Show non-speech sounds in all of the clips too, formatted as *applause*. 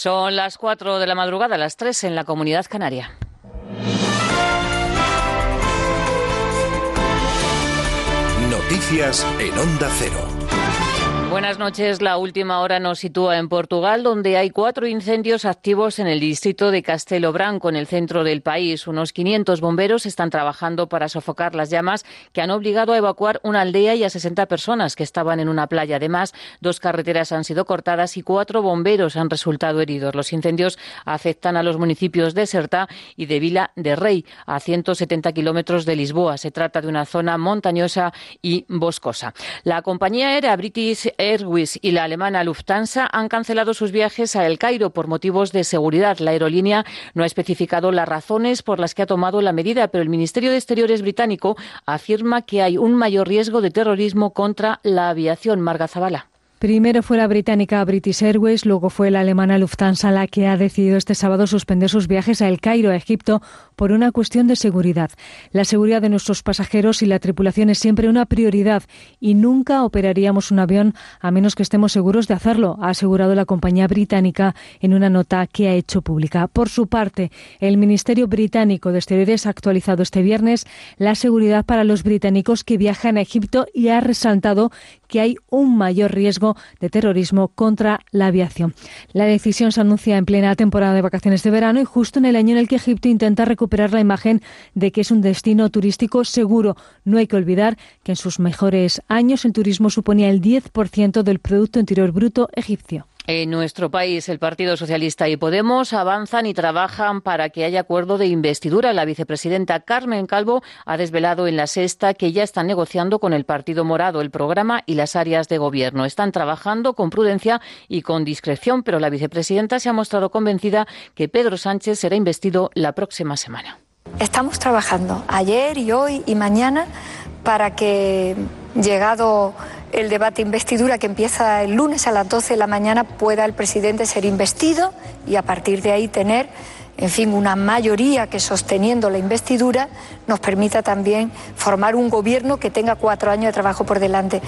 Son las 4 de la madrugada, las 3 en la comunidad canaria. Noticias en Onda Cero. Buenas noches. La última hora nos sitúa en Portugal, donde hay cuatro incendios activos en el distrito de Castelo Branco, en el centro del país. Unos 500 bomberos están trabajando para sofocar las llamas que han obligado a evacuar una aldea y a 60 personas que estaban en una playa. Además, dos carreteras han sido cortadas y cuatro bomberos han resultado heridos. Los incendios afectan a los municipios de Sertá y de Vila de Rey, a 170 kilómetros de Lisboa. Se trata de una zona montañosa y boscosa. La compañía aérea British Airways y la alemana Lufthansa han cancelado sus viajes a El Cairo por motivos de seguridad. La aerolínea no ha especificado las razones por las que ha tomado la medida, pero el Ministerio de Exteriores británico afirma que hay un mayor riesgo de terrorismo contra la aviación. Marga Zavala. Primero fue la británica British Airways, luego fue la alemana Lufthansa la que ha decidido este sábado suspender sus viajes a El Cairo, a Egipto, por una cuestión de seguridad. La seguridad de nuestros pasajeros y la tripulación es siempre una prioridad y nunca operaríamos un avión a menos que estemos seguros de hacerlo, ha asegurado la compañía británica en una nota que ha hecho pública. Por su parte, el Ministerio Británico de Exteriores ha actualizado este viernes la seguridad para los británicos que viajan a Egipto y ha resaltado que hay un mayor riesgo de terrorismo contra la aviación. La decisión se anuncia en plena temporada de vacaciones de verano y justo en el año en el que Egipto intenta recuperar la imagen de que es un destino turístico seguro. No hay que olvidar que en sus mejores años el turismo suponía el 10% del Producto Interior Bruto egipcio. En nuestro país, el Partido Socialista y Podemos avanzan y trabajan para que haya acuerdo de investidura. La vicepresidenta Carmen Calvo ha desvelado en la sexta que ya están negociando con el Partido Morado el programa y las áreas de gobierno. Están trabajando con prudencia y con discreción, pero la vicepresidenta se ha mostrado convencida que Pedro Sánchez será investido la próxima semana. Estamos trabajando ayer y hoy y mañana para que, llegado el debate investidura que empieza el lunes a las 12 de la mañana, pueda el presidente ser investido y a partir de ahí tener, en fin, una mayoría que sosteniendo la investidura nos permita también formar un gobierno que tenga cuatro años de trabajo por delante.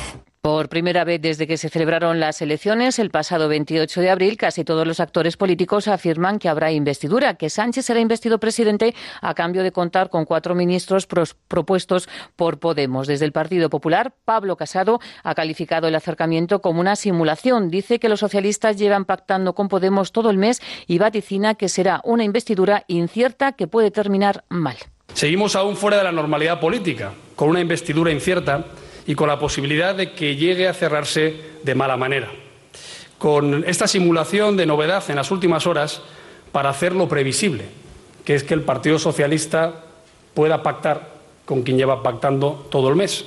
Por primera vez desde que se celebraron las elecciones el pasado 28 de abril, casi todos los actores políticos afirman que habrá investidura, que Sánchez será investido presidente a cambio de contar con cuatro ministros propuestos por Podemos. Desde el Partido Popular, Pablo Casado ha calificado el acercamiento como una simulación. Dice que los socialistas llevan pactando con Podemos todo el mes y vaticina que será una investidura incierta que puede terminar mal. Seguimos aún fuera de la normalidad política, con una investidura incierta y con la posibilidad de que llegue a cerrarse de mala manera. Con esta simulación de novedad en las últimas horas para hacerlo previsible, que es que el Partido Socialista pueda pactar con quien lleva pactando todo el mes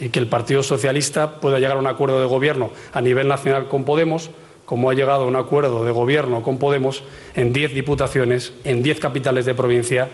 y que el Partido Socialista pueda llegar a un acuerdo de gobierno a nivel nacional con Podemos, como ha llegado a un acuerdo de gobierno con Podemos en diez diputaciones, en diez capitales de provincia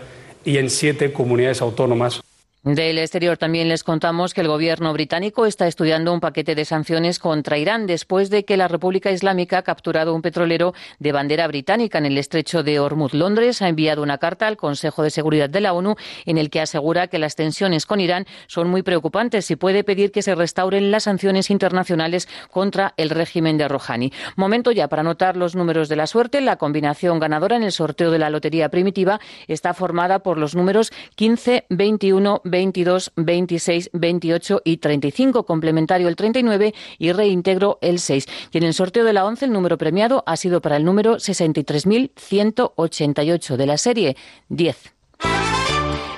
y en siete comunidades autónomas. Del exterior también les contamos que el gobierno británico está estudiando un paquete de sanciones contra Irán después de que la República Islámica ha capturado un petrolero de bandera británica en el estrecho de Hormuz. Londres ha enviado una carta al Consejo de Seguridad de la ONU en el que asegura que las tensiones con Irán son muy preocupantes y puede pedir que se restauren las sanciones internacionales contra el régimen de Rouhani. Momento ya para anotar los números de la suerte. La combinación ganadora en el sorteo de la lotería primitiva está formada por los números 15, 21, 22, 26, 28 y 35, complementario el 39 y reintegro el 6. Y en el sorteo de la 11 el número premiado ha sido para el número 63.188 de la serie 10.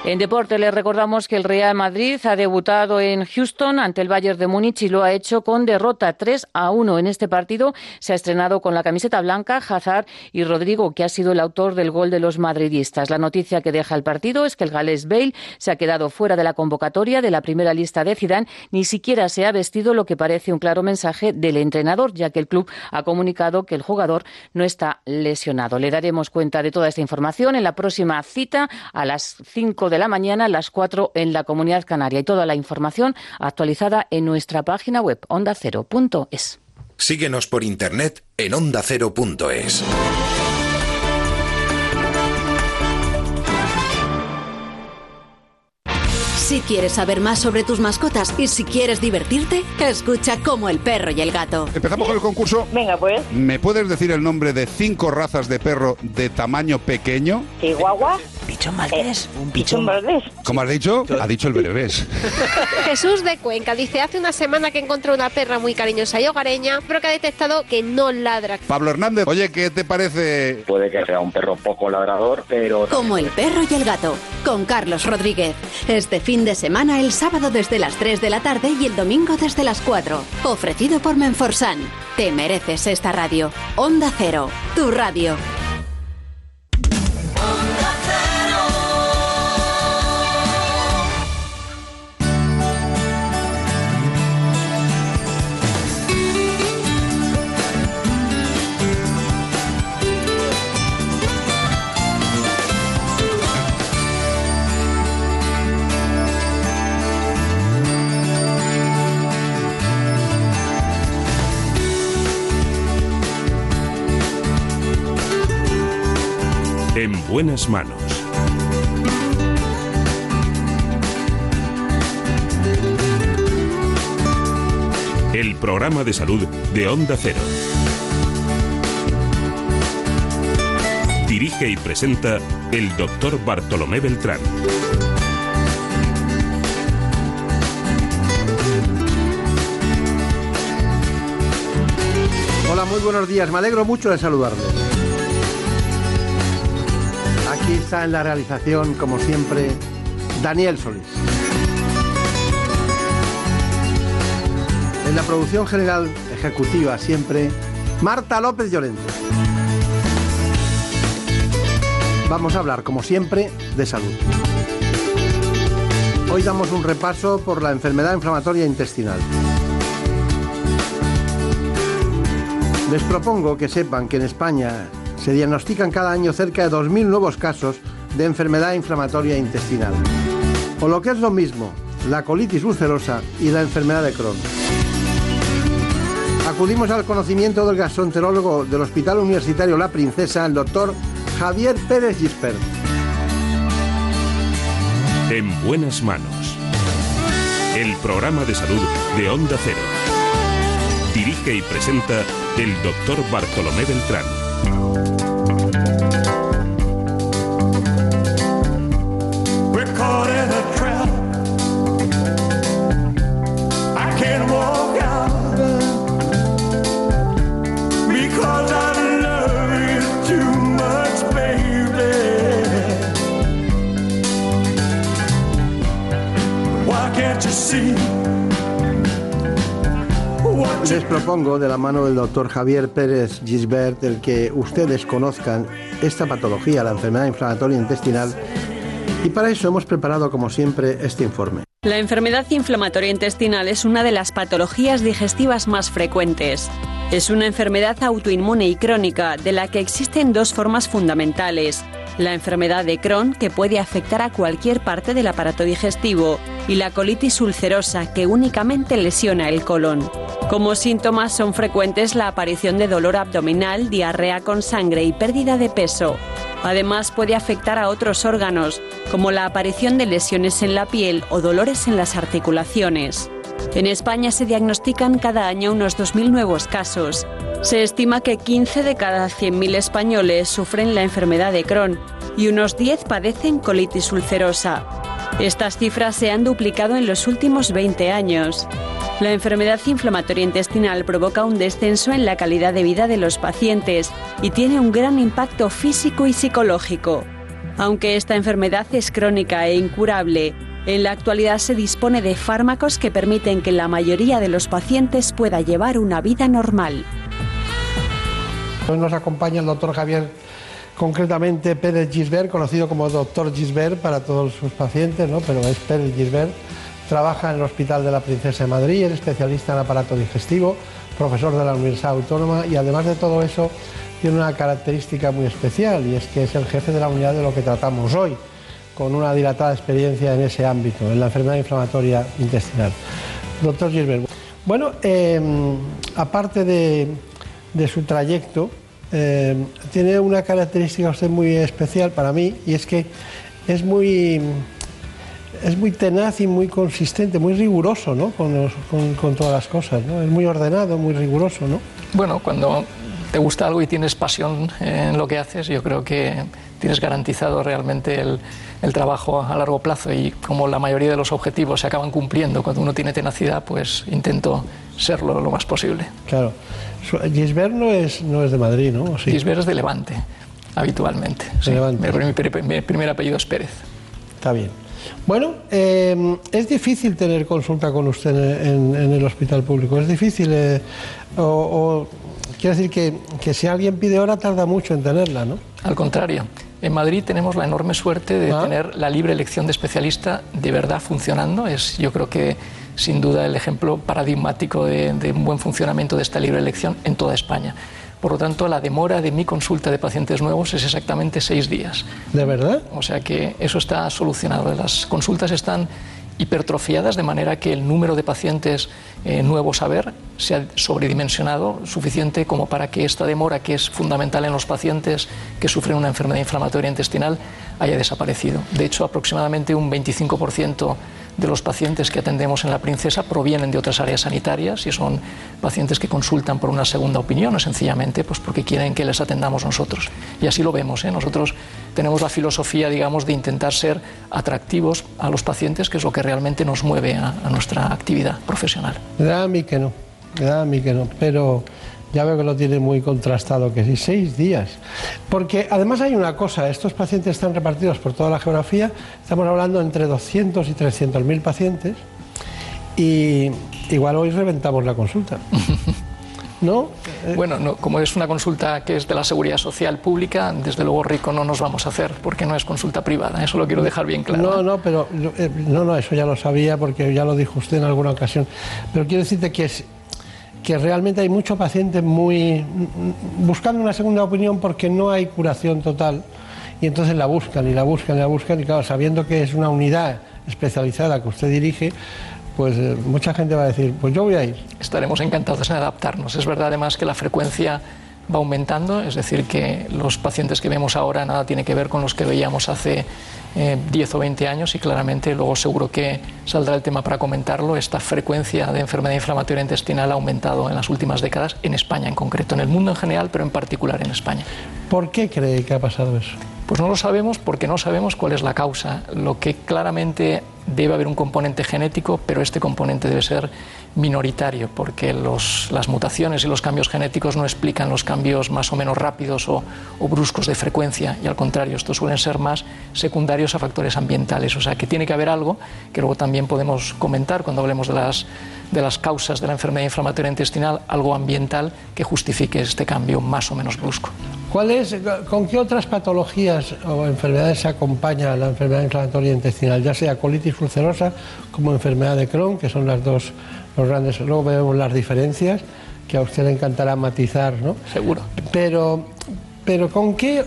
En deporte les recordamos que el Real Madrid ha debutado en Houston ante el Bayern de Múnich y lo ha hecho con derrota 3 a 1. En este partido se ha estrenado con la camiseta blanca Hazard y Rodrigo, que ha sido el autor del gol de los madridistas. La noticia que deja el partido es que el galés Bale se ha quedado fuera de la convocatoria de la primera lista de Zidane, ni siquiera se ha vestido lo que parece un claro mensaje del entrenador, ya que el club ha comunicado que el jugador no está lesionado. Le daremos cuenta de toda esta información en la próxima cita a las 5 de la mañana, las 4 en la Comunidad Canaria. Y toda la información actualizada en nuestra página web ondacero.es. Síguenos por internet en ondacero.es. Si quieres saber más sobre tus mascotas y si quieres divertirte, escucha como el perro y el gato. Empezamos con el concurso. Venga, pues. ¿Me puedes decir el nombre de cinco razas de perro de tamaño pequeño? Chihuahua. Pichón Valdés. un pichón Valdés. ¿Cómo has dicho? Ha dicho el berebés. *laughs* Jesús de Cuenca dice, hace una semana que encontró una perra muy cariñosa y hogareña, pero que ha detectado que no ladra. Pablo Hernández, oye, ¿qué te parece? Puede que sea un perro poco ladrador, pero... Como el perro y el gato, con Carlos Rodríguez. Este fin de semana, el sábado desde las 3 de la tarde y el domingo desde las 4. Ofrecido por Menforsan. Te mereces esta radio. Onda Cero, tu radio. En buenas manos. El programa de salud de Onda Cero. Dirige y presenta el doctor Bartolomé Beltrán. Hola, muy buenos días. Me alegro mucho de saludarles. Está en la realización, como siempre, Daniel Solís. En la producción general ejecutiva, siempre, Marta López Llorente. Vamos a hablar, como siempre, de salud. Hoy damos un repaso por la enfermedad inflamatoria intestinal. Les propongo que sepan que en España se diagnostican cada año cerca de 2.000 nuevos casos de enfermedad inflamatoria intestinal. O lo que es lo mismo, la colitis ulcerosa y la enfermedad de Crohn. Acudimos al conocimiento del gastroenterólogo del Hospital Universitario La Princesa, el doctor Javier Pérez Gispert. En buenas manos. El programa de salud de Onda Cero. Dirige y presenta el doctor Bartolomé Beltrán. Bye. Les propongo, de la mano del doctor Javier Pérez Gisbert, el que ustedes conozcan esta patología, la enfermedad inflamatoria intestinal, y para eso hemos preparado, como siempre, este informe. La enfermedad inflamatoria intestinal es una de las patologías digestivas más frecuentes. Es una enfermedad autoinmune y crónica de la que existen dos formas fundamentales. La enfermedad de Crohn, que puede afectar a cualquier parte del aparato digestivo, y la colitis ulcerosa, que únicamente lesiona el colon. Como síntomas son frecuentes la aparición de dolor abdominal, diarrea con sangre y pérdida de peso. Además puede afectar a otros órganos, como la aparición de lesiones en la piel o dolores en las articulaciones. En España se diagnostican cada año unos 2.000 nuevos casos. Se estima que 15 de cada 100.000 españoles sufren la enfermedad de Crohn y unos 10 padecen colitis ulcerosa. Estas cifras se han duplicado en los últimos 20 años. La enfermedad inflamatoria intestinal provoca un descenso en la calidad de vida de los pacientes y tiene un gran impacto físico y psicológico. Aunque esta enfermedad es crónica e incurable, en la actualidad se dispone de fármacos que permiten que la mayoría de los pacientes pueda llevar una vida normal. Hoy nos acompaña el doctor Javier, concretamente Pérez Gisbert, conocido como doctor Gisbert para todos sus pacientes, ¿no? pero es Pérez Gisbert. Trabaja en el Hospital de la Princesa de Madrid, es especialista en aparato digestivo, profesor de la Universidad Autónoma y además de todo eso tiene una característica muy especial y es que es el jefe de la unidad de lo que tratamos hoy, con una dilatada experiencia en ese ámbito, en la enfermedad inflamatoria intestinal. Doctor Gilbert, bueno, eh, aparte de, de, su trayecto, eh, tiene una característica usted muy especial para mí y es que es muy es muy tenaz y muy consistente, muy riguroso, ¿no? Con, los- con- con todas las cosas, ¿no? Es muy ordenado, muy riguroso, ¿no? Bueno, cuando te gusta algo y tienes pasión en lo que haces, yo creo que tienes garantizado realmente el, el trabajo a largo plazo y como la mayoría de los objetivos se acaban cumpliendo cuando uno tiene tenacidad, pues intento serlo lo más posible. Claro. Gisbert no es, no es de Madrid, ¿no? Gisbert es de Levante, habitualmente. sí. Levante. Mi, mi- mi primer apellido es Pérez. Está bien. Bueno, eh, es difícil tener consulta con usted en, en- en el hospital público. Es difícil. eh, o, o- quiero decir que, que si alguien pide hora tarda mucho en tenerla, ¿no? Al contrario, en Madrid tenemos la enorme suerte de tener la libre elección de especialista de verdad funcionando. Es, yo creo que sin duda el ejemplo paradigmático de, de un buen funcionamiento de esta libre elección en toda España. Por lo tanto, la demora de mi consulta de pacientes nuevos es exactamente seis días. ¿De verdad? O sea que eso está solucionado. Las consultas están hipertrofiadas de manera que el número de pacientes eh, nuevos a ver se ha sobredimensionado suficiente como para que esta demora, que es fundamental en los pacientes que sufren una enfermedad inflamatoria intestinal, haya desaparecido. De hecho, aproximadamente un 25% de los pacientes que atendemos en la Princesa provienen de otras áreas sanitarias y son pacientes que consultan por una segunda opinión o sencillamente pues porque quieren que les atendamos nosotros. Y así lo vemos. ¿eh? Nosotros tenemos la filosofía, digamos, de intentar ser atractivos a los pacientes, que es lo que realmente nos mueve a, nuestra actividad profesional. Da a mí que no, da a mí que no, pero ya veo que lo tiene muy contrastado, que sí, seis días. Porque además hay una cosa, estos pacientes están repartidos por toda la geografía, estamos hablando entre 200 y 300 mil pacientes, y igual hoy reventamos la consulta. *laughs* ¿No? Bueno, no, como es una consulta que es de la seguridad social pública, desde luego rico no nos vamos a hacer, porque no es consulta privada. Eso lo quiero dejar bien claro. No, no, pero eh, no, no, eso ya lo sabía porque ya lo dijo usted en alguna ocasión. Pero quiero decirte que es que realmente hay mucho paciente muy buscando una segunda opinión porque no hay curación total y entonces la buscan y la buscan y la buscan y claro, sabiendo que es una unidad especializada que usted dirige, pues eh, mucha gente va a decir, pues yo voy a ir. Estaremos encantados en adaptarnos. Es verdad además que la frecuencia va aumentando, es decir, que los pacientes que vemos ahora nada tiene que ver con los que veíamos hace eh, 10 o 20 años y claramente luego seguro que saldrá el tema para comentarlo. Esta frecuencia de enfermedad inflamatoria intestinal ha aumentado en las últimas décadas en España en concreto, en el mundo en general, pero en particular en España. ¿Por qué cree que ha pasado eso? Pues no lo sabemos porque no sabemos cuál es la causa. Lo que claramente debe haber un componente genético, pero este componente debe ser minoritario porque los- las mutaciones y los cambios genéticos no explican los cambios más o menos rápidos o, o bruscos de frecuencia y al contrario, estos suelen ser más secundarios a factores ambientales. O sea que tiene que haber algo que luego también podemos comentar cuando hablemos de las, de las causas de la enfermedad inflamatoria intestinal, algo ambiental que justifique este cambio más o menos brusco. ¿Cuál es, ¿Con qué otras patologías o enfermedades se acompaña la enfermedad inflamatoria intestinal, ya sea colitis ulcerosa como enfermedad de Crohn, que son las dos los grandes, luego vemos las diferencias, que a usted le encantará matizar, ¿no? Seguro. Pero, pero ¿con qué,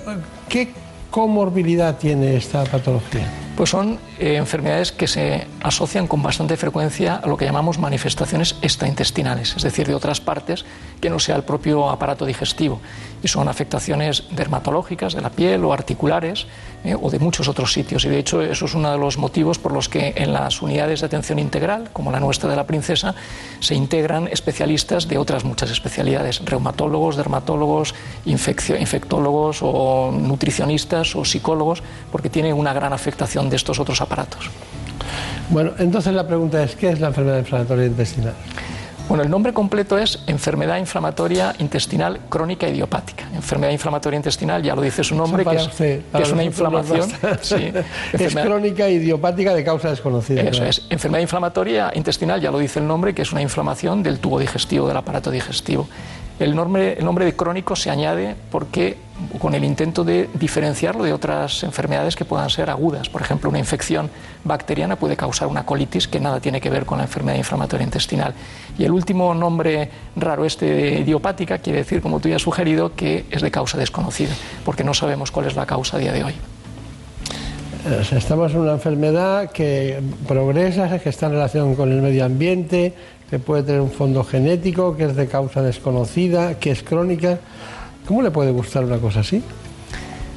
qué comorbilidad tiene esta patología? Pues son eh, enfermedades que se asocian con bastante frecuencia a lo que llamamos manifestaciones extraintestinales, es decir, de otras partes que no sea el propio aparato digestivo. Y son afectaciones dermatológicas de la piel o articulares eh, o de muchos otros sitios. Y de hecho eso es uno de los motivos por los que en las unidades de atención integral, como la nuestra de la Princesa, se integran especialistas de otras muchas especialidades, reumatólogos, dermatólogos, infectólogos o nutricionistas o psicólogos, porque tiene una gran afectación de estos otros aparatos. Bueno, entonces la pregunta es, ¿qué es la enfermedad inflamatoria intestinal? Bueno, el nombre completo es enfermedad inflamatoria intestinal crónica idiopática. Enfermedad inflamatoria intestinal, ya lo dice su nombre, que es, que es una inflamación. sí, *laughs* es crónica idiopática de causa desconocida. Eso es, enfermedad inflamatoria intestinal, ya lo dice el nombre, que es una inflamación del tubo digestivo, del aparato digestivo. El nombre, el nombre de crónico se añade porque con el intento de diferenciarlo de otras enfermedades que puedan ser agudas. Por ejemplo, una infección bacteriana puede causar una colitis que nada tiene que ver con la enfermedad inflamatoria intestinal. Y el último nombre raro este de idiopática quiere decir, como tú ya has sugerido, que es de causa desconocida, porque no sabemos cuál es la causa a día de hoy. Sea, estamos en una enfermedad que progresa, que está en relación con el medio ambiente, que puede tener un fondo genético, que es de causa desconocida, que es crónica. ¿Cómo le puede gustar una cosa así?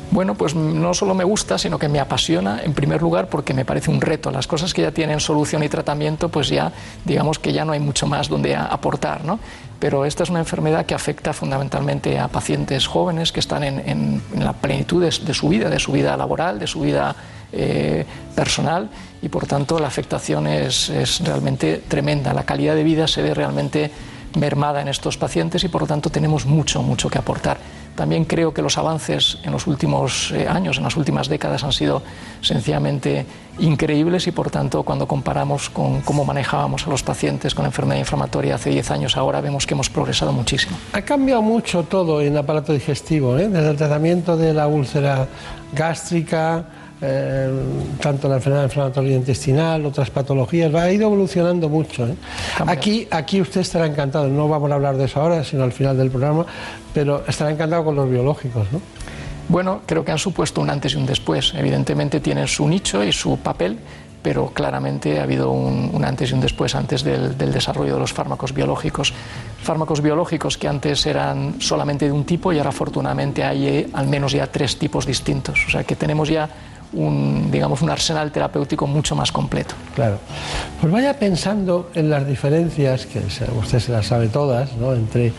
Bueno, pues no solo me gusta, sino que me apasiona, en primer lugar, porque me parece un reto. Las cosas que ya tienen solución y tratamiento, pues ya, digamos que ya no hay mucho más donde aportar, ¿no? Pero esta es una enfermedad que afecta fundamentalmente a pacientes jóvenes que están en, la plenitud de, de su vida, de su vida laboral, de su vida eh, personal, y por tanto la afectación es, es realmente tremenda. La calidad de vida se ve realmente mermada en estos pacientes y por lo tanto tenemos mucho, mucho que aportar. También creo que los avances en los últimos eh, años, en las últimas décadas, han sido sencillamente increíbles y por tanto cuando comparamos con cómo manejábamos a los pacientes con enfermedad inflamatoria hace 10 años, ahora vemos que hemos progresado muchísimo. Ha cambiado mucho todo en el aparato digestivo, ¿eh? desde el tratamiento de la úlcera gástrica, eh, tanto la enfermedad inflamatoria intestinal, otras patologías, va, ha ido evolucionando mucho. ¿eh? Aquí, aquí usted estará encantado, no vamos a hablar de eso ahora, sino al final del programa, pero estará encantado con los biológicos, ¿no? Bueno, creo que han supuesto un antes y un después. Evidentemente tienen su nicho y su papel, pero claramente ha habido un, un antes y un después antes del, del desarrollo de los fármacos biológicos. Fármacos biológicos que antes eran solamente de un tipo y ahora afortunadamente hay eh, al menos ya tres tipos distintos. O sea que tenemos ya un, digamos, un arsenal terapéutico mucho más completo. Claro. Pues vaya pensando en las diferencias, que usted se las sabe todas, ¿no? entre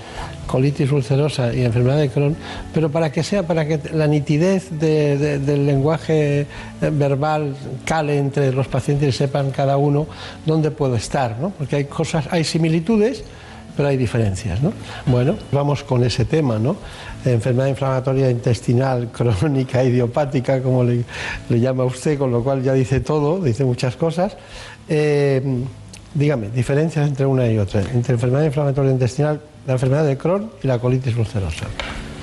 colitis ulcerosa y enfermedad de Crohn, pero para que sea, para que la nitidez de- de- del lenguaje eh, verbal cale entre los pacientes y sepan cada uno dónde puedo estar, ¿no? Porque hay cosas, hay similitudes, pero hay diferencias, ¿no? Bueno, vamos con ese tema, ¿no? Enfermedad inflamatoria intestinal *laughs* crónica idiopática, como le, le llama usted, con lo cual ya dice todo, dice muchas cosas. Eh, dígame, diferencias entre una y otra, entre enfermedad inflamatoria intestinal, la enfermedad de Crohn y la colitis ulcerosa.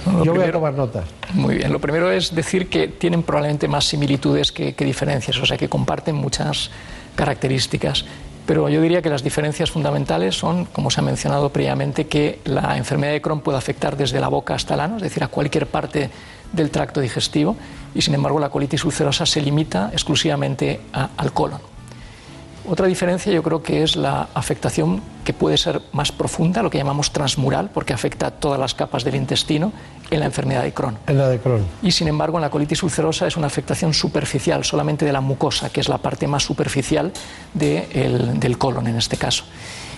Bueno, Yo voy a tomar notas. Muy bien, lo primero es decir que tienen probablemente más similitudes que, que diferencias, o sea que comparten muchas características. Pero yo diría que las diferencias fundamentales son, como se ha mencionado previamente, que la enfermedad de Crohn puede afectar desde la boca hasta el ano, es decir, a cualquier parte del tracto digestivo, y sin embargo la colitis ulcerosa se limita exclusivamente a- al colon. Otra diferencia yo creo que es la afectación que puede ser más profunda, lo que llamamos transmural, porque afecta a todas las capas del intestino en la enfermedad de Crohn. En la de Crohn. Y sin embargo, en la colitis ulcerosa es una afectación superficial, solamente de la mucosa, que es la parte más superficial de el- del colon en este caso.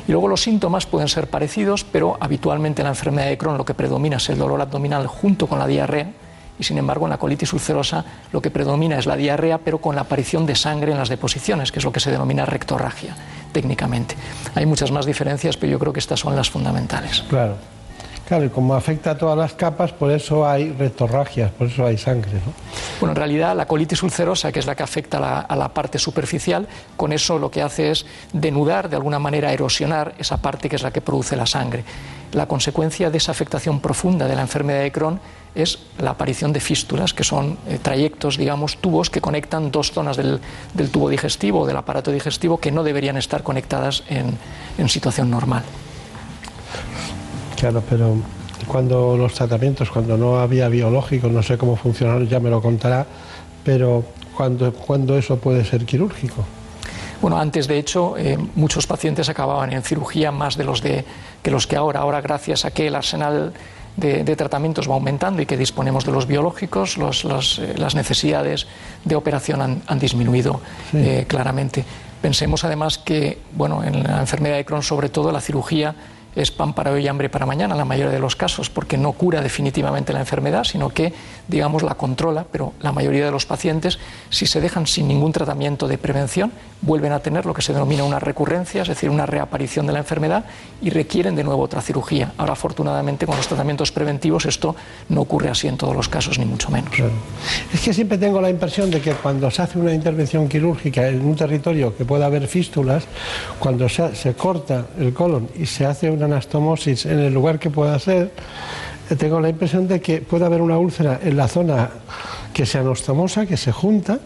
Y luego los síntomas pueden ser parecidos, pero habitualmente en la enfermedad de Crohn lo que predomina es el dolor abdominal junto con la diarrea. Y sin embargo, en la colitis ulcerosa lo que predomina es la diarrea, pero con la aparición de sangre en las deposiciones, que es lo que se denomina rectorragia técnicamente. Hay muchas más diferencias, pero yo creo que estas son las fundamentales. Claro. Claro, y como afecta a todas las capas, por eso hay rectorragias, por eso hay sangre, ¿no? Bueno, en realidad la colitis ulcerosa, que es la que afecta a la, a la parte superficial, con eso lo que hace es denudar, de alguna manera erosionar esa parte que es la que produce la sangre. La consecuencia de esa afectación profunda de la enfermedad de Crohn es la aparición de fístulas, que son eh, trayectos, digamos, tubos que conectan dos zonas del, del tubo digestivo o del aparato digestivo que no deberían estar conectadas en, en situación normal. Claro, pero cuando los tratamientos, cuando no había biológicos, no sé cómo funcionaron, ya me lo contará, pero cuando, cuando eso puede ser quirúrgico. Bueno, antes de hecho, eh, muchos pacientes acababan en cirugía más de los de, que los que ahora. Ahora, gracias a que el arsenal de, de tratamientos va aumentando y que disponemos de los biológicos, los- los, eh, las necesidades de operación han, han disminuido eh, claramente. Pensemos además que, bueno, en la enfermedad de Crohn, sobre todo, la cirugía es pan para hoy y hambre para mañana, en la mayoría de los casos, porque no cura definitivamente la enfermedad, sino que, digamos, la controla, pero la mayoría de los pacientes, si se dejan sin ningún tratamiento de prevención, vuelven a tener lo que se denomina una recurrencia, es decir, una reaparición de la enfermedad y requieren de nuevo otra cirugía. Ahora, afortunadamente, con los tratamientos preventivos esto no ocurre así en todos los casos, ni mucho menos. Es que siempre tengo la impresión de que cuando se hace una intervención quirúrgica en un territorio que pueda haber fístulas, cuando se, se corta el colon y se hace una anastomosis en el lugar que pueda ser, eh, tengo la impresión de que puede haber una úlcera en la zona que se anastomosa, que se junta,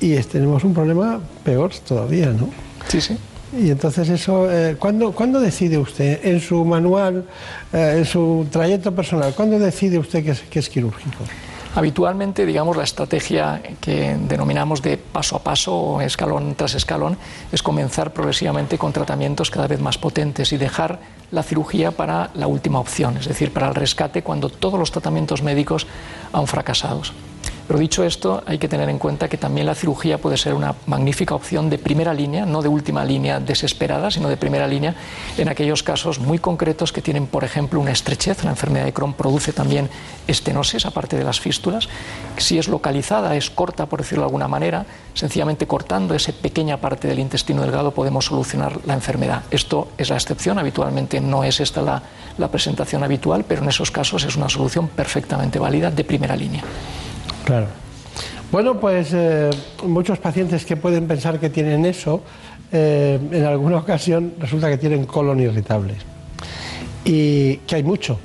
y tenemos un problema peor todavía, ¿no? Sí, sí. Y entonces eso, eh, ¿cuándo, cuándo decide usted en su manual, eh, en su trayecto personal, cuándo decide usted que es, que es quirúrgico? Habitualmente, digamos, la estrategia que denominamos de paso a paso escalón tras escalón es comenzar progresivamente con tratamientos cada vez más potentes y dejar la cirugía para la última opción, es decir, para el rescate cuando todos los tratamientos médicos han fracasado. Pero dicho esto, hay que tener en cuenta que también la cirugía puede ser una magnífica opción de primera línea, no de última línea desesperada, sino de primera línea en aquellos casos muy concretos que tienen, por ejemplo, una estrechez. La enfermedad de Crohn produce también estenosis, aparte de las fístulas. Si es localizada, es corta, por decirlo de alguna manera, sencillamente cortando esa pequeña parte del intestino delgado podemos solucionar la enfermedad. Esto es la excepción, habitualmente no es esta la, la presentación habitual, pero en esos casos es una solución perfectamente válida de primera línea. Claro. Bueno, pues eh, muchos pacientes que pueden pensar que tienen eso, eh, en alguna *laughs* ocasión resulta que tienen colon irritable. Y que hay mucho,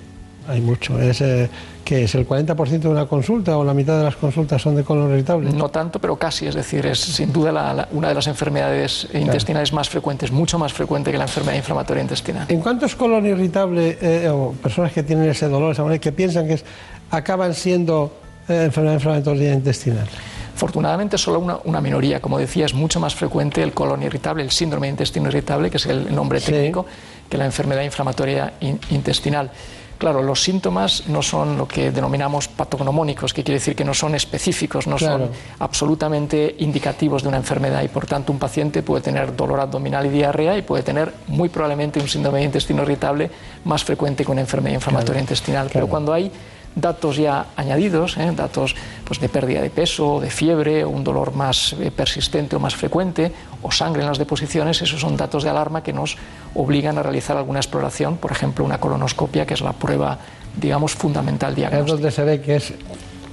hay mucho. Es, eh, que es el 40% de una consulta o la mitad de las consultas son de colon irritable. No tanto, pero casi, es decir, es sin duda la- la- una de las enfermedades intestinales más frecuentes, mucho más frecuente que la enfermedad inflamatoria intestinal. ¿En cuántos colon irritable eh, o personas que tienen ese dolor, esa manera, que piensan que es, acaban siendo enfermedad inflamatoria intestinal? Afortunadamente solo una, una minoría, como decía, es mucho más frecuente el colon irritable, el síndrome de intestino irritable, que es el nombre técnico, que la enfermedad inflamatoria in- intestinal. Claro, los síntomas no son lo que denominamos patognomónicos, que quiere decir que no son específicos, no Claro. son absolutamente indicativos de una enfermedad y por tanto un paciente puede tener dolor abdominal y diarrea y puede tener muy probablemente un síndrome de intestino irritable más frecuente que una enfermedad inflamatoria intestinal. Pero cuando hay datos ya añadidos, ¿eh? datos pues, de pérdida de peso, de fiebre, o un dolor más eh, persistente o más frecuente, o sangre en las deposiciones, esos son datos de alarma que nos obligan a realizar alguna exploración, por ejemplo, una colonoscopia, que es la prueba, digamos, fundamental diagnóstica. Es donde se ve que, es,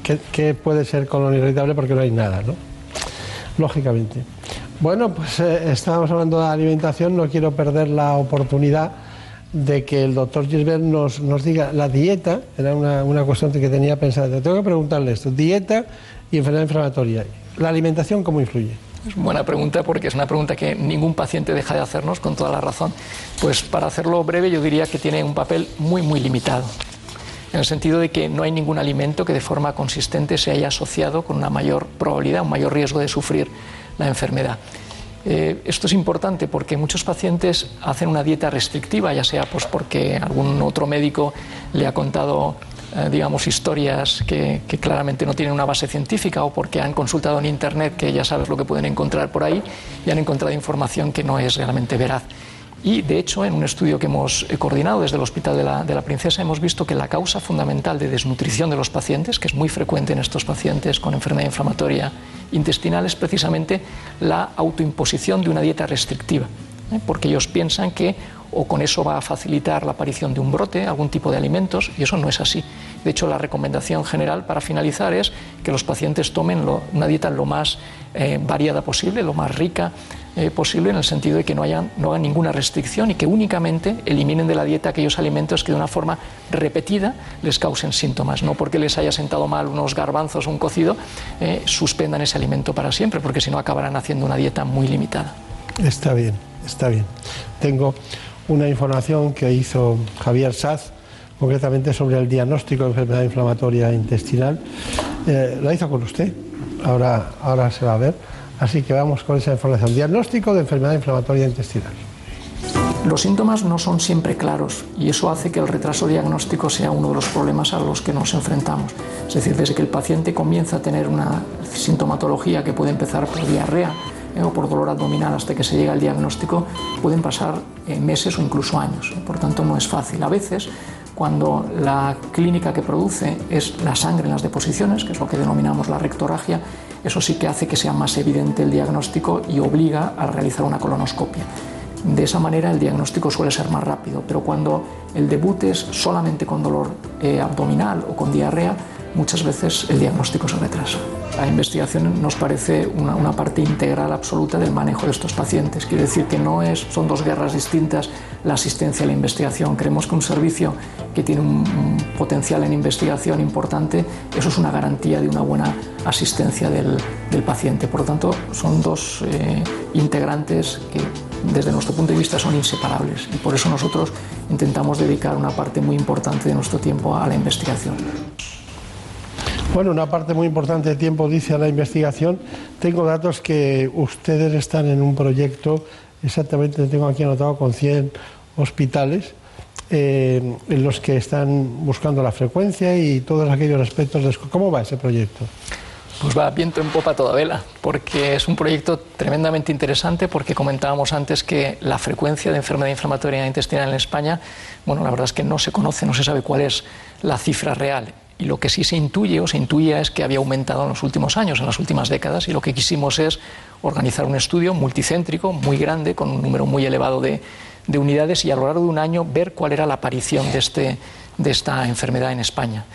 que, que puede ser colon irritable porque no hay nada, ¿no? Lógicamente. Bueno, pues eh, estábamos hablando de alimentación, no quiero perder la oportunidad de que el doctor Gisbert nos, nos diga la dieta, era una, una cuestión que tenía pensada. Tengo que preguntarle esto, dieta y enfermedad inflamatoria. ¿La alimentación cómo influye? Es buena pregunta porque es una pregunta que ningún paciente deja de hacernos con toda la razón. Pues para hacerlo breve yo diría que tiene un papel muy muy limitado. En el sentido de que no hay ningún alimento que de forma consistente se haya asociado con una mayor probabilidad, un mayor riesgo de sufrir la enfermedad. Eh, esto es importante porque muchos pacientes hacen una dieta restrictiva, ya sea pues porque algún otro médico le ha contado eh, digamos, historias que, que claramente no tienen una base científica o porque han consultado en Internet, que ya sabes lo que pueden encontrar por ahí, y han encontrado información que no es realmente veraz. Y, de hecho, en un estudio que hemos eh, coordinado desde el Hospital de la, de la Princesa, hemos visto que la causa fundamental de desnutrición de los pacientes, que es muy frecuente en estos pacientes con enfermedad inflamatoria intestinal, es precisamente la autoimposición de una dieta restrictiva, ¿eh? porque ellos piensan que o con eso va a facilitar la aparición de un brote, algún tipo de alimentos, y eso no es así. De hecho, la recomendación general para finalizar es que los pacientes tomen una dieta lo más eh, variada posible, lo más rica eh, posible, en el sentido de que no hagan ninguna restricción y que únicamente eliminen de la dieta aquellos alimentos que de una forma repetida les causen síntomas. No porque les haya sentado mal unos garbanzos o un cocido, eh, suspendan ese alimento para siempre, porque si no acabarán haciendo una dieta muy limitada. Está bien, está bien. Tengo una información que hizo Javier Saz, concretamente sobre el diagnóstico de enfermedad inflamatoria intestinal. Eh, la hizo con usted, ahora, ahora se va a ver. Así que vamos con esa información. Diagnóstico de enfermedad inflamatoria intestinal. Los síntomas no son siempre claros y eso hace que el retraso diagnóstico sea uno de los problemas a los que nos enfrentamos. Es decir, desde que el paciente comienza a tener una sintomatología que puede empezar por diarrea eh, o por dolor abdominal hasta que se llega al diagnóstico, pueden pasar eh, meses o incluso años. Por tanto, no es fácil. A veces, cuando la clínica que produce es la sangre en las deposiciones, que es lo que denominamos la rectorragia, eso sí que hace que sea más evidente el diagnóstico y obliga a realizar una colonoscopia. De esa manera el diagnóstico suele ser más rápido, pero cuando el debut es solamente con dolor eh, abdominal o con diarrea, muchas veces el diagnóstico se retrasa. La investigación nos parece una, una parte integral absoluta del manejo de estos pacientes. Quiere decir que no es, son dos guerras distintas la asistencia y la investigación. Creemos que un servicio que tiene un, un potencial en investigación importante, eso es una garantía de una buena asistencia del, del paciente. Por lo tanto, son dos eh, integrantes que desde nuestro punto de vista son inseparables y por eso nosotros intentamos dedicar una parte muy importante de nuestro tiempo a la investigación. Bueno, una parte muy importante de tiempo dice a la investigación. Tengo datos que ustedes están en un proyecto, exactamente tengo aquí anotado con 100 hospitales, eh, en los que están buscando la frecuencia y todos aquellos aspectos. De... ¿Cómo va ese proyecto? Pues va viento en popa toda vela, porque es un proyecto tremendamente interesante, porque comentábamos antes que la frecuencia de enfermedad inflamatoria intestinal en España, bueno, la verdad es que no se conoce, no se sabe cuál es la cifra real. Y lo que sí se intuye o se intuye es que había aumentado en los últimos años, en las últimas décadas, y lo que quisimos es organizar un estudio multicéntrico, muy grande, con un número muy elevado de, de unidades, y a lo largo de un año ver cuál era la aparición de, este, de esta enfermedad en España.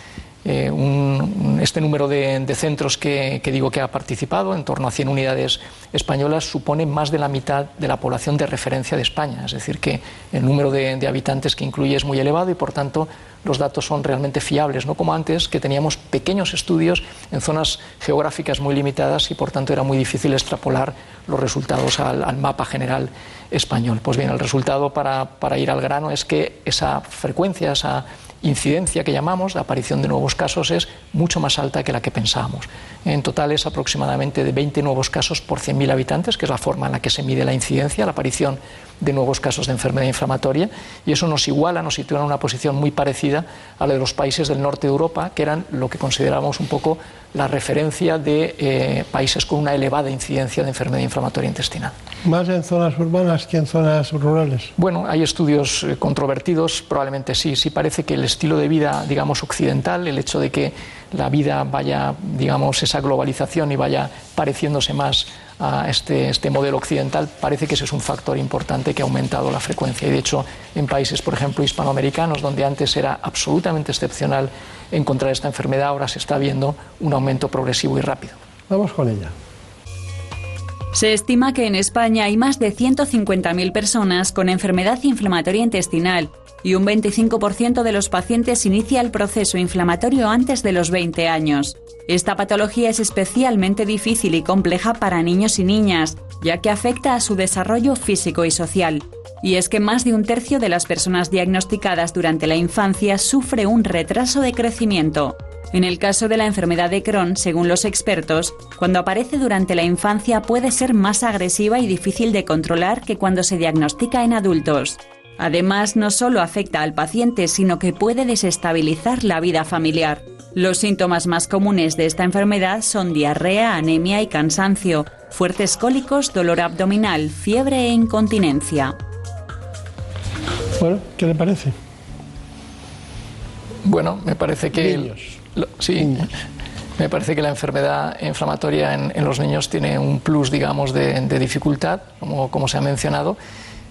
Eh, un, este número de, de centros que, que, digo que ha participado, en torno a 100 unidades españolas, supone más de la mitad de la población de referencia de España. Es decir, que el número de, de habitantes que incluye es muy elevado y, por tanto, los datos son realmente fiables, no como antes, que teníamos pequeños estudios en zonas geográficas muy limitadas y, por tanto, era muy difícil extrapolar los resultados al, al mapa general español. Pues bien, el resultado, para, para ir al grano, es que esa frecuencia, esa incidencia que llamamos, la aparición de nuevos casos, es mucho más alta que la que pensábamos. En total es aproximadamente de 20 nuevos casos por 100.000 habitantes, que es la forma en la que se mide la incidencia, la aparición de nuevos casos de enfermedad inflamatoria, y eso nos iguala, nos sitúa en una posición muy parecida a la de los países del norte de Europa, que eran lo que considerábamos un poco la referencia de eh, países con una elevada incidencia de enfermedad inflamatoria intestinal. ¿Más en zonas urbanas que en zonas rurales? Bueno, hay estudios eh, controvertidos, probablemente sí. Sí parece que el estilo de vida, digamos, occidental, el hecho de que la vida vaya, digamos, esa globalización y vaya pareciéndose más a este, este, modelo occidental, parece que ese es un factor importante que ha aumentado la frecuencia. Y de hecho, en países, por ejemplo, hispanoamericanos, donde antes era absolutamente excepcional encontrar esta enfermedad, ahora se está viendo un aumento progresivo y rápido. Vamos con ella. Se estima que en España hay más de 150.000 personas con enfermedad inflamatoria intestinal y un 25% de los pacientes inicia el proceso inflamatorio antes de los 20 años. Esta patología es especialmente difícil y compleja para niños y niñas, ya que afecta a su desarrollo físico y social. Y es que más de un tercio de las personas diagnosticadas durante la infancia sufre un retraso de crecimiento. En el caso de la enfermedad de Crohn, según los expertos, cuando aparece durante la infancia puede ser más agresiva y difícil de controlar que cuando se diagnostica en adultos. Además, no solo afecta al paciente, sino que puede desestabilizar la vida familiar. Los síntomas más comunes de esta enfermedad son diarrea, anemia y cansancio, fuertes cólicos, dolor abdominal, fiebre e incontinencia. Bueno, ¿qué le parece? Bueno, me parece que... Niños. Lo- sí, me parece que la enfermedad inflamatoria en, en los niños tiene un plus, digamos, de, de dificultad, como, como se ha mencionado.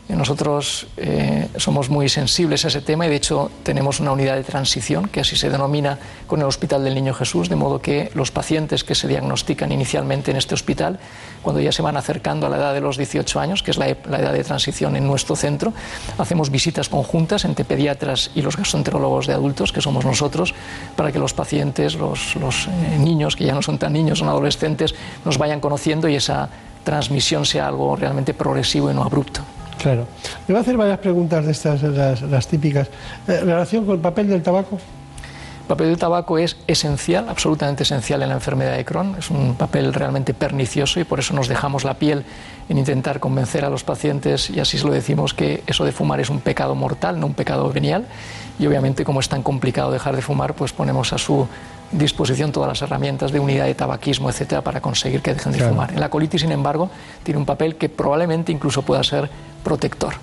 Eh, Nosotros eh, somos muy sensibles a ese tema y de hecho tenemos una unidad de transición, que así se denomina con el Hospital del Niño Jesús, de modo que los pacientes que se diagnostican inicialmente en este hospital, cuando ya se van acercando a la edad de los 18 años, que es la, ep- la edad de transición en nuestro centro, hacemos visitas conjuntas entre pediatras y los gastroenterólogos de adultos, que somos nosotros, para que los pacientes, los, los, eh, niños, que ya no son tan niños, son adolescentes, nos vayan conociendo y esa transmisión sea algo realmente progresivo y no abrupto. Claro. Le voy a hacer varias preguntas de estas, las, las típicas. Eh, relación con el papel del tabaco. El papel del tabaco es esencial, absolutamente esencial en la enfermedad de Crohn. Es un papel realmente pernicioso y por eso nos dejamos la piel en intentar convencer a los pacientes, y así se lo decimos, que eso de fumar es un pecado mortal, no un pecado venial. Y obviamente, como es tan complicado dejar de fumar, pues ponemos a su disposición todas las herramientas de unidad de tabaquismo, etcétera, para conseguir que dejen de Claro. fumar. En la colitis, sin embargo, tiene un papel que probablemente incluso pueda ser protector.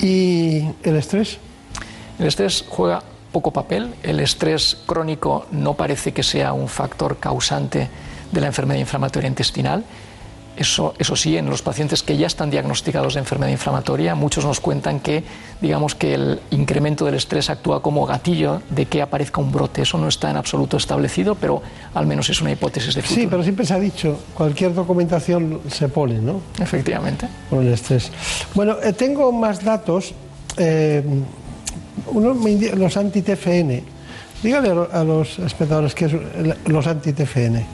¿Y el estrés? El estrés juega poco papel. El estrés crónico no parece que sea un factor causante de la enfermedad inflamatoria intestinal. Eso, eso sí, en los pacientes que ya están diagnosticados de enfermedad inflamatoria, muchos nos cuentan que, digamos que el incremento del estrés actúa como gatillo de que aparezca un brote. Eso no está en absoluto establecido, pero al menos es una hipótesis de futuro. Sí, pero siempre se ha dicho, cualquier documentación se pone, ¿no? Efectivamente. Por el estrés. Bueno, eh, tengo más datos. eh, uno me indi- los anti-TFN. Dígale a lo- a los espectadores qué es los anti-TFN.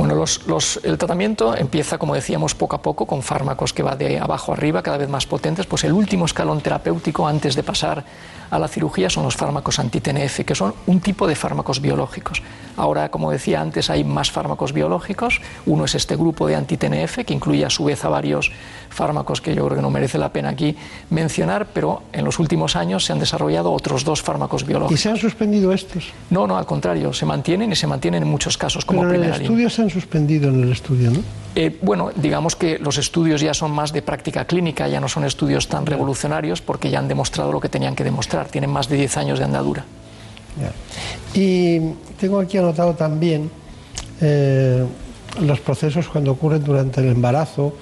Bueno, los- los- el tratamiento empieza, como decíamos, poco a poco, con fármacos que va de abajo arriba, cada vez más potentes. Pues el último escalón terapéutico antes de pasar a la cirugía son los fármacos anti-TNF, que son un tipo de fármacos biológicos. Ahora, como decía antes, hay más fármacos biológicos. Uno es este grupo de anti-TNF, que incluye a su vez a varios fármacos que yo creo que no merece la pena aquí mencionar, pero en los últimos años se han desarrollado otros dos fármacos ¿Y biológicos. se han suspendido estos? No, no, al contrario, se mantienen y se mantienen en muchos casos como Pero en el primera línea. estudio se han suspendido en el estudio, ¿no? Eh, bueno, digamos que los estudios ya son más de práctica clínica, ya no son estudios tan revolucionarios porque ya han demostrado lo que tenían que demostrar, tienen más de 10 años de andadura. Ya. Y tengo aquí anotado también eh, los procesos cuando ocurren durante el embarazo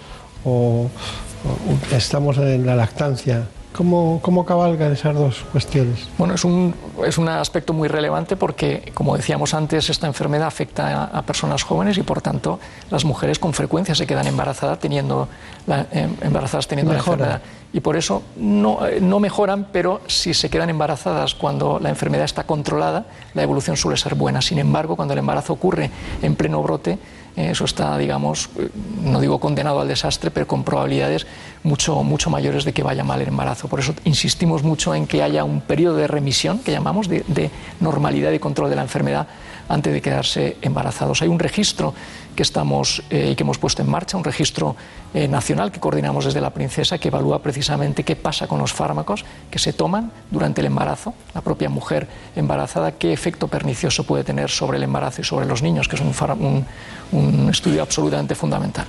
o, o estamos en la lactancia. ¿Cómo, ¿Cómo cabalgan esas dos cuestiones? Bueno, es un, es un aspecto muy relevante porque, como decíamos antes, esta enfermedad afecta a, a personas jóvenes y, por tanto, las mujeres con frecuencia se quedan embarazadas teniendo la, em- embarazadas teniendo la enfermedad. Y por eso no, eh, no mejoran, pero si se quedan embarazadas cuando la enfermedad está controlada, la evolución suele ser buena. Sin embargo, cuando el embarazo ocurre en pleno brote, eh, eso está, digamos, eh, no digo condenado al desastre, pero con probabilidades mucho, mucho mayores de que vaya mal el embarazo. Por eso insistimos mucho en que haya un periodo de remisión, que llamamos, de, normalidad y control de la enfermedad antes de quedarse embarazados. Hay un registro que estamos eh, que hemos puesto en marcha, un registro eh, nacional que coordinamos desde la Princesa, que evalúa precisamente qué pasa con los fármacos que se toman durante el embarazo, la propia mujer embarazada, qué efecto pernicioso puede tener sobre el embarazo y sobre los niños, que es un- un estudio absolutamente fundamental.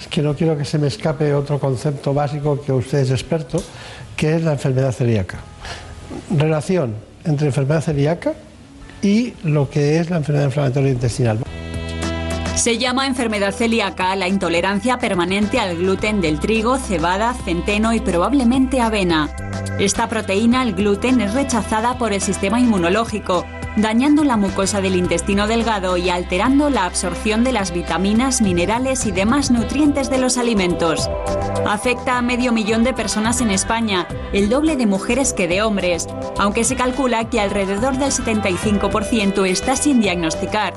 Es que no quiero que se me escape otro concepto básico que usted es experto, que es la enfermedad celíaca. Relación entre enfermedad celíaca y lo que es la enfermedad inflamatoria intestinal. Se llama enfermedad celíaca la intolerancia permanente al gluten del trigo, cebada, centeno y probablemente avena. Esta proteína, el gluten, es rechazada por el sistema inmunológico, dañando la mucosa del intestino delgado y alterando la absorción de las vitaminas, minerales y demás nutrientes de los alimentos. Afecta a medio millón de personas en España, el doble de mujeres que de hombres, aunque se calcula que alrededor del 75% está sin diagnosticar,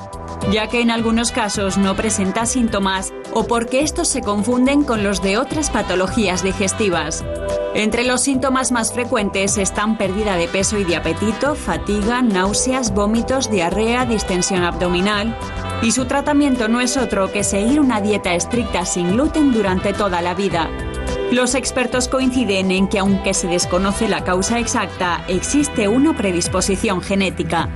ya que en algunos casos no presenta síntomas o porque estos se confunden con los de otras patologías digestivas. Entre los síntomas más frecuentes están pérdida de peso y de apetito, fatiga, náuseas, vómitos, diarrea, distensión abdominal. Y su tratamiento no es otro que seguir una dieta estricta sin gluten durante toda la vida. Los expertos coinciden en que aunque se desconoce la causa exacta, existe una predisposición genética.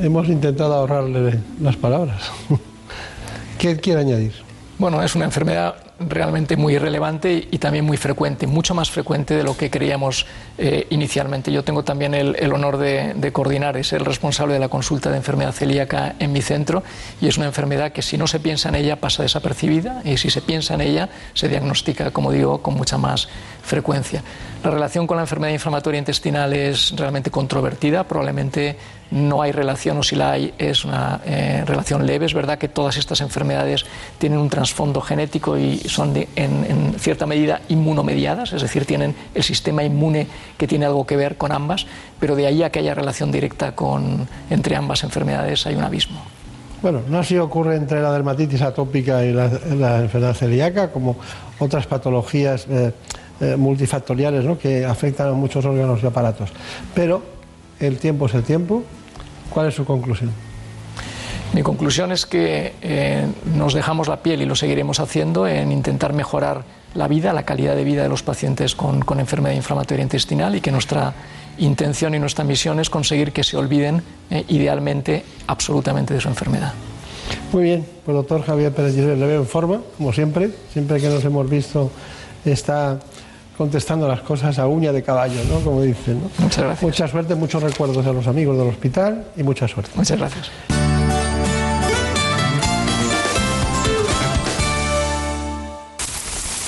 Hemos intentado ahorrarle las palabras. *laughs* ¿Qué quiere añadir? Bueno, es una enfermedad realmente muy relevante y también muy frecuente, mucho más frecuente de lo que creíamos eh, inicialmente. Yo tengo también el, honor de coordinar, es el responsable de la consulta de enfermedad celíaca en mi centro y es una enfermedad que si no se piensa en ella pasa desapercibida y si se piensa en ella se diagnostica, como digo, con mucha más frecuencia. La relación con la enfermedad inflamatoria intestinal es realmente controvertida, probablemente no hay relación o si la hay es una eh, relación leve. Es verdad que todas estas enfermedades tienen un trasfondo genético y son en, cierta medida inmunomediadas, es decir, tienen el sistema inmune que tiene algo que ver con ambas, pero de ahí a que haya relación directa con, entre ambas enfermedades hay un abismo. Bueno, no así ocurre entre la dermatitis atópica y la, la enfermedad celíaca, como otras patologías eh, eh, multifactoriales ¿no? que afectan a muchos órganos y aparatos. Pero el tiempo es el tiempo. ¿Cuál es su conclusión? Mi conclusión es que eh, nos dejamos la piel y lo seguiremos haciendo en intentar mejorar la vida, la calidad de vida de los pacientes con, con enfermedad inflamatoria intestinal y que nuestra intención y nuestra misión es conseguir que se olviden eh, idealmente absolutamente de su enfermedad. Muy bien, pues doctor Javier Pérez Gisbert, le veo en forma, como siempre. Siempre que nos hemos visto está contestando las cosas a uña de caballo, ¿no? Como dicen. ¿no? Muchas gracias. Mucha suerte, muchos recuerdos a los amigos del hospital y mucha suerte. Muchas gracias.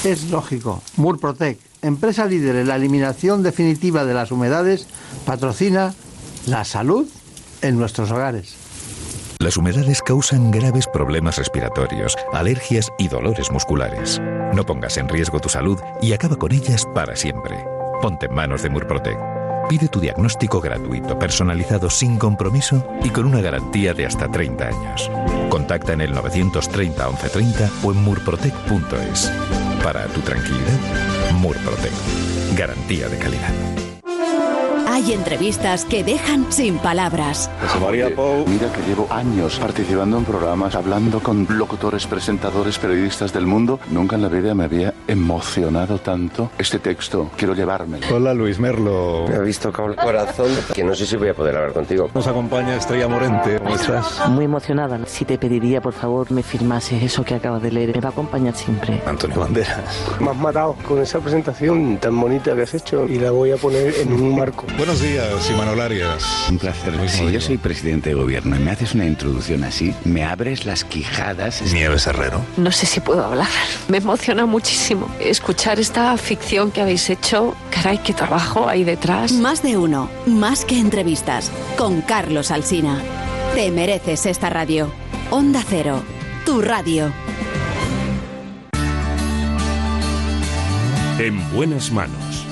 Es lógico. Murprotec, empresa líder en la eliminación definitiva de las humedades, patrocina la salud en nuestros hogares. Las humedades causan graves problemas respiratorios, alergias y dolores musculares. No pongas en riesgo tu salud y acaba con ellas para siempre. Ponte en manos de Murprotec. Pide tu diagnóstico gratuito, personalizado, sin compromiso y con una garantía de hasta 30 años. Contacta en el 930 1130 o en murprotec.es. Para tu tranquilidad, Murprotec. Garantía de calidad. Hay entrevistas que dejan sin palabras. María Pou. Mira que llevo años participando en programas, hablando con locutores, presentadores, periodistas del mundo. Nunca en la vida me había emocionado tanto este texto. Quiero llevármelo. Hola Luis Merlo. Me habéis tocado el corazón, que no sé si voy a poder hablar contigo. Nos acompaña Estrella Morente. ¿Cómo estás? Muy emocionada. Si te pediría, por favor, me firmases eso que acabas de leer. Me va a acompañar siempre. Antonio Banderas. Me has matado con esa presentación tan bonita que has hecho y la voy a poner en un marco. Buenos días, Imanol Arias. Un placer. Si yo soy presidente de gobierno y me haces una introducción así, me abres las quijadas. Nieves Herrero. No sé si puedo hablar. Me emociona muchísimo escuchar esta ficción que habéis hecho. Caray, qué trabajo hay detrás. Más de uno, más que entrevistas. Con Carlos Alsina. Te mereces esta radio. Onda Cero, tu radio. En buenas manos.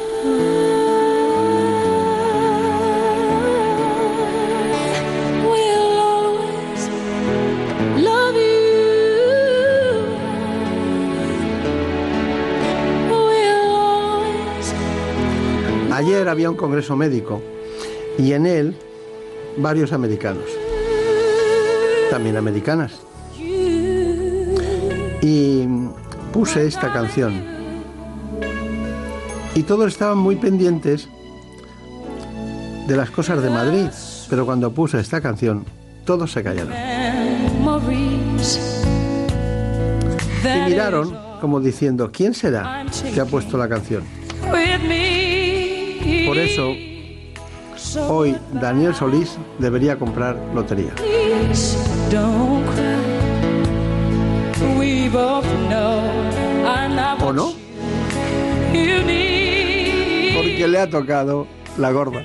Ayer había un congreso médico y en él varios americanos, también americanas. Y puse esta canción. Y todos estaban muy pendientes de las cosas de Madrid, pero cuando puse esta canción, todos se callaron. Y miraron como diciendo, ¿quién será que ha puesto la canción? Por eso, hoy Daniel Solís debería comprar lotería. ¿O no? Porque le ha tocado la gorda.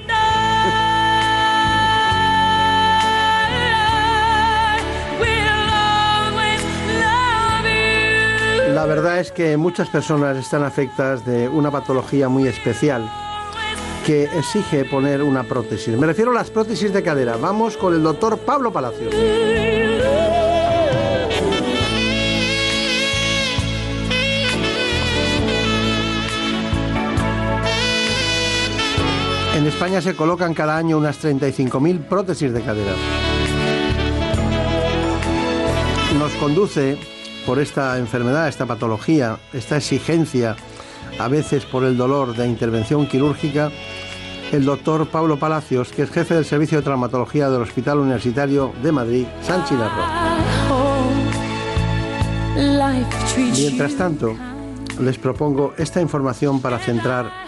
La verdad es que muchas personas están afectadas de una patología muy especial que exige poner una prótesis. Me refiero a las prótesis de cadera. Vamos con el doctor Pablo Palacios. En España se colocan cada año unas 35.000 prótesis de cadera. Nos conduce por esta enfermedad, esta patología, esta exigencia, a veces por el dolor de intervención quirúrgica, el doctor Pablo Palacios, que es jefe del Servicio de Traumatología del Hospital Universitario de Madrid, San Chinarro. Mientras tanto, les propongo esta información para centrar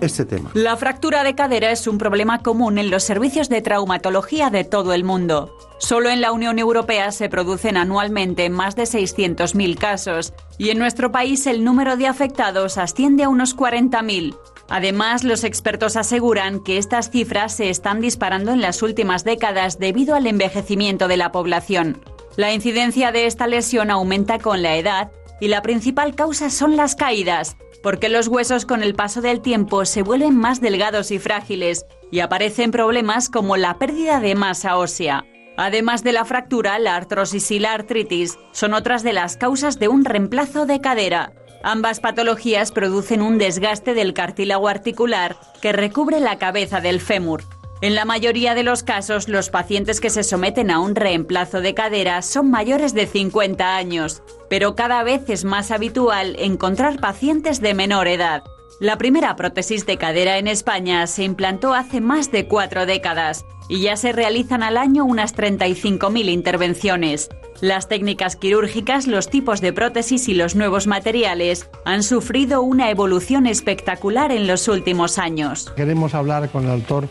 este tema. La fractura de cadera es un problema común en los servicios de traumatología de todo el mundo. Solo en la Unión Europea se producen anualmente más de 600.000 casos y en nuestro país el número de afectados asciende a unos 40.000. Además, los expertos aseguran que estas cifras se están disparando en las últimas décadas debido al envejecimiento de la población. La incidencia de esta lesión aumenta con la edad y la principal causa son las caídas, porque los huesos con el paso del tiempo se vuelven más delgados y frágiles y aparecen problemas como la pérdida de masa ósea. Además de la fractura, la artrosis y la artritis son otras de las causas de un reemplazo de cadera. Ambas patologías producen un desgaste del cartílago articular que recubre la cabeza del fémur. En la mayoría de los casos, los pacientes que se someten a un reemplazo de cadera son mayores de 50 años, pero cada vez es más habitual encontrar pacientes de menor edad. La primera prótesis de cadera en España se implantó hace más de cuatro décadas y ya se realizan al año unas 35.000 intervenciones. Las técnicas quirúrgicas, los tipos de prótesis y los nuevos materiales han sufrido una evolución espectacular en los últimos años. Queremos hablar con el doctor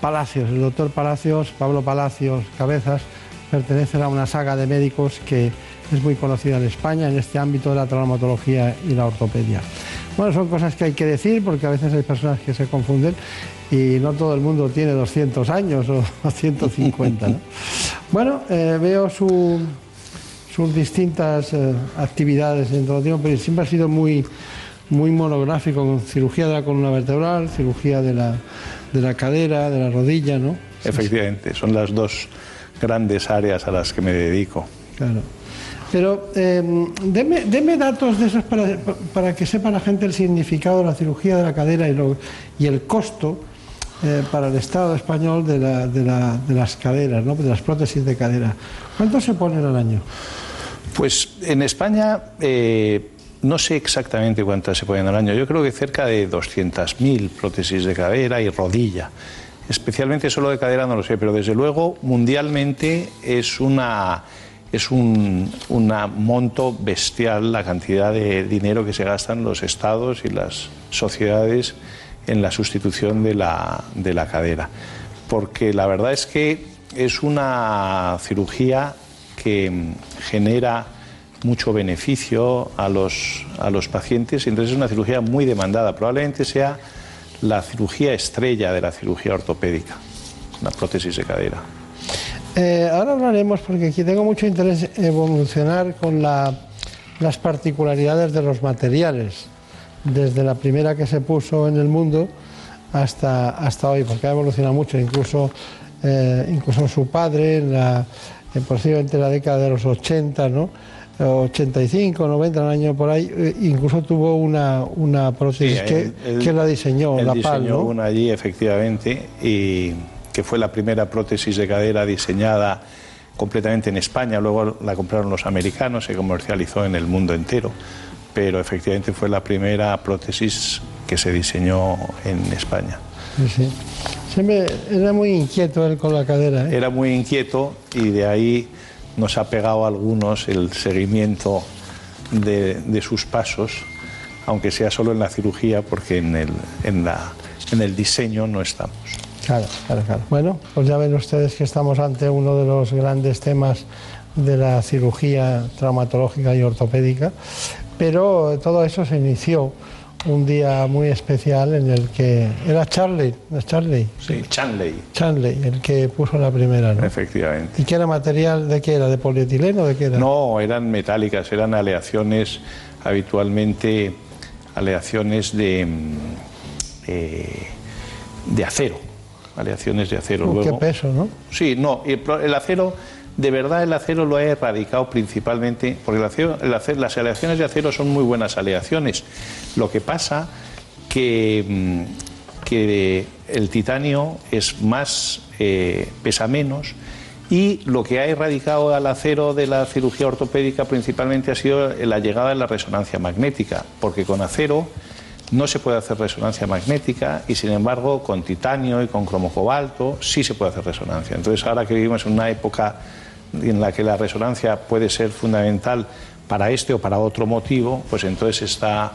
Palacios. El doctor Palacios, Pablo Palacios Cabezas, pertenece a una saga de médicos que es muy conocida en España en este ámbito de la traumatología y la ortopedia. Bueno, son cosas que hay que decir porque a veces hay personas que se confunden y no todo el mundo tiene 200 años o *laughs* 150. ¿no? Bueno, eh, veo su- sus distintas eh, actividades en todo tiempo, pero siempre ha sido muy, muy monográfico con cirugía de la columna vertebral, cirugía de la, de la cadera, de la rodilla, ¿no? Efectivamente, son las dos grandes áreas a las que me dedico. Claro. Pero eh, deme, deme datos de esos para, para que sepa la gente el significado de la cirugía de la cadera y, lo- y el costo eh, para el Estado español de, la- de la- de las caderas, ¿no? de las prótesis de cadera. ¿Cuánto se ponen al año? Pues en España eh, no sé exactamente cuántas se ponen al año. Yo creo que cerca de 200.000 prótesis de cadera y rodilla. Especialmente solo de cadera no lo sé, pero desde luego mundialmente es una es un una monto bestial la cantidad de dinero que se gastan los estados y las sociedades en la sustitución de la, de la cadera. Porque la verdad es que es una cirugía que genera mucho beneficio a los, a los pacientes entonces es una cirugía muy demandada. Probablemente sea la cirugía estrella de la cirugía ortopédica, la prótesis de cadera. Eh, ahora hablaremos, porque aquí tengo mucho interés evolucionar con la- las particularidades de los materiales, desde la primera que se puso en el mundo hasta, hasta hoy, porque ha evolucionado mucho, incluso, eh, incluso su padre, en la, en posiblemente la década de los 80, ¿no? 85, 90, un año por ahí, eh, incluso tuvo una, una prótesis que, él- él- que la diseñó, él la PAL, diseñó ¿no? una allí, efectivamente, y que fue la primera prótesis de cadera diseñada completamente en España. Luego la compraron los americanos, se comercializó en el mundo entero. Pero efectivamente fue la primera prótesis que se diseñó en España. Sí, sí. Siempre era muy inquieto él con la cadera. ¿eh? Era muy inquieto y de ahí nos ha pegado a algunos el seguimiento de, de sus pasos, aunque sea solo en la cirugía, porque en el, en la, en el diseño no estamos. Claro, claro, claro. Bueno, pues ya ven ustedes que estamos ante uno de los grandes temas de la cirugía traumatológica y ortopédica, pero todo eso se inició un día muy especial en el que era Charlie, ¿no es Charlie, Sí, Chanley, Chanley, el que puso la primera, ¿no? efectivamente. ¿Y qué era material de qué era? ¿De polietileno o de qué era? No, eran metálicas, eran aleaciones habitualmente aleaciones de, mm, eh, de acero, aleaciones de acero. Uh, qué Luego, peso, ¿no? Sí, no, el acero, de verdad el acero lo ha erradicado principalmente, porque el acero- las aleaciones de acero son muy buenas aleaciones. Lo que pasa que, mm, que el titanio es más, eh, pesa menos y lo que ha erradicado al acero de la cirugía ortopédica principalmente ha sido la llegada de la resonancia magnética, porque con acero no se puede hacer resonancia magnética y sin embargo con titanio y con cromo cobalto sí se puede hacer resonancia. Entonces ahora que vivimos en una época en la que la resonancia puede ser fundamental para este o para otro motivo, pues entonces está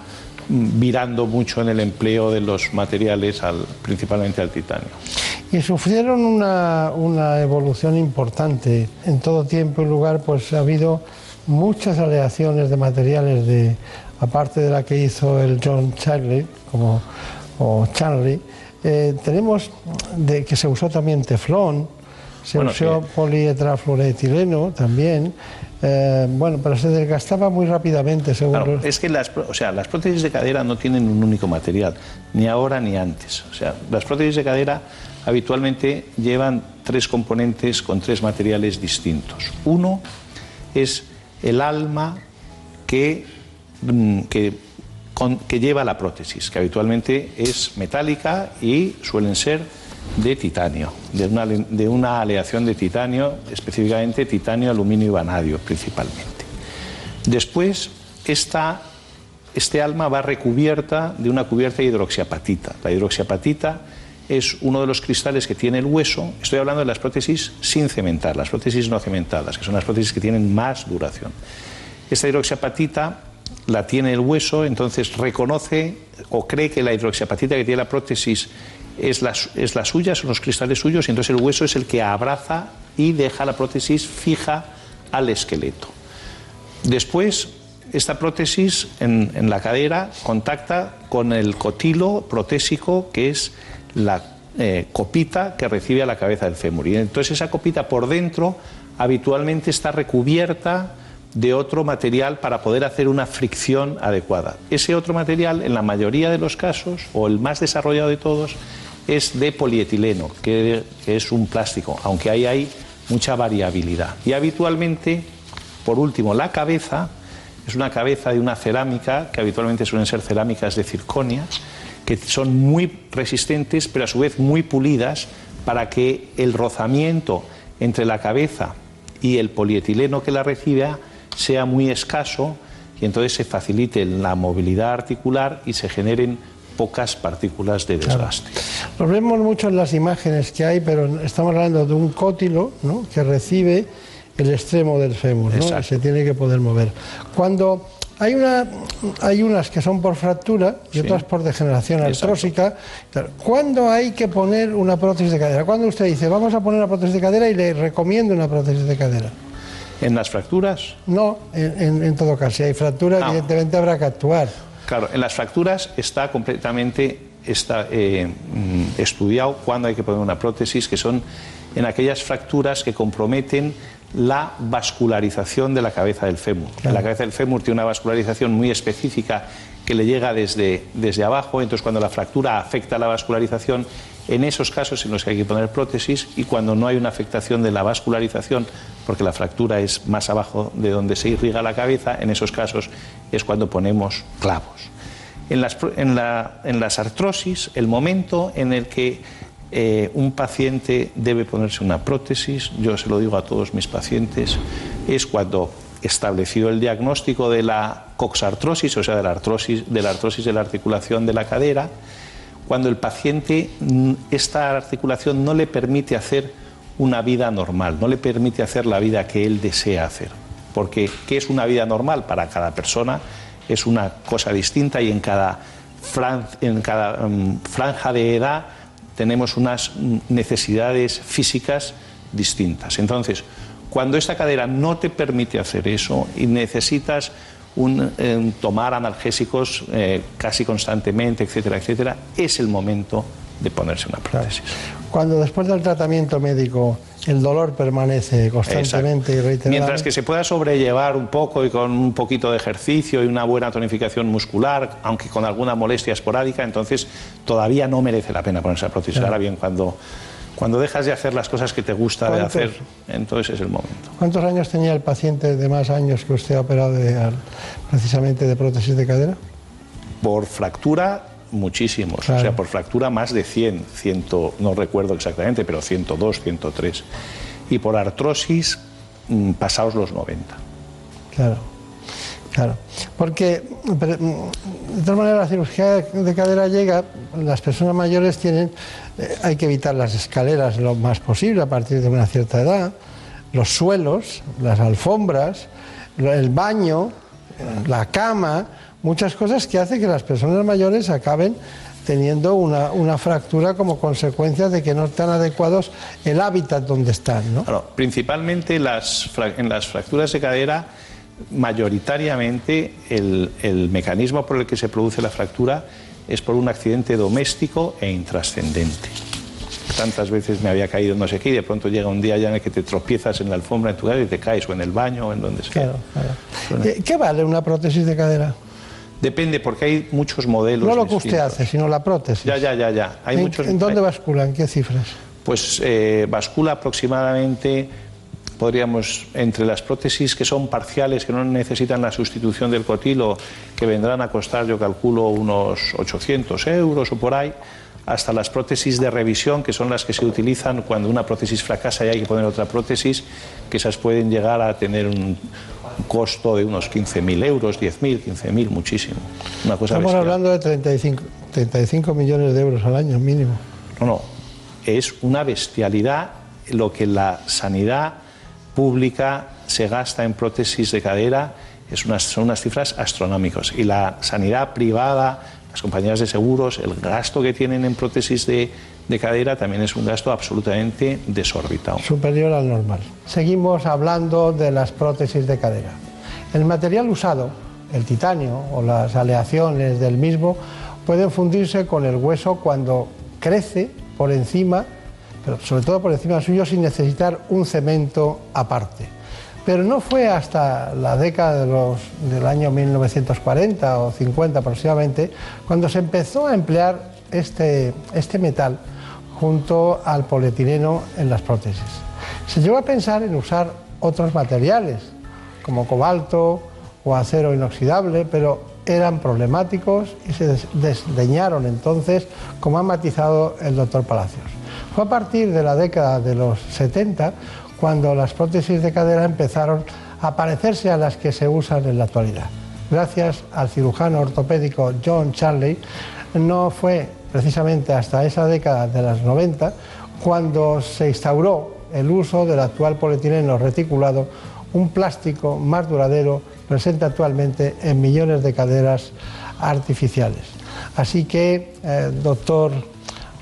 mm, virando mucho en el empleo de los materiales, al- principalmente al titanio. Y sufrieron una, una evolución importante. En todo tiempo y lugar, pues ha habido muchas aleaciones de materiales, de, aparte de la que hizo el John Charlie, como, o Charlie. eh, tenemos de que se usó también teflón, se Bueno, usó sí. polietrafluoretileno también. eh, bueno, pero se desgastaba muy rápidamente, según Claro, los- es que las, o sea, las prótesis de cadera no tienen un único material, ni ahora ni antes. O sea, las prótesis de cadera habitualmente llevan tres componentes con tres materiales distintos. Uno es el alma que, mm, que, con- que lleva la prótesis, que habitualmente es metálica y suelen ser de titanio, de una, de una aleación de titanio, específicamente titanio, aluminio y vanadio principalmente. Después, esta, este alma va recubierta de una cubierta de hidroxiapatita. La hidroxiapatita es uno de los cristales que tiene el hueso. Estoy hablando de las prótesis sin cementar, las prótesis no cementadas, que son las prótesis que tienen más duración. Esta hidroxiapatita la tiene el hueso, entonces reconoce o cree que la hidroxiapatita que tiene la prótesis es la, es suya, son los cristales suyos, y entonces el hueso es el que abraza y deja la prótesis fija al esqueleto. Después, esta prótesis en, en la cadera contacta con el cotilo protésico, que es la eh, copita que recibe a la cabeza del fémur. Y entonces esa copita por dentro habitualmente está recubierta de otro material para poder hacer una fricción adecuada. Ese otro material, en la mayoría de los casos, o el más desarrollado de todos, es de polietileno, que, es un plástico, aunque ahí hay mucha variabilidad. Y habitualmente, por último, la cabeza es una cabeza de una cerámica, que habitualmente suelen ser cerámicas de circonia, que son muy resistentes, pero a su vez muy pulidas, para que el rozamiento entre la cabeza y el polietileno que la recibe sea muy escaso y entonces se facilite la movilidad articular y se generen pocas partículas de desgaste. Lo vemos mucho en las imágenes que hay, pero estamos hablando de un cótilo ¿no? que recibe el extremo del fémur ¿no? se tiene que poder mover. Cuando hay, una, hay unas que son por fractura y otras por degeneración artrósica, ¿cuándo hay que poner una prótesis de cadera? Cuando usted dice, vamos a poner una prótesis de cadera y le recomiendo una prótesis de cadera? En las fracturas, No, en, en- en todo caso, si hay fractura, Ah. evidentemente habrá que actuar. Claro, en las fracturas está completamente está, eh, mm, estudiado cuándo hay que poner una prótesis, que son en aquellas fracturas que comprometen la vascularización de la cabeza del fémur. La cabeza del fémur tiene una vascularización muy específica que le llega desde, desde abajo, entonces cuando la fractura afecta la vascularización, en esos casos en los que hay que poner prótesis y cuando no hay una afectación de la vascularización, porque la fractura es más abajo de donde se irriga la cabeza, en esos casos es cuando ponemos clavos. En las, en la- en las artrosis, el momento en el que eh, un paciente debe ponerse una prótesis, yo se lo digo a todos mis pacientes, es cuando establecido el diagnóstico de la coxartrosis, o sea, de la artrosis de la, artrosis de la articulación de la cadera, cuando el paciente mm, esta articulación no le permite hacer una vida normal, no le permite hacer la vida que él desea hacer. Porque ¿qué es una vida normal? Para cada persona es una cosa distinta y en cada, en cada mm, franja de edad tenemos unas mm, necesidades físicas distintas. Entonces, cuando esta cadera no te permite hacer eso y necesitas un, eh, tomar analgésicos eh, casi constantemente, etcétera, etcétera, es el momento de ponerse una prótesis. Cuando después del tratamiento médico el dolor permanece constantemente y reiteradamente. Mientras que se pueda sobrellevar un poco y con un poquito de ejercicio y una buena tonificación muscular, aunque con alguna molestia esporádica, entonces todavía no merece la pena ponerse la prótesis. Claro. Ahora bien, cuando, cuando dejas de hacer las cosas que te gusta de ¿Cuántos? hacer, entonces es el momento. ¿Cuántos años tenía el paciente de más años que usted ha operado de- precisamente de prótesis de cadera? Por fractura, muchísimos. Claro. O sea, por fractura más de 100, 100, no recuerdo exactamente, pero 102, 103. Y por artrosis, mm, pasados los 90. Claro, claro. Porque, mm, de todas maneras, la cirugía de cadera llega, las personas mayores tienen, eh, hay que evitar las escaleras lo más posible a partir de una cierta edad, los suelos, las alfombras, el baño, eh, la cama, muchas cosas que hacen que las personas mayores acaben teniendo una, una fractura como consecuencia de que no están adecuados el hábitat donde están, ¿no? Claro, principalmente las en las fracturas de cadera, mayoritariamente el, el mecanismo por el que se produce la fractura es por un accidente doméstico e intrascendente. Tantas veces me había caído no sé qué y de pronto llega un día ya en el que te tropiezas en la alfombra en tu casa y te caes o en el baño o en donde sea. Claro, claro. Eh, ¿Qué vale una prótesis de cadera? Depende porque hay muchos modelos. No lo que usted hace, sino la prótesis. Ya, ya, ya, ya. Hay ¿En, muchos. en dónde bascula? ¿En qué cifras? Pues eh, bascula aproximadamente, podríamos, entre las prótesis que son parciales, que no necesitan la sustitución del cotilo, que vendrán a costar, yo calculo, unos 800 euros o por ahí, hasta las prótesis de revisión, que son las que se utilizan cuando una prótesis fracasa y hay que poner otra prótesis, que esas pueden llegar a tener un, costo de unos 15.000 euros, 10.000, 15.000, muchísimo. Una cosa Estamos bestial. hablando de 35, 35 millones de euros al año mínimo. No, no, es una bestialidad lo que la sanidad pública se gasta en prótesis de cadera, es unas, son unas cifras astronómicas. Y la sanidad privada, las compañías de seguros, el gasto que tienen en prótesis de, de cadera también es un gasto absolutamente desorbitado. superior al normal. Seguimos hablando de las prótesis de cadera. El material usado, el titanio o las aleaciones del mismo, pueden fundirse con el hueso cuando crece por encima, pero sobre todo por encima suyo sin necesitar un cemento aparte. Pero no fue hasta la década del año 1940 o 50 aproximadamente cuando se empezó a emplear este, este metal junto al polietileno en las prótesis. Se llegó a pensar en usar otros materiales, como cobalto o acero inoxidable, pero eran problemáticos y se des- desdeñaron entonces, como ha matizado el doctor Palacios. Fue a partir de la década de los 70 cuando las prótesis de cadera empezaron a parecerse a las que se usan en la actualidad. Gracias al cirujano ortopédico John Charley, no fue precisamente hasta esa década de los 90 cuando se instauró el uso del actual polietileno reticulado, un plástico más duradero presente actualmente en millones de caderas artificiales. Así que, eh, doctor,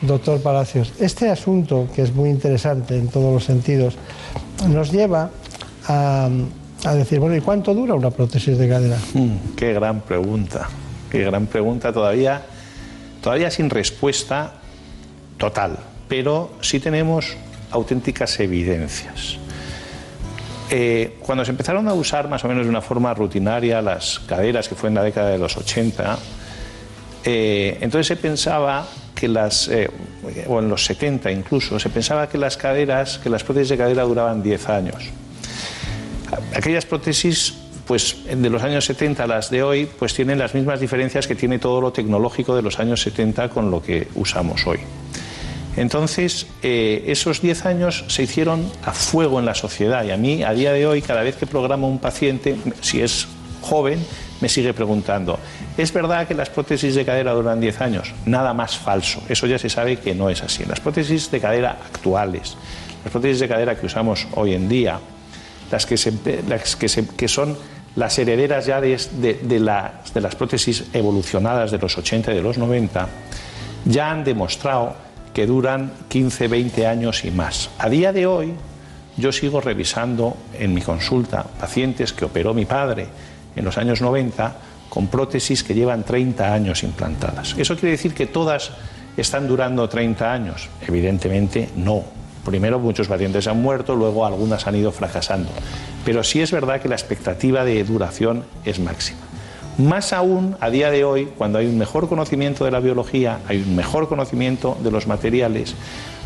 doctor Palacios, este asunto, que es muy interesante en todos los sentidos, nos lleva a, decir, bueno, ¿y cuánto dura una prótesis de cadera? Mm, qué gran pregunta, qué gran pregunta todavía, todavía sin respuesta total, pero sí tenemos auténticas evidencias. Eh, cuando se empezaron a usar más o menos de una forma rutinaria las caderas, que fue en la década de los 80, eh, entonces se pensaba que las, eh, o en los 70 incluso, se pensaba que las caderas, que las prótesis de cadera duraban 10 años. Aquellas prótesis, pues de los años 70 a las de hoy, pues tienen las mismas diferencias que tiene todo lo tecnológico de los años 70 con lo que usamos hoy. Entonces, eh, esos 10 años se hicieron a fuego en la sociedad y a mí, a día de hoy, cada vez que programo un paciente, si es joven, me sigue preguntando, ¿es verdad que las prótesis de cadera duran 10 años? Nada más falso, eso ya se sabe que no es así. Las prótesis de cadera actuales, las prótesis de cadera que usamos hoy en día, las que, se- que, son las herederas ya de, de las prótesis evolucionadas de los 80 y de los 90, ya han demostrado que duran 15, 20 años y más. A día de hoy, yo sigo revisando en mi consulta pacientes que operó mi padre en los años 90 con prótesis que llevan 30 años implantadas. ¿Eso quiere decir que todas están durando 30 años? Evidentemente no. Primero muchos pacientes han muerto, luego algunas han ido fracasando. Pero sí es verdad que la expectativa de duración es máxima. Más aún a día de hoy, cuando hay un mejor conocimiento de la biología, hay un mejor conocimiento de los materiales,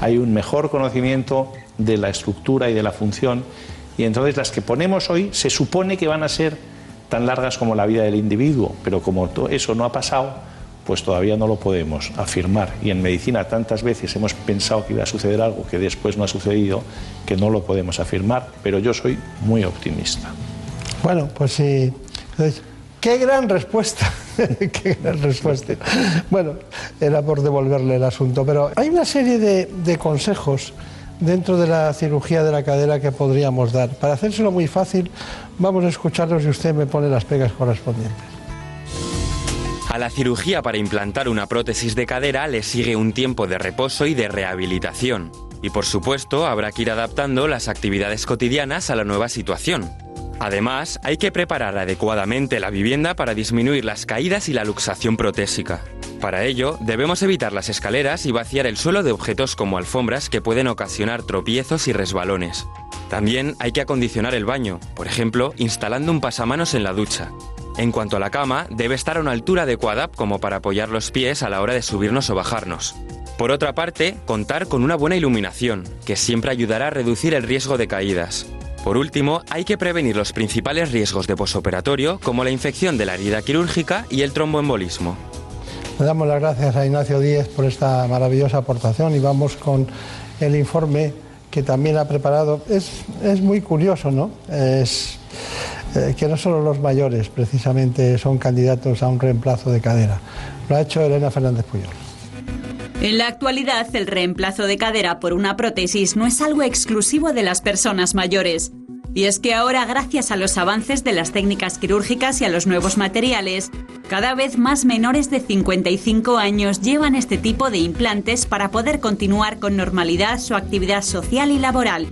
hay un mejor conocimiento de la estructura y de la función, y entonces las que ponemos hoy se supone que van a ser tan largas como la vida del individuo, pero como eso no ha pasado, pues todavía no lo podemos afirmar. Y en medicina tantas veces hemos pensado que iba a suceder algo que después no ha sucedido, que no lo podemos afirmar, pero yo soy muy optimista. Bueno, pues sí. Qué gran respuesta. *laughs* qué gran respuesta. Bueno, era por devolverle el asunto, pero hay una serie de, de consejos dentro de la cirugía de la cadera que podríamos dar. Para hacérselo muy fácil, vamos a escucharlos y usted me pone las pegas correspondientes. A la cirugía para implantar una prótesis de cadera le sigue un tiempo de reposo y de rehabilitación. Y por supuesto, habrá que ir adaptando las actividades cotidianas a la nueva situación. Además, hay que preparar adecuadamente la vivienda para disminuir las caídas y la luxación protésica. Para ello, debemos evitar las escaleras y vaciar el suelo de objetos como alfombras que pueden ocasionar tropiezos y resbalones. También hay que acondicionar el baño, por ejemplo, instalando un pasamanos en la ducha. En cuanto a la cama, debe estar a una altura adecuada como para apoyar los pies a la hora de subirnos o bajarnos. Por otra parte, contar con una buena iluminación, que siempre ayudará a reducir el riesgo de caídas. Por último, hay que prevenir los principales riesgos de posoperatorio, como la infección de la herida quirúrgica y el tromboembolismo. Le damos las gracias a Ignacio Díez por esta maravillosa aportación y vamos con el informe que también ha preparado. Es, es muy curioso, ¿no? Es eh, que no solo los mayores precisamente son candidatos a un reemplazo de cadera. Lo ha hecho Elena Fernández Puyol. En la actualidad, el reemplazo de cadera por una prótesis no es algo exclusivo de las personas mayores. Y es que ahora, gracias a los avances de las técnicas quirúrgicas y a los nuevos materiales, cada vez más menores de 55 años llevan este tipo de implantes para poder continuar con normalidad su actividad social y laboral.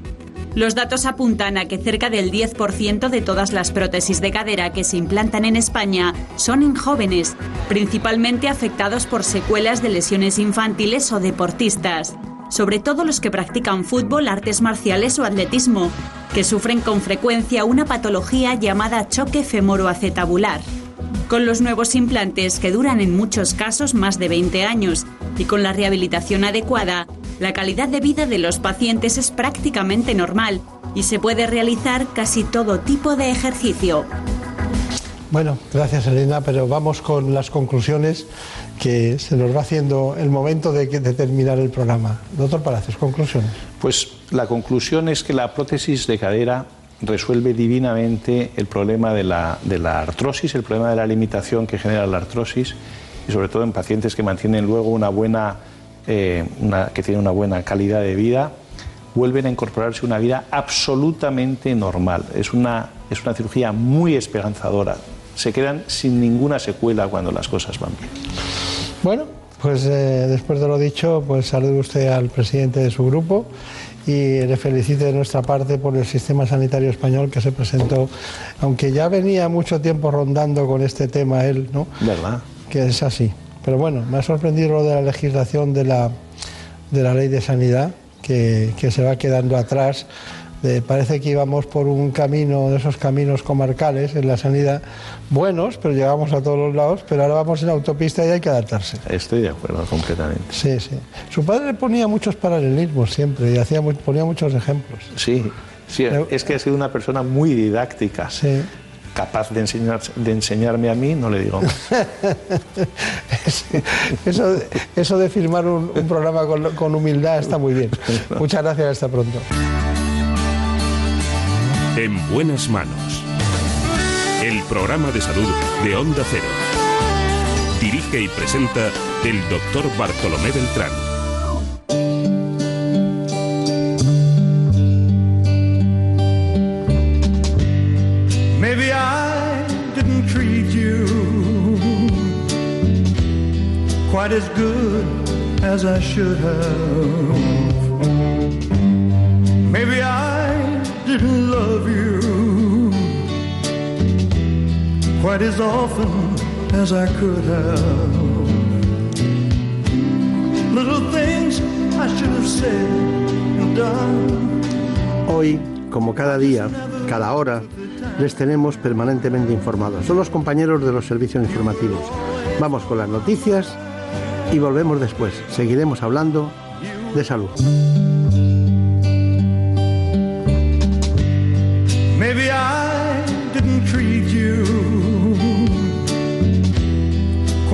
Los datos apuntan a que cerca del 10% de todas las prótesis de cadera que se implantan en España son en jóvenes, principalmente afectados por secuelas de lesiones infantiles o deportistas, sobre todo los que practican fútbol, artes marciales o atletismo, que sufren con frecuencia una patología llamada choque femoroacetabular. Con los nuevos implantes, que duran en muchos casos más de 20 años, y con la rehabilitación adecuada, la calidad de vida de los pacientes es prácticamente normal y se puede realizar casi todo tipo de ejercicio. Bueno, gracias Elena, pero vamos con las conclusiones que se nos va haciendo el momento de, de terminar el programa. Doctor Palacios, conclusiones. Pues la conclusión es que la prótesis de cadera resuelve divinamente el problema de la, artrosis, el problema de la limitación que genera la artrosis y sobre todo en pacientes que mantienen luego una buena, eh, que tienen una buena calidad de vida, vuelven a incorporarse una vida absolutamente normal. Es una, es una cirugía muy esperanzadora. Se quedan sin ninguna secuela cuando las cosas van bien. Bueno, pues eh, después de lo dicho, pues salude usted al presidente de su grupo y le felicite de nuestra parte por el sistema sanitario español que se presentó, aunque ya venía mucho tiempo rondando con este tema él, ¿no? ¿Verdad? Que es así. Pero bueno, me ha sorprendido lo de la legislación de la, de la ley de sanidad, que, que se va quedando atrás. Eh, parece que íbamos por un camino de esos caminos comarcales en la sanidad buenos, pero llegamos a todos los lados, pero ahora vamos en autopista y hay que adaptarse. Estoy de acuerdo completamente. Sí, sí. Su padre ponía muchos paralelismos siempre y hacía ponía muchos ejemplos. Sí, sí, es que ha sido una persona muy didáctica. Capaz de, enseñar, de enseñarme a mí, no le digo. *laughs* Eso, eso de firmar un, un programa con, con humildad está muy bien. *laughs* Muchas gracias, hasta pronto. En buenas manos. El programa de salud de Onda Cero. Dirige y presenta el doctor Bartolomé Beltrán. Maybe I didn't treat you quite as good as I should have. Love you quite as often as I could have. Little things I should have said and done. Hoy, como cada día, cada hora, les tenemos permanentemente informados. Son los compañeros de los servicios informativos. Vamos con las noticias y volvemos después. Seguiremos hablando de salud.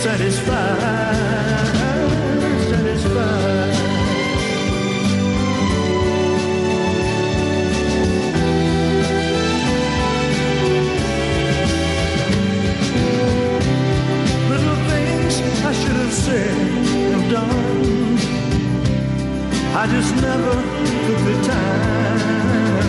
Satisfied, satisfied. Little things I should have said or done. I just never took the time.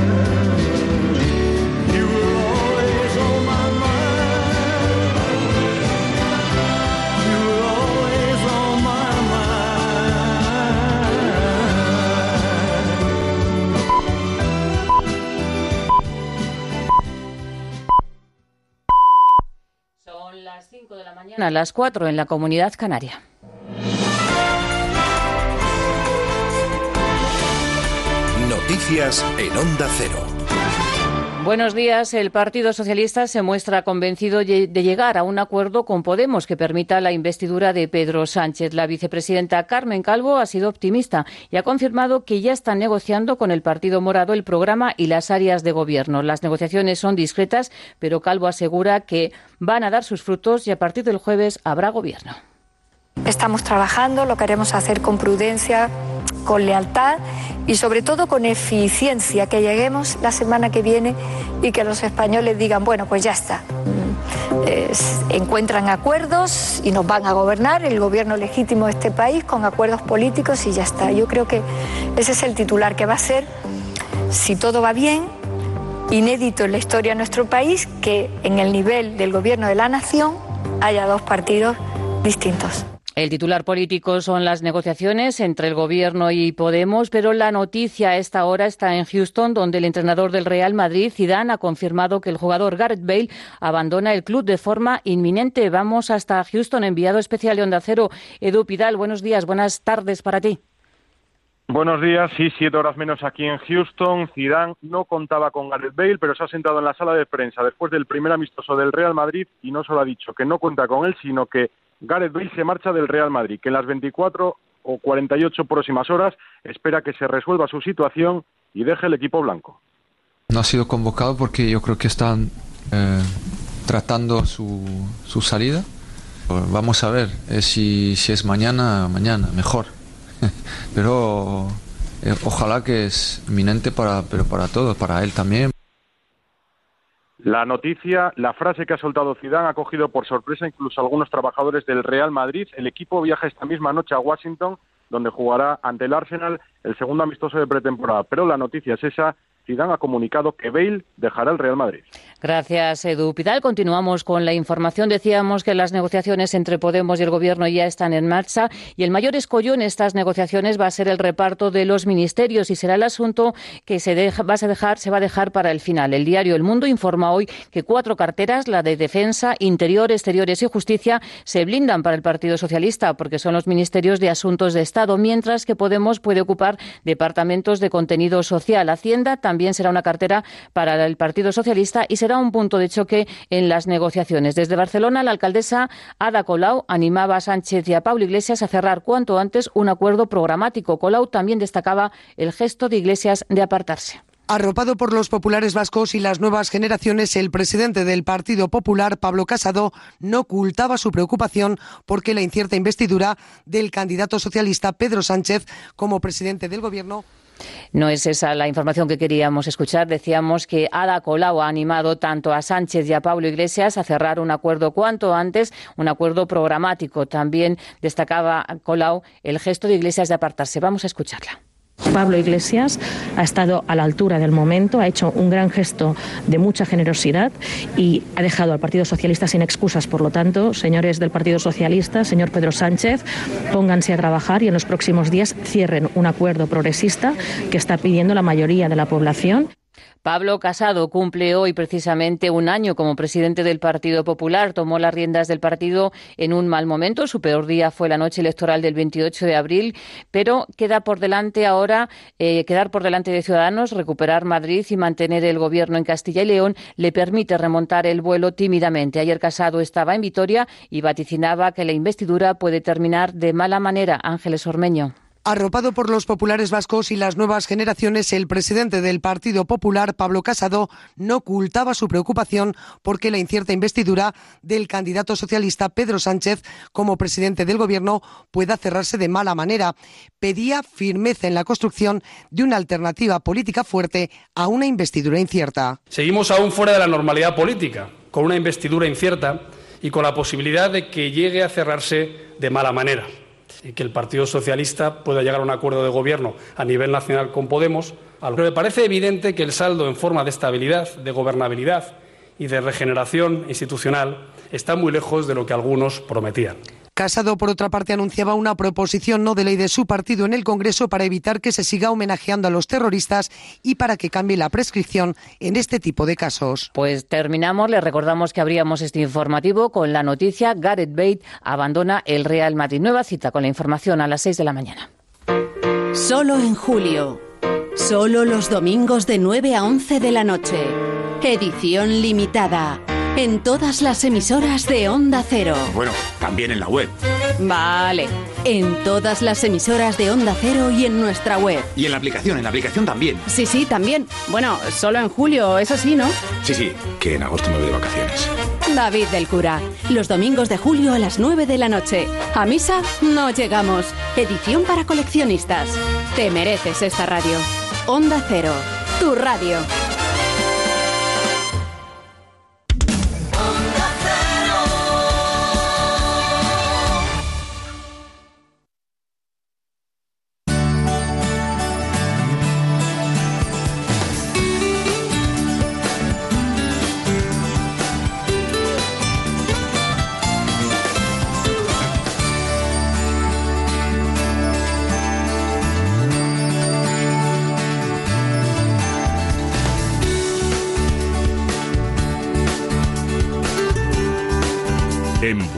A las 4 en la comunidad canaria. Noticias en Onda Cero. Buenos días. El Partido Socialista se muestra convencido de llegar a un acuerdo con Podemos que permita la investidura de Pedro Sánchez. La vicepresidenta Carmen Calvo ha sido optimista y ha confirmado que ya están negociando con el Partido Morado el programa y las áreas de gobierno. Las negociaciones son discretas, pero Calvo asegura que van a dar sus frutos y a partir del jueves habrá gobierno. Estamos trabajando, lo queremos hacer con prudencia, con lealtad y sobre todo con eficiencia, que lleguemos la semana que viene y que los españoles digan, bueno, pues ya está. Mm, encuentran acuerdos y nos van a gobernar, el gobierno legítimo de este país, con acuerdos políticos y ya está. Yo creo que ese es el titular que va a ser, si todo va bien, inédito en la historia de nuestro país, que en el nivel del gobierno de la nación haya dos partidos distintos. El titular político son las negociaciones entre el Gobierno y Podemos, pero la noticia a esta hora está en Houston, donde el entrenador del Real Madrid, Zidane, ha confirmado que el jugador Gareth Bale abandona el club de forma inminente. Vamos hasta Houston, enviado especial de Onda Cero. Edu Pidal, buenos días, buenas tardes para ti. Buenos días, sí, siete horas menos aquí en Houston. Zidane no contaba con Gareth Bale, pero se ha sentado en la sala de prensa después del primer amistoso del Real Madrid y no solo ha dicho que no cuenta con él, sino que Gareth Bale se marcha del Real Madrid, que en las 24 o 48 próximas horas espera que se resuelva su situación y deje el equipo blanco. No ha sido convocado porque yo creo que están eh, tratando su, su salida. Vamos a ver eh, si, si es mañana, mañana, mejor. *laughs* Pero eh, ojalá que es inminente para, pero para todos, para él también. La noticia, la frase que ha soltado Zidane ha cogido por sorpresa incluso a algunos trabajadores del Real Madrid. El equipo viaja esta misma noche a Washington, donde jugará ante el Arsenal el segundo amistoso de pretemporada. Pero la noticia es esa. Zidane ha comunicado que Bale dejará el Real Madrid. Gracias, Edu Pidal. Continuamos con la información. Decíamos que las negociaciones entre Podemos y el Gobierno ya están en marcha y el mayor escollo en estas negociaciones va a ser el reparto de los ministerios y será el asunto que se, deja, va a dejar, se va a dejar para el final. El diario El Mundo informa hoy que cuatro carteras, la de Defensa, Interior, Exteriores y Justicia, se blindan para el Partido Socialista porque son los ministerios de Asuntos de Estado, mientras que Podemos puede ocupar departamentos de contenido social. Hacienda también será una cartera para el Partido Socialista y será un punto de choque en las negociaciones. Desde Barcelona, la alcaldesa Ada Colau animaba a Sánchez y a Pablo Iglesias a cerrar cuanto antes un acuerdo programático. Colau también destacaba el gesto de Iglesias de apartarse. Arropado por los populares vascos y las nuevas generaciones, el presidente del Partido Popular, Pablo Casado, no ocultaba su preocupación porque la incierta investidura del candidato socialista Pedro Sánchez como presidente del Gobierno No es esa la información que queríamos escuchar. Decíamos que Ada Colau ha animado tanto a Sánchez y a Pablo Iglesias a cerrar un acuerdo cuanto antes, un acuerdo programático. También destacaba Colau el gesto de Iglesias de apartarse. Vamos a escucharla. Pablo Iglesias ha estado a la altura del momento, ha hecho un gran gesto de mucha generosidad y ha dejado al Partido Socialista sin excusas. Por lo tanto, señores del Partido Socialista, señor Pedro Sánchez, pónganse a trabajar y en los próximos días cierren un acuerdo progresista que está pidiendo la mayoría de la población. Pablo Casado cumple hoy precisamente un año como presidente del Partido Popular. Tomó las riendas del partido en un mal momento. Su peor día fue la noche electoral del 28 de abril, pero queda por delante ahora eh, quedar por delante de Ciudadanos, recuperar Madrid y mantener el gobierno en Castilla y León le permite remontar el vuelo tímidamente. Ayer Casado estaba en Vitoria y vaticinaba que la investidura puede terminar de mala manera. Ángeles Ormeño. Arropado por los populares vascos y las nuevas generaciones, el presidente del Partido Popular, Pablo Casado, no ocultaba su preocupación porque la incierta investidura del candidato socialista Pedro Sánchez como presidente del Gobierno pueda cerrarse de mala manera. Pedía firmeza en la construcción de una alternativa política fuerte a una investidura incierta. Seguimos aún fuera de la normalidad política, con una investidura incierta y con la posibilidad de que llegue a cerrarse de mala manera y que el Partido Socialista pueda llegar a un acuerdo de gobierno a nivel nacional con Podemos, que me parece evidente que el saldo en forma de estabilidad, de gobernabilidad y de regeneración institucional está muy lejos de lo que algunos prometían. Casado, por otra parte, anunciaba una proposición no de ley de su partido en el Congreso para evitar que se siga homenajeando a los terroristas y para que cambie la prescripción en este tipo de casos. Pues terminamos. Les recordamos que abríamos este informativo con la noticia Gareth Bale abandona el Real Madrid. Nueva cita con la información a las 6 de la mañana. Solo en julio. Solo los domingos de 9 a 11 de la noche. Edición limitada. En todas las emisoras de Onda Cero. Bueno, también en la web. Vale. En todas las emisoras de Onda Cero y en nuestra web. Y en la aplicación, en la aplicación también. Sí, sí, también. Bueno, solo en julio, eso sí, ¿no? Sí, sí, que en agosto me voy de vacaciones. David del Cura. Los domingos de julio a las 9 de la noche. A misa no llegamos. Edición para coleccionistas. Te mereces esta radio. Onda Cero. Tu radio.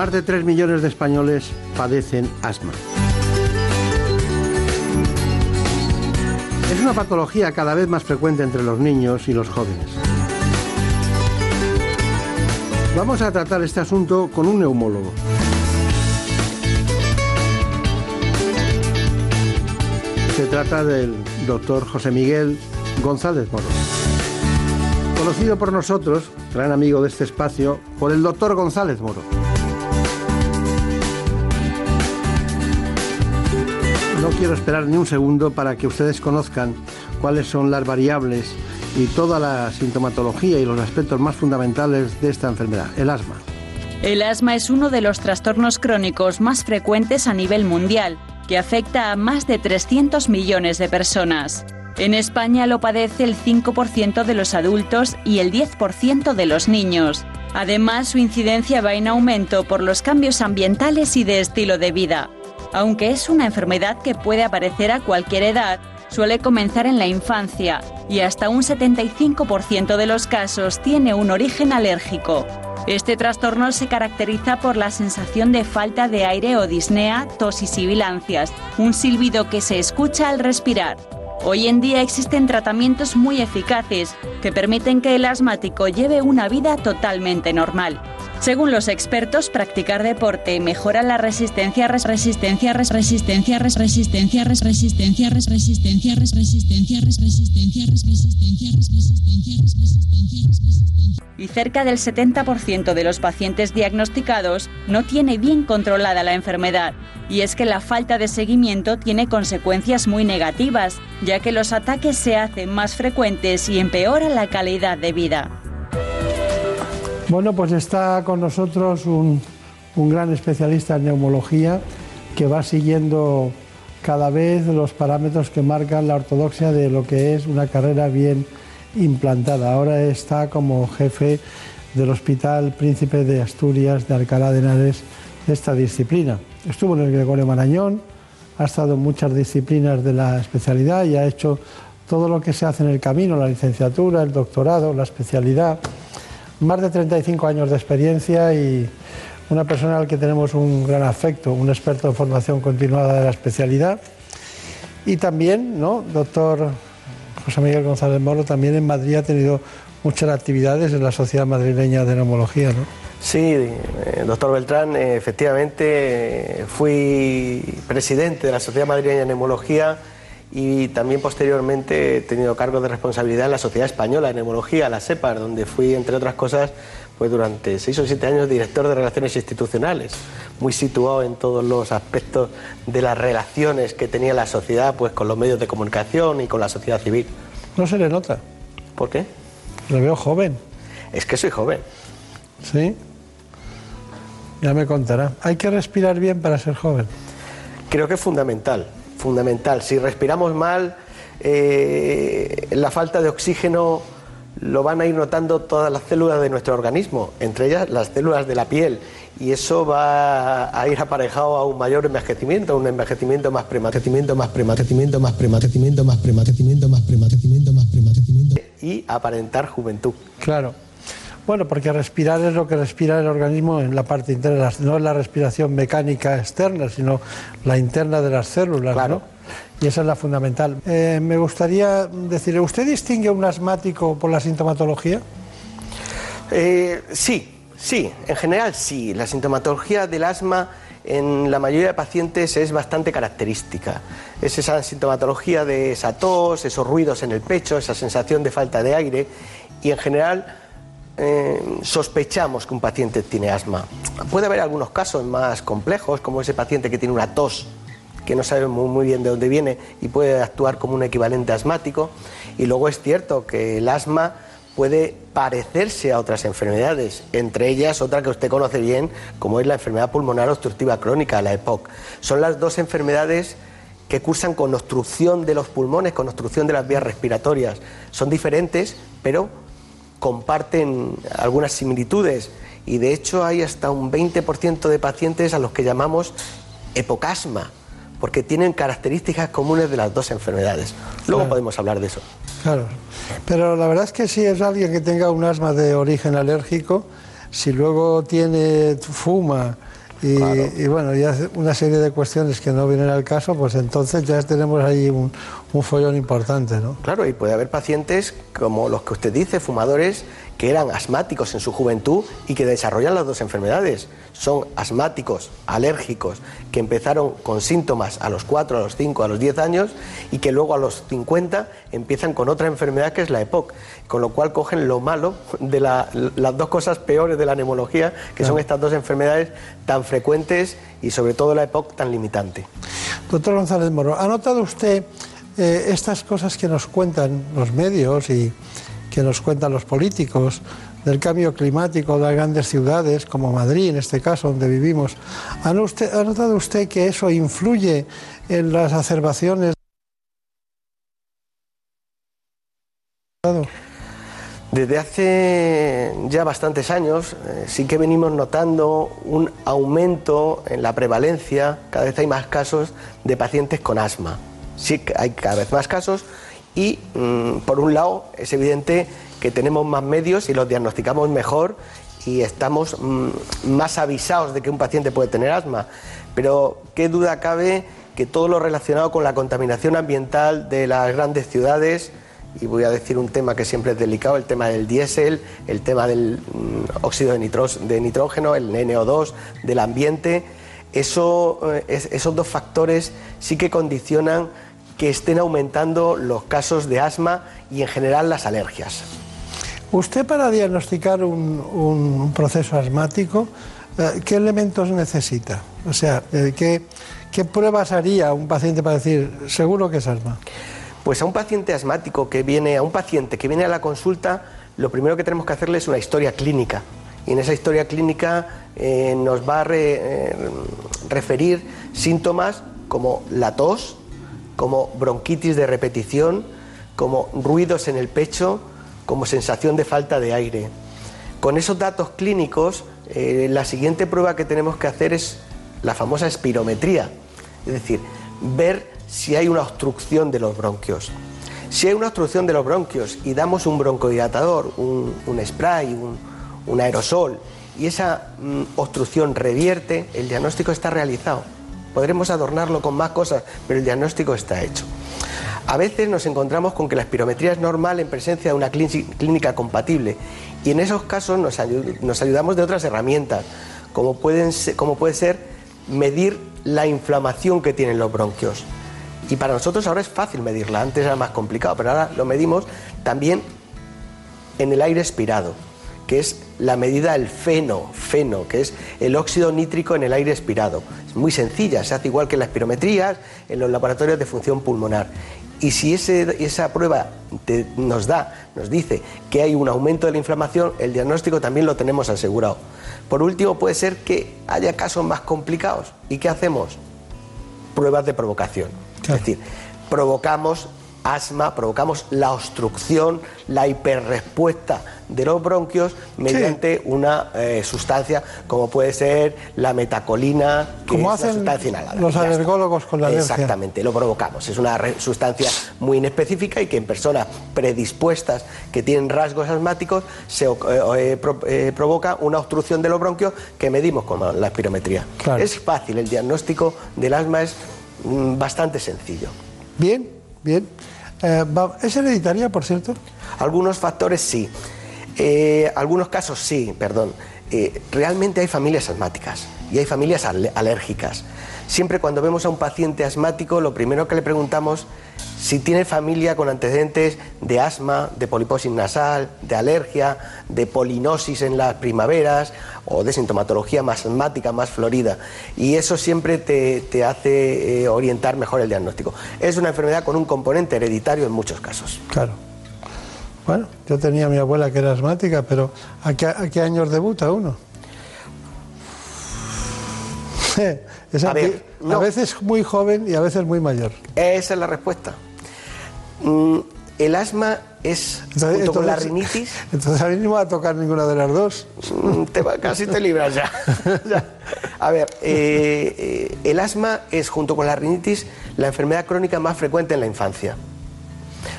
Más de 3 millones de españoles padecen asma. Es una patología cada vez más frecuente entre los niños y los jóvenes. Vamos a tratar este asunto con un neumólogo. Se trata del doctor José Miguel González Moro. Conocido por nosotros, gran amigo de este espacio, por el doctor González Moro. Quiero esperar ni un segundo para que ustedes conozcan cuáles son las variables y toda la sintomatología y los aspectos más fundamentales de esta enfermedad, el asma. El asma es uno de los trastornos crónicos más frecuentes a nivel mundial, que afecta a más de 300 millones de personas. En España lo padece el 5% de los adultos y el 10% de los niños. Además, su incidencia va en aumento por los cambios ambientales y de estilo de vida. Aunque es una enfermedad que puede aparecer a cualquier edad, suele comenzar en la infancia y hasta un 75% de los casos tiene un origen alérgico. Este trastorno se caracteriza por la sensación de falta de aire o disnea, tos y sibilancias, un silbido que se escucha al respirar. Hoy en día existen tratamientos muy eficaces que permiten que el asmático lleve una vida totalmente normal. Según los expertos, practicar deporte mejora la resistencia, res, resistencia, res, resistencia, res, resistencia, res, resistencia, res, resistencia, res, resistencia, res, resistencia, res, resistencia, res, resistencia, res, resistencia, res, resistencia. Y cerca del 70% de los pacientes diagnosticados no tiene bien controlada la enfermedad. Y es que la falta de seguimiento tiene consecuencias muy negativas, ya que los ataques se hacen más frecuentes y empeoran la calidad de vida. Bueno, pues está con nosotros un, un gran especialista en neumología que va siguiendo cada vez los parámetros que marcan la ortodoxia de lo que es una carrera bien implantada. Ahora está como jefe del Hospital Príncipe de Asturias de Alcalá de Henares de esta disciplina. Estuvo en el Gregorio Marañón, ha estado en muchas disciplinas de la especialidad y ha hecho todo lo que se hace en el camino, la licenciatura, el doctorado, la especialidad. Más de 35 años de experiencia y una persona al que tenemos un gran afecto, un experto en formación continuada de la especialidad. Y también, ¿no? Doctor José Miguel González Moro, también en Madrid ha tenido muchas actividades en la Sociedad Madrileña de Neumología, ¿no? Sí, eh, doctor Beltrán, eh, efectivamente eh, fui presidente de la Sociedad Madrileña de Neumología y también posteriormente he tenido cargo de responsabilidad en la Sociedad Española de Neumología, la SEPAR, donde fui, entre otras cosas, pues durante seis o siete años director de Relaciones Institucionales, muy situado en todos los aspectos de las relaciones que tenía la sociedad pues con los medios de comunicación y con la sociedad civil. No se le nota. ¿Por qué? Le veo joven. Es que soy joven. ¿Sí? Ya me contará. ¿Hay que respirar bien para ser joven? Creo que es fundamental, fundamental. Si respiramos mal, eh, la falta de oxígeno lo van a ir notando todas las células de nuestro organismo, entre ellas las células de la piel, y eso va a ir aparejado a un mayor envejecimiento, un envejecimiento más prematuro, más prematuro, más prematuro, más prematuro, más prematuro, más prematuro, y aparentar juventud. Claro. Bueno, porque respirar es lo que respira el organismo en la parte interna, no es la respiración mecánica externa, sino la interna de las células, ¿no? Y esa es la fundamental. Eh, me gustaría decirle, ¿usted distingue un asmático por la sintomatología? Eh, sí, sí, en general sí. La sintomatología del asma en la mayoría de pacientes es bastante característica. Es esa sintomatología de esa tos, esos ruidos en el pecho, esa sensación de falta de aire y en general eh, sospechamos que un paciente tiene asma. Puede haber algunos casos más complejos, como ese paciente que tiene una tos que no sabe muy, muy, bien de dónde viene y puede actuar como un equivalente asmático. Y luego es cierto que el asma puede parecerse a otras enfermedades, entre ellas otra que usted conoce bien, como es la enfermedad pulmonar obstructiva crónica, la EPOC. Son las dos enfermedades que cursan con obstrucción de los pulmones, con obstrucción de las vías respiratorias. Son diferentes, pero comparten algunas similitudes y de hecho hay hasta un 20% de pacientes a los que llamamos epocasma, porque tienen características comunes de las dos enfermedades. Luego Claro. podemos hablar de eso. Claro. Pero la verdad es que si es alguien que tenga un asma de origen alérgico, si luego tiene fuma y, y bueno, y hace una serie de cuestiones que no vienen al caso, pues entonces ya tenemos ahí un, un follón importante, ¿no? Claro, y puede haber pacientes como los que usted dice, fumadores, que eran asmáticos en su juventud y que desarrollan las dos enfermedades. Son asmáticos, alérgicos, que empezaron con síntomas a los 4, a los 5, a los 10 años y que luego a los 50 empiezan con otra enfermedad que es la EPOC. Con lo cual cogen lo malo de la- las dos cosas peores de la neumología, que son estas dos enfermedades tan frecuentes y sobre todo la EPOC tan limitante. Doctor González Moro, ¿ha notado usted eh, estas cosas que nos cuentan los medios y que nos cuentan los políticos del cambio climático de las grandes ciudades, como Madrid en este caso, donde vivimos? ¿Ha, notado usted que eso influye en las acerbaciones? Desde hace ya bastantes años eh, sí que venimos notando un aumento en la prevalencia, cada vez hay más casos de pacientes con asma. Sí que hay cada vez más casos y mm, por un lado es evidente que tenemos más medios y los diagnosticamos mejor y estamos mm, más avisados de que un paciente puede tener asma. Pero qué duda cabe que todo lo relacionado con la contaminación ambiental de las grandes ciudades, y voy a decir un tema que siempre es delicado, el tema del diésel, el tema del mm, óxido de, nitros- de nitrógeno, el NO2, del ambiente, eso, eh, es- esos dos factores sí que condicionan que estén aumentando los casos de asma y en general las alergias. Usted para diagnosticar un, un proceso asmático, eh, ¿qué elementos necesita? O sea, eh, ¿qué, ¿qué pruebas haría un paciente para decir, seguro que es asma? Pues a un paciente asmático que viene, a un paciente que viene a la consulta, lo primero que tenemos que hacerle es una historia clínica. Y en esa historia clínica eh, nos va a re- eh, referir síntomas como la tos, como bronquitis de repetición, como ruidos en el pecho, como sensación de falta de aire. Con esos datos clínicos, eh, la siguiente prueba que tenemos que hacer es la famosa espirometría, es decir, ver si hay una obstrucción de los bronquios. Si hay una obstrucción de los bronquios y damos un broncodilatador, un, spray, un, un aerosol, y esa mm, obstrucción revierte, el diagnóstico está realizado. Podremos adornarlo con más cosas, pero el diagnóstico está hecho. A veces nos encontramos con que la espirometría es normal en presencia de una clín- clínica compatible y en esos casos nos, ayu- nos ayudamos de otras herramientas, como, como puede ser medir la inflamación que tienen los bronquios. Y para nosotros ahora es fácil medirla, antes era más complicado, pero ahora lo medimos también en el aire expirado, que es la medida del feno, feno, que es el óxido nítrico en el aire expirado. Es muy sencilla, se hace igual que en las espirometrías, en los laboratorios de función pulmonar. Y si ese- esa prueba te- nos da, nos dice que hay un aumento de la inflamación, el diagnóstico también lo tenemos asegurado. Por último, puede ser que haya casos más complicados. ¿Y qué hacemos? Pruebas de provocación. Es decir, provocamos asma, provocamos la obstrucción, la hiperrespuesta de los bronquios mediante una eh, sustancia como puede ser la metacolina, que Como es hacen sustancia inhalada. los alergólogos con la alergia. Exactamente, lo provocamos. Es una sustancia muy inespecífica y que en personas predispuestas que tienen rasgos asmáticos se eh, pro- eh, provoca una obstrucción de los bronquios que medimos con la espirometría. Es fácil, el diagnóstico del asma es mm, bastante sencillo. Bien, bien. Eh, ¿Es hereditaria, por cierto? Algunos factores sí. Eh, algunos casos sí, perdón. Eh, realmente hay familias asmáticas y hay familias al- alérgicas. Siempre cuando vemos a un paciente asmático, lo primero que le preguntamos si tiene familia con antecedentes de asma, de poliposis nasal, de alergia, de polinosis en las primaveras o de sintomatología más asmática, más florida. Y eso siempre te, te hace eh, orientar mejor el diagnóstico. Es una enfermedad con un componente hereditario en muchos casos. Claro. Bueno, yo tenía a mi abuela que era asmática, pero ¿a qué, a qué años debuta uno? *laughs* Es a veces muy joven y a veces muy mayor. Esa es la respuesta. Mm, el asma es, junto con la rinitis, *laughs* Entonces a mí no me va a tocar ninguna de las dos. mm, te va- casi te libras ya. *laughs* Ya. A ver, eh, eh, el asma es, junto con la rinitis, la enfermedad crónica más frecuente en la infancia.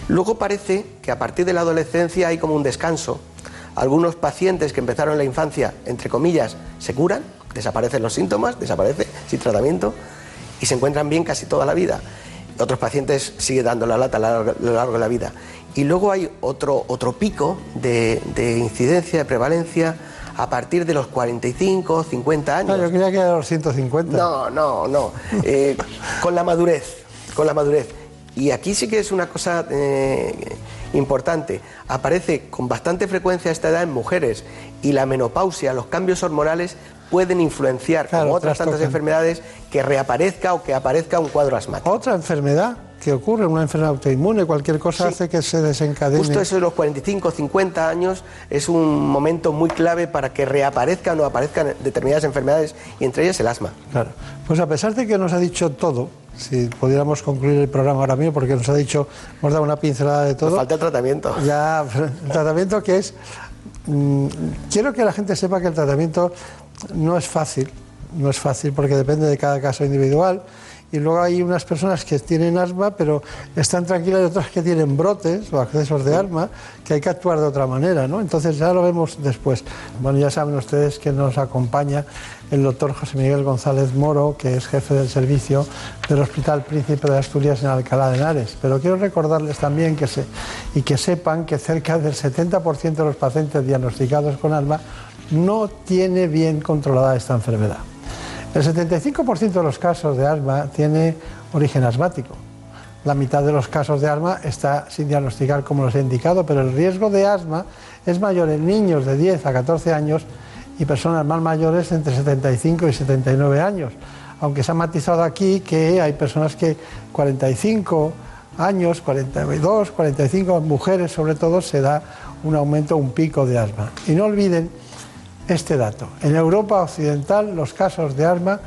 Luego parece que a partir de la adolescencia hay como un descanso. Algunos pacientes que empezaron en la infancia, entre comillas, se curan, desaparecen los síntomas, desaparece sin tratamiento y se encuentran bien casi toda la vida. Otros pacientes siguen dando la lata a lo largo- de la vida. Y luego hay otro, otro pico de, de incidencia, de prevalencia, a partir de los 45, 50 años. Ah, yo creía que era los 150. No, no, no. Eh, con la madurez, con la madurez. Y aquí sí que es una cosa eh, importante. Aparece con bastante frecuencia a esta edad en mujeres y la menopausia, los cambios hormonales pueden influenciar, como otras tantas enfermedades, que reaparezca o que aparezca un cuadro asmático. Otra enfermedad que ocurre, una enfermedad autoinmune, cualquier cosa hace que se desencadene. Justo eso de los 45, 50 años es un momento muy clave para que reaparezcan o aparezcan determinadas enfermedades y entre ellas el asma. Claro. Pues a pesar de que nos ha dicho todo, si pudiéramos concluir el programa ahora mismo, porque nos ha dicho, hemos dado una pincelada de todo. Nos falta el tratamiento. Ya, *laughs* el tratamiento que es. mm, quiero que la gente sepa que el tratamiento no es fácil, no es fácil porque depende de cada caso individual. Y luego hay unas personas que tienen asma, pero están tranquilas y otras que tienen brotes o accesos de asma, que hay que actuar de otra manera, ¿no? Entonces ya lo vemos después. Bueno, ya saben ustedes que nos acompaña el doctor José Miguel González Moro, que es jefe del servicio del Hospital Príncipe de Asturias en Alcalá de Henares. Pero quiero recordarles también que se, y que sepan que cerca del 70% de los pacientes diagnosticados con asma no tiene bien controlada esta enfermedad. El 75% de los casos de asma tiene origen asmático. La mitad de los casos de asma está sin diagnosticar como los he indicado, pero el riesgo de asma es mayor en niños de 10 a 14 años y personas más mayores entre 75 y 79 años. Aunque se ha matizado aquí que hay personas que 45 años, 42, 45 mujeres sobre todo, se da un aumento, un pico de asma. Y no olviden este dato. En Europa Occidental los casos de asma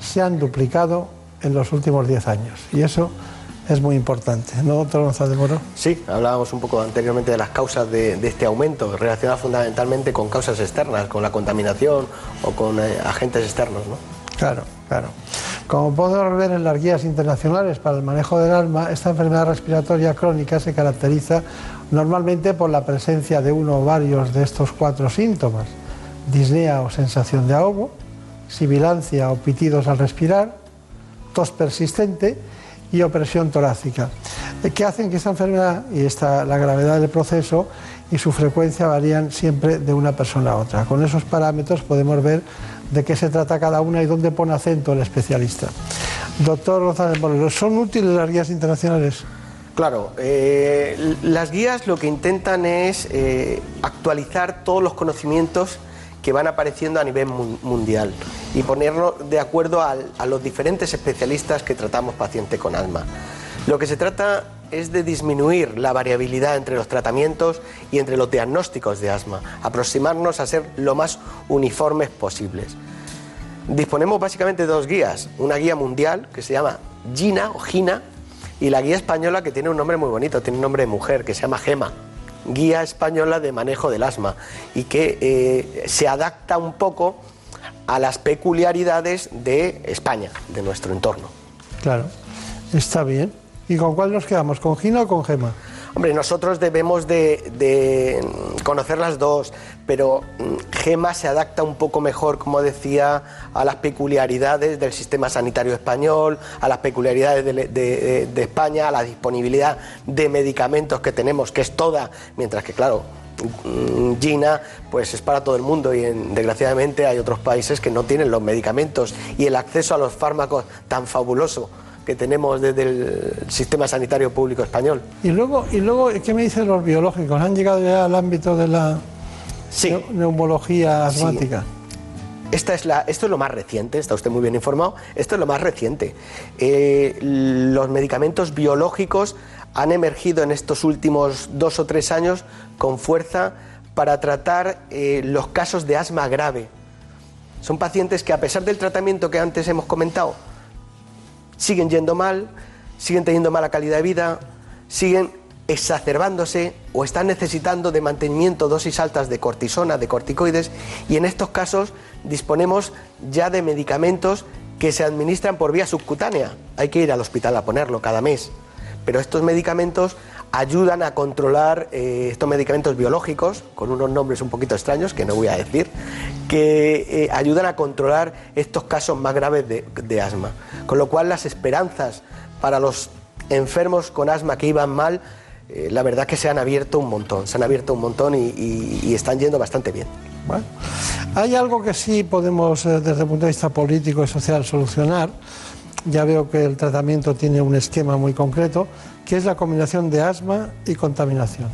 se han duplicado en los últimos 10 años y eso es muy importante, ¿no, doctor González Moro? Sí, hablábamos un poco anteriormente de las causas de, de este aumento, relacionadas fundamentalmente con causas externas, con la contaminación o con eh, agentes externos. ¿no? Claro, claro. Como podemos ver en las guías internacionales para el manejo del asma, esta enfermedad respiratoria crónica se caracteriza normalmente por la presencia de uno o varios de estos cuatro síntomas. Disnea o sensación de ahogo, sibilancia o pitidos al respirar, tos persistente y opresión torácica, eh, que hacen que esta enfermedad y esta, la gravedad del proceso y su frecuencia varían siempre de una persona a otra. Con esos parámetros podemos ver de qué se trata cada una y dónde pone acento el especialista. Doctor González Moreno, ¿son útiles las guías internacionales? Claro, eh, las guías lo que intentan es eh, actualizar todos los conocimientos que van apareciendo a nivel mun- mundial y ponerlo de acuerdo a los diferentes especialistas que tratamos paciente con asma. Lo que se trata es de disminuir la variabilidad entre los tratamientos y entre los diagnósticos de asma, aproximarnos a ser lo más uniformes posibles. Disponemos básicamente de dos guías, una guía mundial que se llama GINA o GINA y la guía española que tiene un nombre muy bonito, tiene un nombre de mujer que se llama GEMA, Guía Española de Manejo del Asma y que eh, se adapta un poco a las peculiaridades de España, de nuestro entorno. Claro, está bien. ¿Y con cuál nos quedamos? ¿Con Gina o con Gema? Hombre, nosotros debemos de, de conocer las dos, pero mm, GEMA se adapta un poco mejor, como decía, a las peculiaridades del sistema sanitario español, a las peculiaridades de, España, a la disponibilidad de medicamentos que tenemos, que es toda, mientras que, claro, mm, Gina pues es para todo el mundo y en- desgraciadamente hay otros países que no tienen los medicamentos y el acceso a los fármacos tan fabuloso que tenemos desde el sistema sanitario público español. Y luego, y luego ¿qué me dicen los biológicos? ¿Han llegado ya al ámbito de la neu- neumología Sí. asmática? Esta es la, esto es lo más reciente, está usted muy bien informado, esto es lo más reciente. Eh, los medicamentos biológicos han emergido en estos últimos dos o tres años con fuerza para tratar eh, los casos de asma grave. Son pacientes que a pesar del tratamiento que antes hemos comentado, siguen yendo mal, siguen teniendo mala calidad de vida, siguen exacerbándose o están necesitando de mantenimiento dosis altas de cortisona, de corticoides, y en estos casos disponemos ya de medicamentos que se administran por vía subcutánea. Hay que ir al hospital a ponerlo cada mes. Pero estos medicamentos ayudan a controlar eh, estos medicamentos biológicos, con unos nombres un poquito extraños que no voy a decir, que eh, ayudan a controlar estos casos más graves de, de asma. Con lo cual las esperanzas para los enfermos con asma que iban mal, eh, la verdad que se han abierto un montón, se han abierto un montón y, y- y están yendo bastante bien. Bueno, hay algo que sí podemos, eh, desde el punto de vista político y social, solucionar. Ya veo que el tratamiento tiene un esquema muy concreto, que es la combinación de asma y contaminación.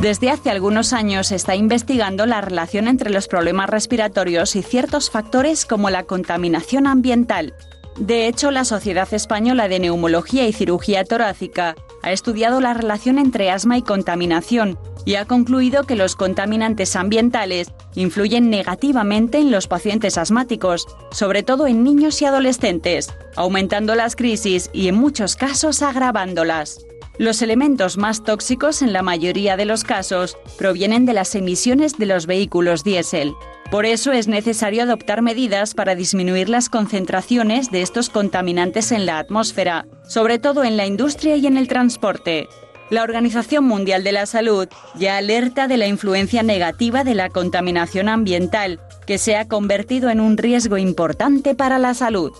Desde hace algunos años se está investigando la relación entre los problemas respiratorios y ciertos factores como la contaminación ambiental. De hecho, la Sociedad Española de Neumología y Cirugía Torácica ha estudiado la relación entre asma y contaminación y ha concluido que los contaminantes ambientales influyen negativamente en los pacientes asmáticos, sobre todo en niños y adolescentes, aumentando las crisis y en muchos casos agravándolas. Los elementos más tóxicos en la mayoría de los casos provienen de las emisiones de los vehículos diésel. Por eso es necesario adoptar medidas para disminuir las concentraciones de estos contaminantes en la atmósfera, sobre todo en la industria y en el transporte. La Organización Mundial de la Salud ya alerta de la influencia negativa de la contaminación ambiental, que se ha convertido en un riesgo importante para la salud.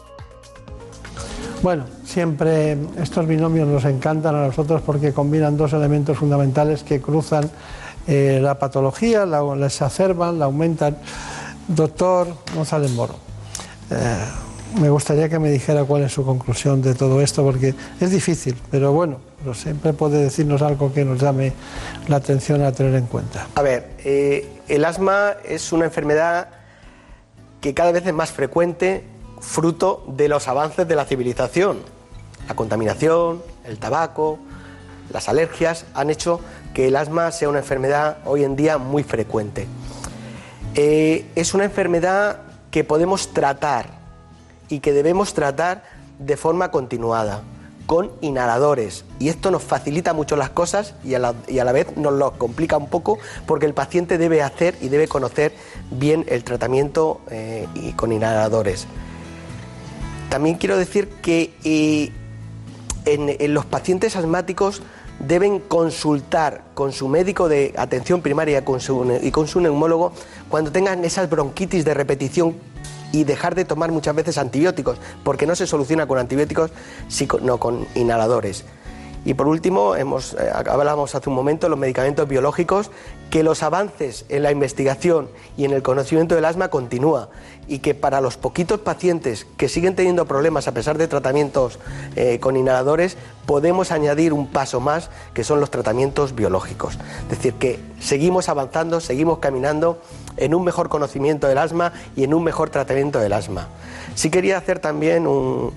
Bueno, siempre estos binomios nos encantan a nosotros porque combinan dos elementos fundamentales que cruzan eh, la patología, la, exacerban, la aumentan. Doctor González Moro, eh, me gustaría que me dijera cuál es su conclusión de todo esto, porque es difícil, pero bueno, pero siempre puede decirnos algo que nos llame la atención a tener en cuenta. A ver, eh, el asma es una enfermedad que cada vez es más frecuente, fruto de los avances de la civilización. La contaminación, el tabaco, las alergias han hecho que el asma sea una enfermedad hoy en día muy frecuente. Eh, es una enfermedad que podemos tratar y que debemos tratar de forma continuada, con inhaladores. Y esto nos facilita mucho las cosas y a la, y a la vez nos lo complica un poco porque el paciente debe hacer y debe conocer bien el tratamiento eh, y con inhaladores. también quiero decir que eh, en, en los pacientes asmáticos deben consultar con su médico de atención primaria y con su neumólogo cuando tengan esas bronquitis de repetición y dejar de tomar muchas veces antibióticos, porque no se soluciona con antibióticos, sino con inhaladores. Y por último, hemos, eh, hablábamos hace un momento de los medicamentos biológicos, que los avances en la investigación y en el conocimiento del asma continúa y que para los poquitos pacientes que siguen teniendo problemas a pesar de tratamientos eh, con inhaladores, podemos añadir un paso más, que son los tratamientos biológicos. Es decir, que seguimos avanzando, seguimos caminando en un mejor conocimiento del asma y en un mejor tratamiento del asma. Sí quería hacer también un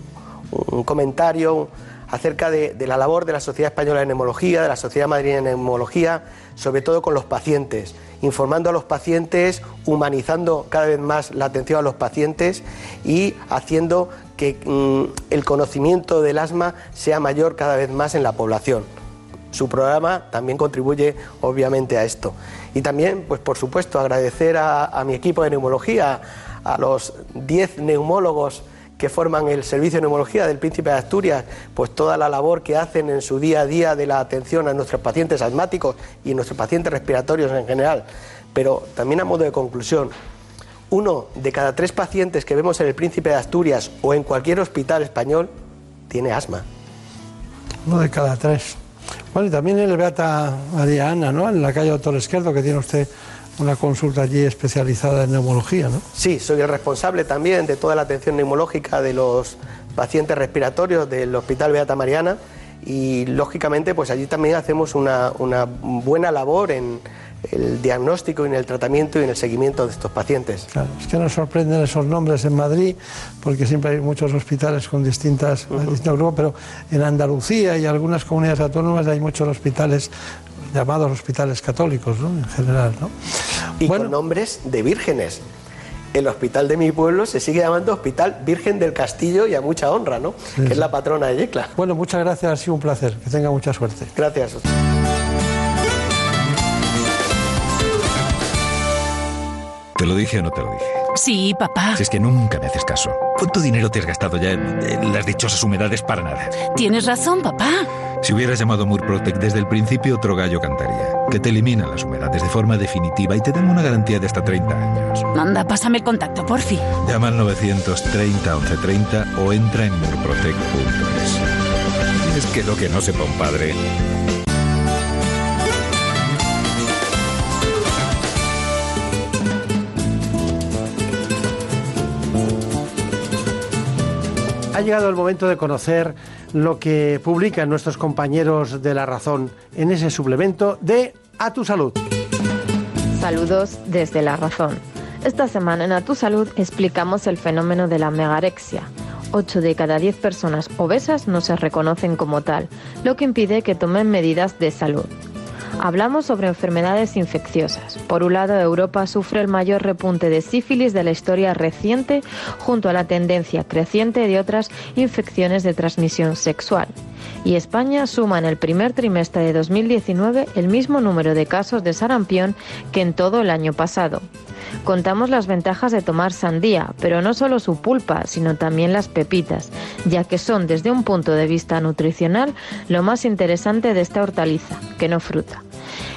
comentario acerca de, la labor de la Sociedad Española de Neumología, de la Sociedad Madrileña de Neumología, sobre todo con los pacientes, informando a los pacientes, humanizando cada vez más la atención a los pacientes y haciendo que mm, el conocimiento del asma sea mayor cada vez más en la población. Su programa también contribuye obviamente a esto. Y también, pues por supuesto, agradecer a, a mi equipo de neumología, a los 10 neumólogos que forman el servicio de neumología del Príncipe de Asturias, pues toda la labor que hacen en su día a día de la atención a nuestros pacientes asmáticos y nuestros pacientes respiratorios en general. Pero también a modo de conclusión, uno de cada tres pacientes que vemos en el Príncipe de Asturias o en cualquier hospital español tiene asma. Uno de cada tres. Bueno, y también el Beata María Ana, ¿no? En la calle Doctor Esquerdo, que tiene usted una consulta allí especializada en neumología, ¿no? Sí, soy el responsable también de toda la atención neumológica de los pacientes respiratorios del Hospital Beata Mariana y lógicamente pues allí también hacemos una, una buena labor en el diagnóstico y en el tratamiento y en el seguimiento de estos pacientes. Claro, es que nos sorprenden esos nombres en Madrid, porque siempre hay muchos hospitales con distintas, distintos grupos, pero en Andalucía y algunas comunidades autónomas hay muchos hospitales llamados hospitales católicos, ¿no? En general, ¿no? Y con nombres de vírgenes. El hospital de mi pueblo se sigue llamando Hospital Virgen del Castillo y a mucha honra, ¿no? Sí, que es la patrona de Yecla. Bueno, muchas gracias, ha sido un placer. Que tenga mucha suerte. Gracias. ¿Te lo dije o no te lo dije? Sí, papá. Si es que nunca me haces caso. ¿Cuánto dinero te has gastado ya en, las dichosas humedades para nada? Tienes razón, papá. Si hubieras llamado Murprotec desde el principio, otro gallo cantaría. Que te elimina las humedades de forma definitiva y te dan una garantía de hasta 30 años. Anda, pásame el contacto, porfi. Llama al 930 1130 o entra en murprotec.es. Es que lo que no sepa un padre. Ha llegado el momento de conocer lo que publican nuestros compañeros de La Razón en ese suplemento de A Tu Salud. Saludos desde La Razón. Esta semana en A Tu Salud explicamos el fenómeno de la megarexia. 8 de cada 10 personas obesas no se reconocen como tal, lo que impide que tomen medidas de salud. Hablamos sobre enfermedades infecciosas. Por un lado, Europa sufre el mayor repunte de sífilis de la historia reciente, junto a la tendencia creciente de otras infecciones de transmisión sexual. Y España suma en el primer trimestre de 2019 el mismo número de casos de sarampión que en todo el año pasado. Contamos las ventajas de tomar sandía, pero no solo su pulpa, sino también las pepitas, ya que son desde un punto de vista nutricional lo más interesante de esta hortaliza, que no fruta.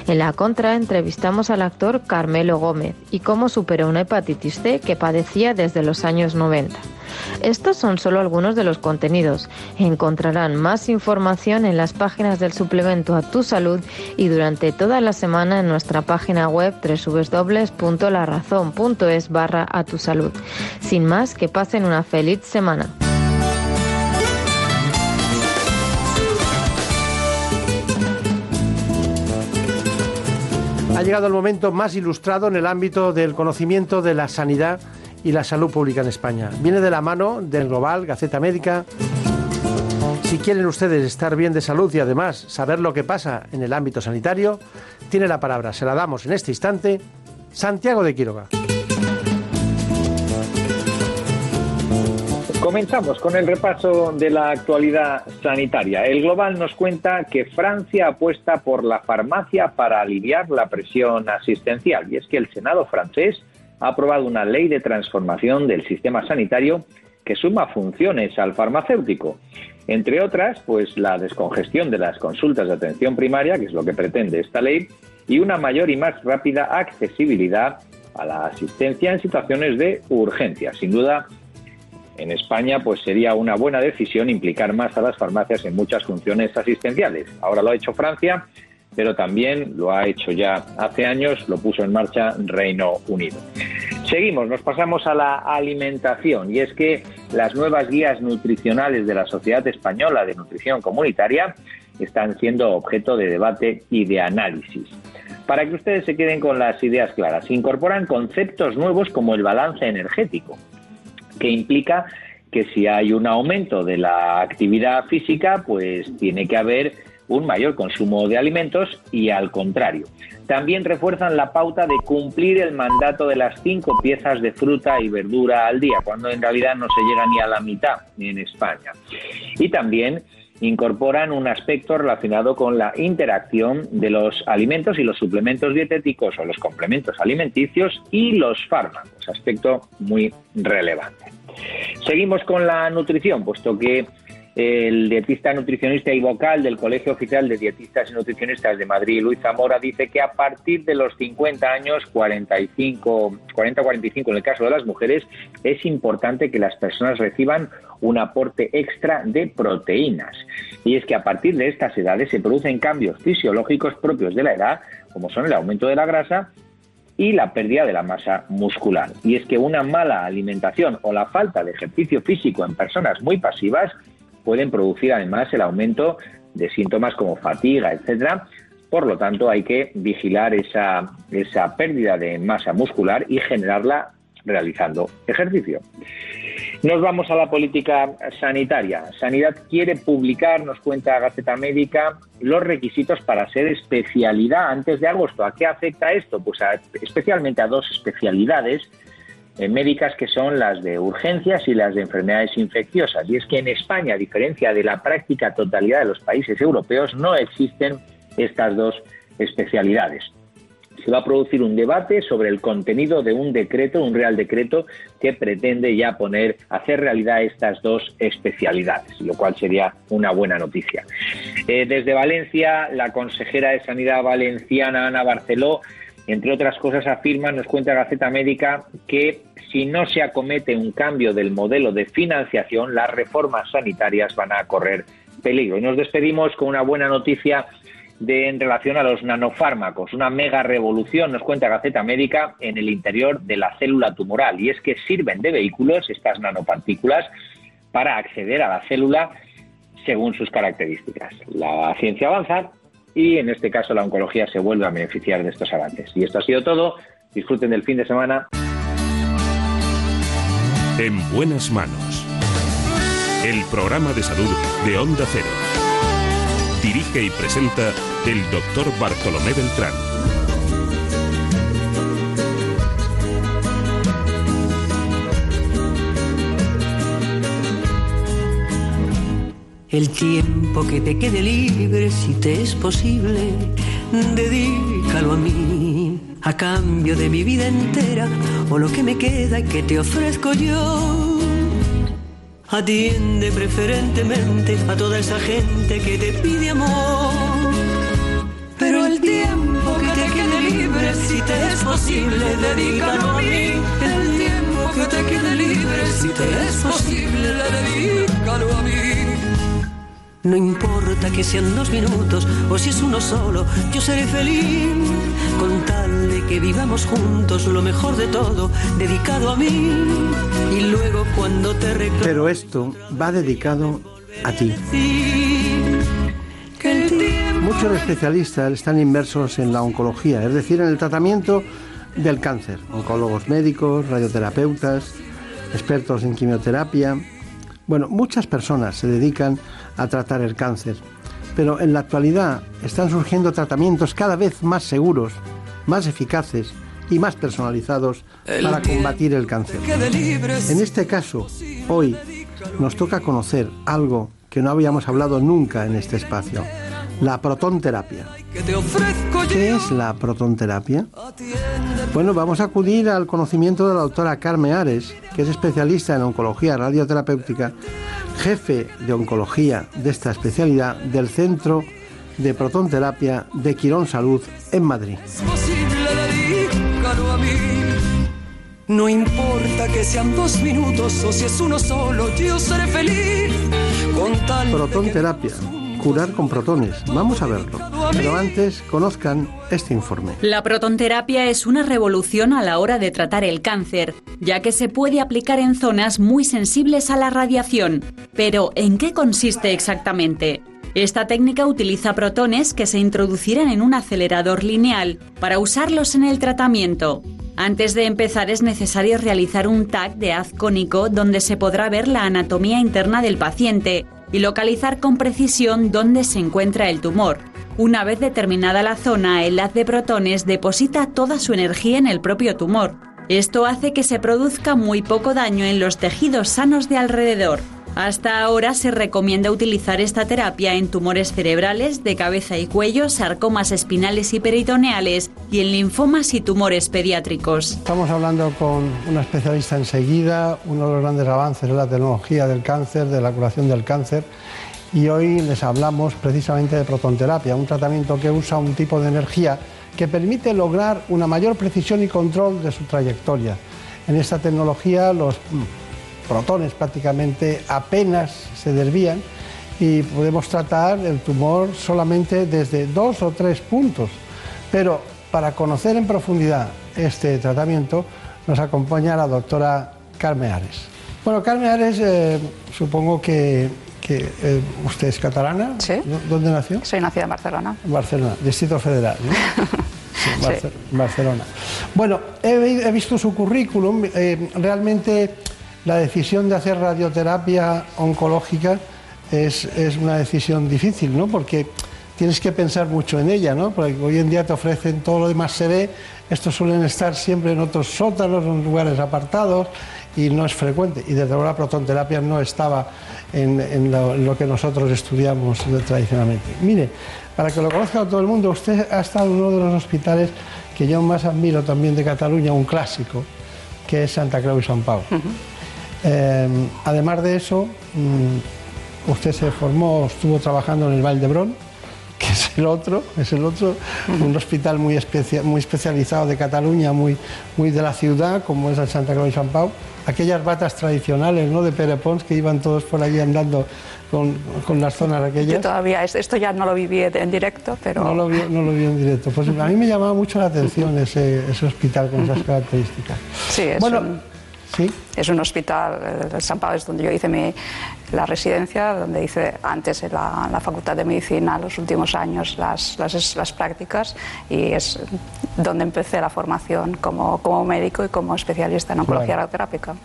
En la contra entrevistamos al actor Carmelo Gómez y cómo superó una hepatitis C que padecía desde los años 90. Estos son solo algunos de los contenidos. Encontrarán más información en las páginas del suplemento a tu salud y durante toda la semana en nuestra página web www.larazón.es barra a tu salud. Sin más, que pasen una feliz semana. Ha llegado el momento más ilustrado en el ámbito del conocimiento de la sanidad y la salud pública en España. Viene de la mano del Global, Gaceta Médica. Si quieren ustedes estar bien de salud y además saber lo que pasa en el ámbito sanitario, tiene la palabra, se la damos en este instante, Santiago de Quiroga. Comenzamos con el repaso de la actualidad sanitaria. El Global nos cuenta que Francia apuesta por la farmacia para aliviar la presión asistencial. Y es que el Senado francés ha aprobado una ley de transformación del sistema sanitario que suma funciones al farmacéutico. Entre otras, pues la descongestión de las consultas de atención primaria, que es lo que pretende esta ley, y una mayor y más rápida accesibilidad a la asistencia en situaciones de urgencia. Sin duda, en España pues sería una buena decisión implicar más a las farmacias en muchas funciones asistenciales. Ahora lo ha hecho Francia, pero también lo ha hecho ya hace años, lo puso en marcha Reino Unido. Seguimos, nos pasamos a la alimentación y es que las nuevas guías nutricionales de la Sociedad Española de Nutrición Comunitaria están siendo objeto de debate y de análisis. Para que ustedes se queden con las ideas claras, incorporan conceptos nuevos como el balance energético, que implica que si hay un aumento de la actividad física, pues tiene que haber un mayor consumo de alimentos y al contrario. También refuerzan la pauta de cumplir el mandato de las cinco piezas de fruta y verdura al día, cuando en realidad no se llega ni a la mitad en España. Y también incorporan un aspecto relacionado con la interacción de los alimentos y los suplementos dietéticos o los complementos alimenticios y los fármacos, aspecto muy relevante. Seguimos con la nutrición, puesto que el dietista nutricionista y vocal del Colegio Oficial de Dietistas y Nutricionistas de Madrid, Luis Zamora, dice que a partir de los 50 años, 45, 40-45 en el caso de las mujeres, es importante que las personas reciban un aporte extra de proteínas. Y es que a partir de estas edades se producen cambios fisiológicos propios de la edad, como son el aumento de la grasa y la pérdida de la masa muscular. Y es que una mala alimentación o la falta de ejercicio físico en personas muy pasivas pueden producir además el aumento de síntomas como fatiga, etcétera. Por lo tanto, hay que vigilar esa, esa pérdida de masa muscular y generarla realizando ejercicio. Nos vamos a la política sanitaria. Sanidad quiere publicar, nos cuenta Gaceta Médica, los requisitos para ser especialidad antes de agosto. ¿A qué afecta esto? Pues especialmente a dos especialidades eh, médicas que son las de urgencias y las de enfermedades infecciosas. Y es que en España, a diferencia de la práctica totalidad de los países europeos, no existen estas dos especialidades. Se va a producir un debate sobre el contenido de un decreto, un real decreto, que pretende ya poner, hacer realidad estas dos especialidades, lo cual sería una buena noticia. Eh, desde Valencia, la consejera de Sanidad valenciana, Ana Barceló, entre otras cosas, afirma, nos cuenta Gaceta Médica, que si no se acomete un cambio del modelo de financiación, las reformas sanitarias van a correr peligro. Y nos despedimos con una buena noticia en relación a los nanofármacos, una mega revolución, nos cuenta Gaceta Médica, en el interior de la célula tumoral. Y es que sirven de vehículos estas nanopartículas para acceder a la célula según sus características. La ciencia avanza y en este caso la oncología se vuelve a beneficiar de estos avances. Y esto ha sido todo. Disfruten del fin de semana. En buenas manos. El programa de salud de Onda Cero. Dirige y presenta el doctor Bartolomé Beltrán. El tiempo que te quede libre, si te es posible, dedícalo a mí, a cambio de mi vida entera, o lo que me queda y que te ofrezco yo. Atiende preferentemente a toda esa gente que te pide amor. Pero el tiempo que te quede libre, si te es posible, dedícalo a mí. El tiempo que te quede libre, si te es posible, dedícalo a mí. No importa que sean dos minutos o si es uno solo, yo seré feliz con tal de que vivamos juntos lo mejor de todo, dedicado a mí. Y luego cuando te reclamo. Pero esto va dedicado a ti. Muchos especialistas están inmersos en la oncología, es decir, en el tratamiento del cáncer. Oncólogos médicos, radioterapeutas, expertos en quimioterapia. Bueno, muchas personas se dedican a tratar el cáncer, pero en la actualidad están surgiendo tratamientos cada vez más seguros, más eficaces y más personalizados para combatir el cáncer. En este caso, hoy nos toca conocer algo que no habíamos hablado nunca en este espacio, la protonterapia. ¿Qué es la protonterapia? Bueno, vamos a acudir al conocimiento de la doctora Carmen Ares, que es especialista en oncología radioterapéutica, jefe de oncología de esta especialidad del Centro de Protonterapia de Quirón Salud en Madrid. No importa que sean dos minutos o si es uno solo, yo seré feliz con tal de Protonterapia, curar con protones. Vamos a verlo. Pero antes, conozcan este informe. La protonterapia es una revolución a la hora de tratar el cáncer, ya que se puede aplicar en zonas muy sensibles a la radiación. Pero, ¿en qué consiste exactamente? Esta técnica utiliza protones que se introducirán en un acelerador lineal para usarlos en el tratamiento. Antes de empezar es necesario realizar un TAC de haz cónico donde se podrá ver la anatomía interna del paciente y localizar con precisión dónde se encuentra el tumor. Una vez determinada la zona, el haz de protones deposita toda su energía en el propio tumor. Esto hace que se produzca muy poco daño en los tejidos sanos de alrededor. Hasta ahora se recomienda utilizar esta terapia en tumores cerebrales, de cabeza y cuello, sarcomas espinales y peritoneales y en linfomas y tumores pediátricos. Estamos hablando con una especialista enseguida, uno de los grandes avances en la tecnología del cáncer, de la curación del cáncer. Y hoy les hablamos precisamente de protonterapia, un tratamiento que usa un tipo de energía que permite lograr una mayor precisión y control de su trayectoria. En esta tecnología los protones prácticamente apenas se desvían y podemos tratar el tumor solamente desde dos o tres puntos. Pero para conocer en profundidad este tratamiento nos acompaña la doctora Carmen Ares. Bueno, Carmen Ares, eh, supongo que, que, eh, usted es catalana. Sí. ¿Dónde nació? Soy nacida en Barcelona. Barcelona, Distrito Federal. ¿no? *laughs* Sí, Barce- Barcelona. Bueno, he visto su currículum. eh, realmente la decisión de hacer radioterapia oncológica es, es una decisión difícil, ¿no? Porque tienes que pensar mucho en ella, ¿no? Porque hoy en día te ofrecen todo lo demás se ve. Estos suelen estar siempre en otros sótanos, en lugares apartados y no es frecuente. Y desde luego la protonterapia no estaba en, en lo, que nosotros estudiamos tradicionalmente. Mire, para que lo conozca todo el mundo, usted ha estado en uno de los hospitales que yo más admiro también de Cataluña, un clásico, que es Santa Creu y San Pau. Eh, además de eso, mm, usted se formó, estuvo trabajando en el Val d'Hebron, *laughs* que es el otro, es el otro, un hospital muy, especia- muy especializado de Cataluña, muy, muy de la ciudad, como es el Santa Creu y San Pau. Aquellas batas tradicionales, ¿no? De Pere Pons, que iban todos por allí andando con, con las zonas Yo aquellas. todavía, es- esto ya no lo viví en directo, pero... No lo, vi, no lo vi en directo. Pues a mí me llamaba mucho la atención ese, ese hospital con esas características. Sí, es, Bueno, un, ¿sí? es un hospital, eh, el San Pablo es donde yo hice mi, la residencia, donde hice antes en la, la Facultad de Medicina, los últimos años, las, las, las prácticas, y es donde empecé la formación como, como médico y como especialista en oncología Claro. radioterápica.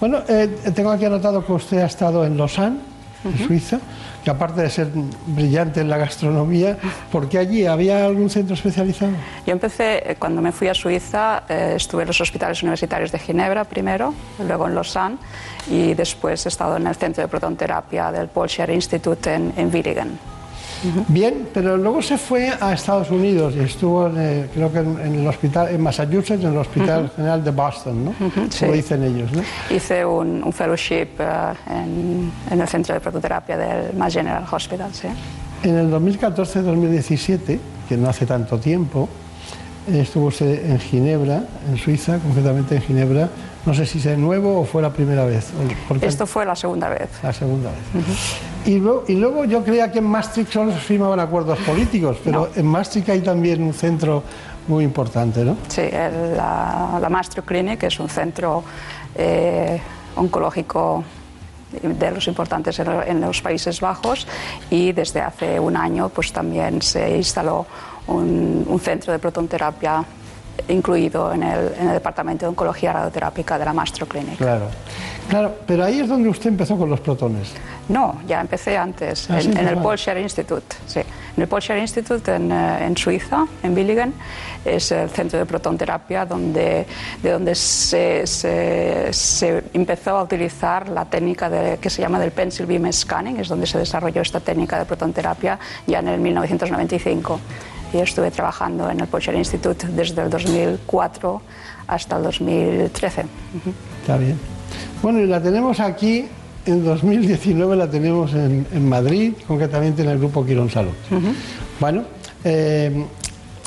Bueno, eh, tengo aquí anotado que usted ha estado en Lausanne, en Suiza, que aparte de ser brillante en la gastronomía, ¿por qué allí había algún centro especializado? Yo empecé, eh, cuando me fui a Suiza, eh, estuve en los hospitales universitarios de Ginebra primero, luego en Lausanne y después he estado en el centro de protonterapia del Paul Scher Institute en, en Bien, pero luego se fue a Estados Unidos y estuvo, en, eh, creo que en, en el hospital, en Massachusetts, en el Hospital. General de Boston, ¿no? sí. Como dicen ellos, ¿no? Hice un, un fellowship eh, en, en el centro de prototerapia del Mass General Hospital. Sí. En el 2014-2017, que no hace tanto tiempo, estuvo usted en Ginebra, en Suiza, concretamente en Ginebra. No sé si es de nuevo o fue la primera vez. Esto fue la segunda vez. La segunda vez. Y luego, y luego yo creía que en Maastricht solo se firmaban acuerdos políticos, pero en Maastricht hay también un centro muy importante, ¿no? Sí, el- la, la Mastro Clinic es un centro eh, oncológico de los importantes en los Países Bajos y desde hace un año pues también se instaló un, un centro de protonterapia incluido en el, en el Departamento de Oncología Radioterápica de la Mastro Clinic. Claro. Claro, pero ahí es donde usted empezó con los protones. No, ya empecé antes, Ah, sí, en, en el empezó. Paul Scher Institute. Sí. En el Paul Scher Institute en, eh, en Suiza, en Willigen, es el centro de protonterapia donde, de donde se, se- se empezó a utilizar la técnica de- que se llama del pencil beam scanning, es donde se desarrolló esta técnica de protonterapia ya en el 1995. Y estuve trabajando en el Paul Scher Institute desde el 2004 hasta el 2013. Ujú. Está bien. Bueno, y la tenemos aquí, en 2019 la tenemos en, en Madrid, concretamente en el Grupo Quirón Salud. Bueno, eh,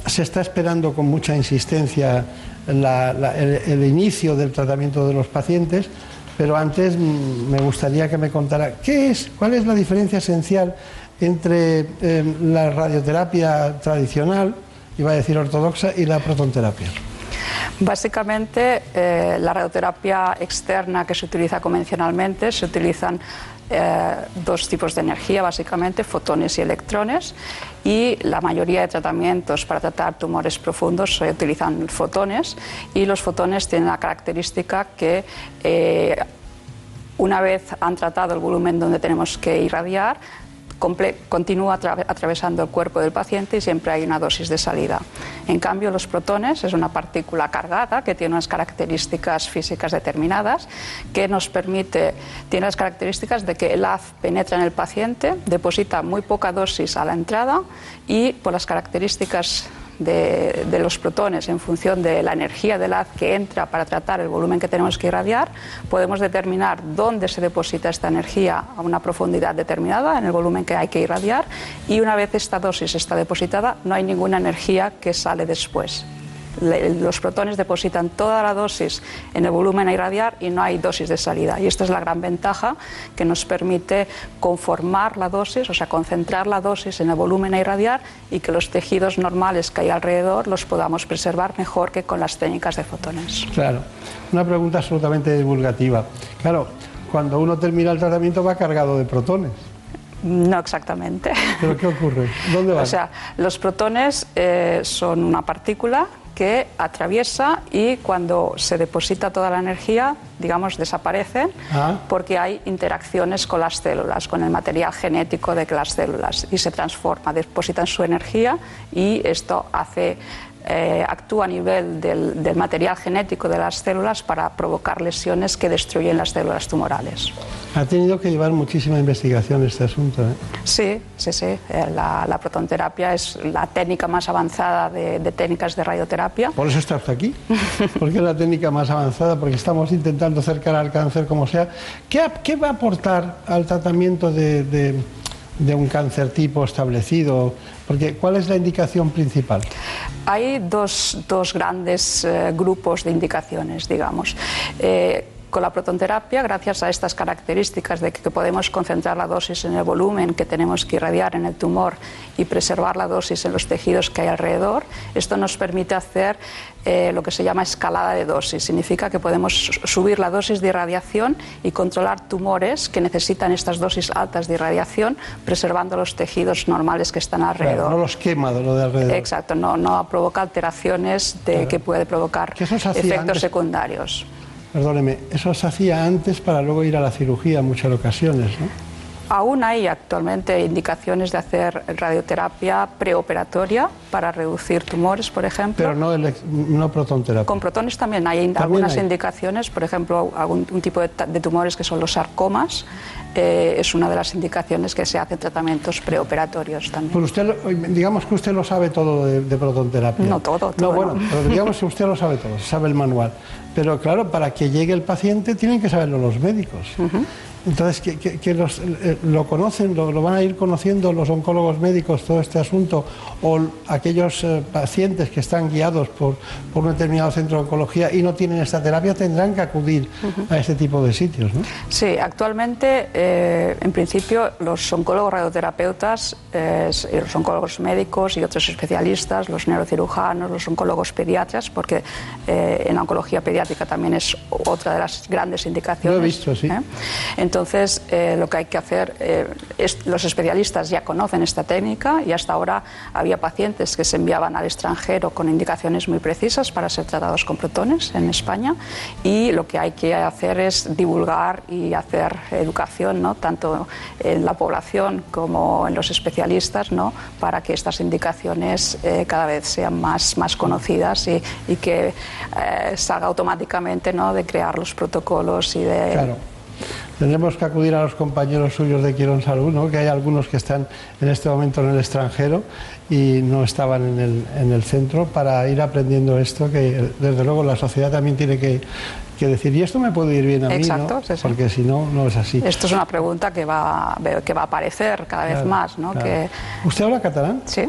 se está esperando con mucha insistencia la- la- el, el inicio del tratamiento de los pacientes, pero antes mm, me gustaría que me contara qué es, cuál es la diferencia esencial entre eh, la radioterapia tradicional, iba a decir ortodoxa, y la protonterapia. Básicamente, eh, la radioterapia externa que se utiliza convencionalmente, se utilizan eh, dos tipos de energía, básicamente, fotones y electrones, y la mayoría de tratamientos para tratar tumores profundos se utilizan fotones, y los fotones tienen la característica que eh, una vez han tratado el volumen donde tenemos que irradiar, continúa atra- atravesando el cuerpo del paciente y siempre hay una dosis de salida. En cambio, los protones es una partícula cargada que tiene unas características físicas determinadas que nos permite, tiene las características de que el haz penetra en el paciente, deposita muy poca dosis a la entrada y por las características de, los protones en función de la energía del haz que entra para tratar el volumen que tenemos que irradiar, podemos determinar dónde se deposita esta energía a una profundidad determinada en el volumen que hay que irradiar y una vez esta dosis está depositada no hay ninguna energía que sale después. Los protones depositan toda la dosis en el volumen a irradiar y no hay dosis de salida. Y esta es la gran ventaja que nos permite conformar la dosis, o sea, concentrar la dosis en el volumen a irradiar y que los tejidos normales que hay alrededor los podamos preservar mejor que con las técnicas de fotones. Claro, una pregunta absolutamente divulgativa. Claro, cuando uno termina el tratamiento va cargado de protones. No exactamente. ¿Pero qué ocurre? ¿Dónde *laughs* van? O sea, los protones eh, son una partícula que atraviesa y cuando se deposita toda la energía, digamos, desaparecen Ah. porque hay interacciones con las células, con el material genético de las células y se transforma, depositan su energía y esto hace eh, actúa a nivel del, del material genético de las células para provocar lesiones que destruyen las células tumorales. Ha tenido que llevar muchísima investigación este asunto. ¿eh? Sí, sí, sí. Eh, La, la protonterapia es la técnica más avanzada de, de técnicas de radioterapia. Por eso está usted aquí. Porque es la técnica más avanzada, porque estamos intentando acercar al cáncer como sea. ¿Qué, qué va a aportar al tratamiento de, de- de un cáncer tipo establecido? Porque ¿cuál es la indicación principal? Hay dos, dos grandes eh, grupos de indicaciones, digamos. Eh, con la protonterapia, gracias a estas características de que, podemos concentrar la dosis en el volumen que tenemos que irradiar en el tumor y preservar la dosis en los tejidos que hay alrededor, esto nos permite hacer eh, lo que se llama escalada de dosis. Significa que podemos su- subir la dosis de irradiación y controlar tumores que necesitan estas dosis altas de irradiación, preservando los tejidos normales que están alrededor. Claro, no los quema de lo de alrededor. Exacto, no, no provoca alteraciones de, que puede provocar efectos antes. secundarios. Perdóneme, eso se hacía antes para luego ir a la cirugía en muchas ocasiones, ¿no? Aún hay actualmente indicaciones de hacer radioterapia preoperatoria para reducir tumores, por ejemplo. Pero no, elec- no protonterapia. Con protones también hay También algunas hay. indicaciones, por ejemplo, algún un tipo de, de tumores que son los sarcomas, eh, es una de las indicaciones que se hacen tratamientos preoperatorios también. Pero usted, digamos que usted lo sabe todo de, de protonterapia. No todo, No, todo bueno, no. pero digamos que usted lo sabe todo, sabe el manual. Pero claro, para que llegue el paciente tienen que saberlo los médicos. Entonces, que, que- que los, eh, lo conocen, lo, lo van a ir conociendo los oncólogos médicos todo este asunto, o aquellos eh, pacientes que están guiados por, por un determinado centro de oncología y no tienen esta terapia, tendrán que acudir a este tipo de sitios, ¿no? Sí, actualmente, eh, en principio, los oncólogos radioterapeutas, eh, y los oncólogos médicos y otros especialistas, los neurocirujanos, los oncólogos pediatras, porque eh, en la oncología pediátrica también es otra de las grandes indicaciones. Lo he visto, sí. ¿eh? Entonces, eh, lo que hay que hacer, eh, es, los especialistas ya conocen esta técnica y hasta ahora había pacientes que se enviaban al extranjero con indicaciones muy precisas para ser tratados con protones en España y lo que hay que hacer es divulgar y hacer educación, ¿no? tanto en la población como en los especialistas, ¿no? para que estas indicaciones eh, cada vez sean más, más conocidas y, y que eh, salga automáticamente ¿no? de crear los protocolos y de... Tendremos que acudir a los compañeros suyos de Quirón Salud, ¿no? que hay algunos que están en este momento en el extranjero y no estaban en el, en el centro para ir aprendiendo esto, que desde luego la sociedad también tiene que, que decir, y esto me puede ir bien a mí, Exacto, ¿no? sí, sí. porque si no, no es así. Esto es una pregunta que va, que va a aparecer cada vez más, ¿no? claro. Que, ¿Usted habla catalán? sí,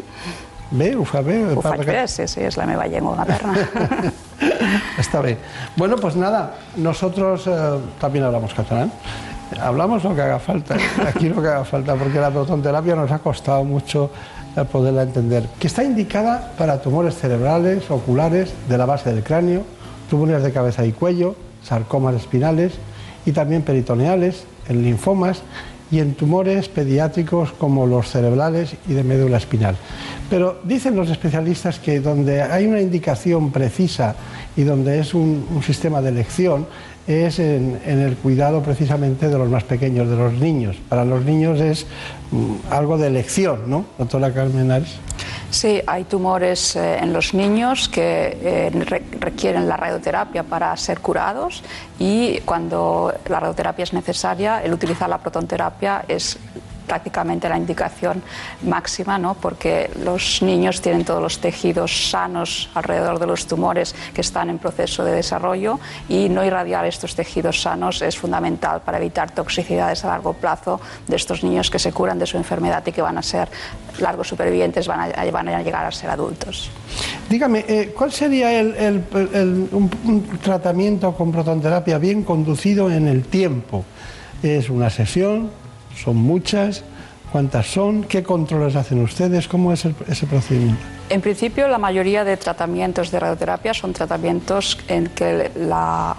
Bé, ho fa bé? ho Parla faig cat- bé, sí, sí, és la meva llengua materna. *laughs* Está bien. Bueno, pues nada, nosotros eh, también hablamos catalán. Hablamos lo que haga falta, *laughs* aquí lo que haga falta, porque la protonterapia nos ha costado mucho eh, poderla entender. Que está indicada para tumores cerebrales, oculares, de la base del cráneo, tumores de cabeza y cuello, sarcomas espinales y también peritoneales, en linfomas y en tumores pediátricos como los cerebrales y de médula espinal. Pero dicen los especialistas que donde hay una indicación precisa y donde es un, sistema de elección es en, el cuidado precisamente de los más pequeños, de los niños. Para los niños es mm, algo de elección, ¿no? Doctora Carmen Ares. Sí, hay tumores eh, en los niños que eh, re- requieren la radioterapia para ser curados y cuando la radioterapia es necesaria, el utilizar la protonterapia es prácticamente la indicación máxima, ¿no? porque los niños tienen todos los tejidos sanos alrededor de los tumores que están en proceso de desarrollo y no irradiar estos tejidos sanos es fundamental para evitar toxicidades a largo plazo de estos niños que se curan de su enfermedad y que van a ser largos supervivientes, van a, llegar a ser adultos. Dígame, eh, ¿cuál sería el, un tratamiento con protonterapia bien conducido en el tiempo? ¿Es una sesión? ¿Son muchas? ¿Cuántas son? ¿Qué controles hacen ustedes? ¿Cómo es ese procedimiento? En principio, la mayoría de tratamientos de radioterapia son tratamientos en que la-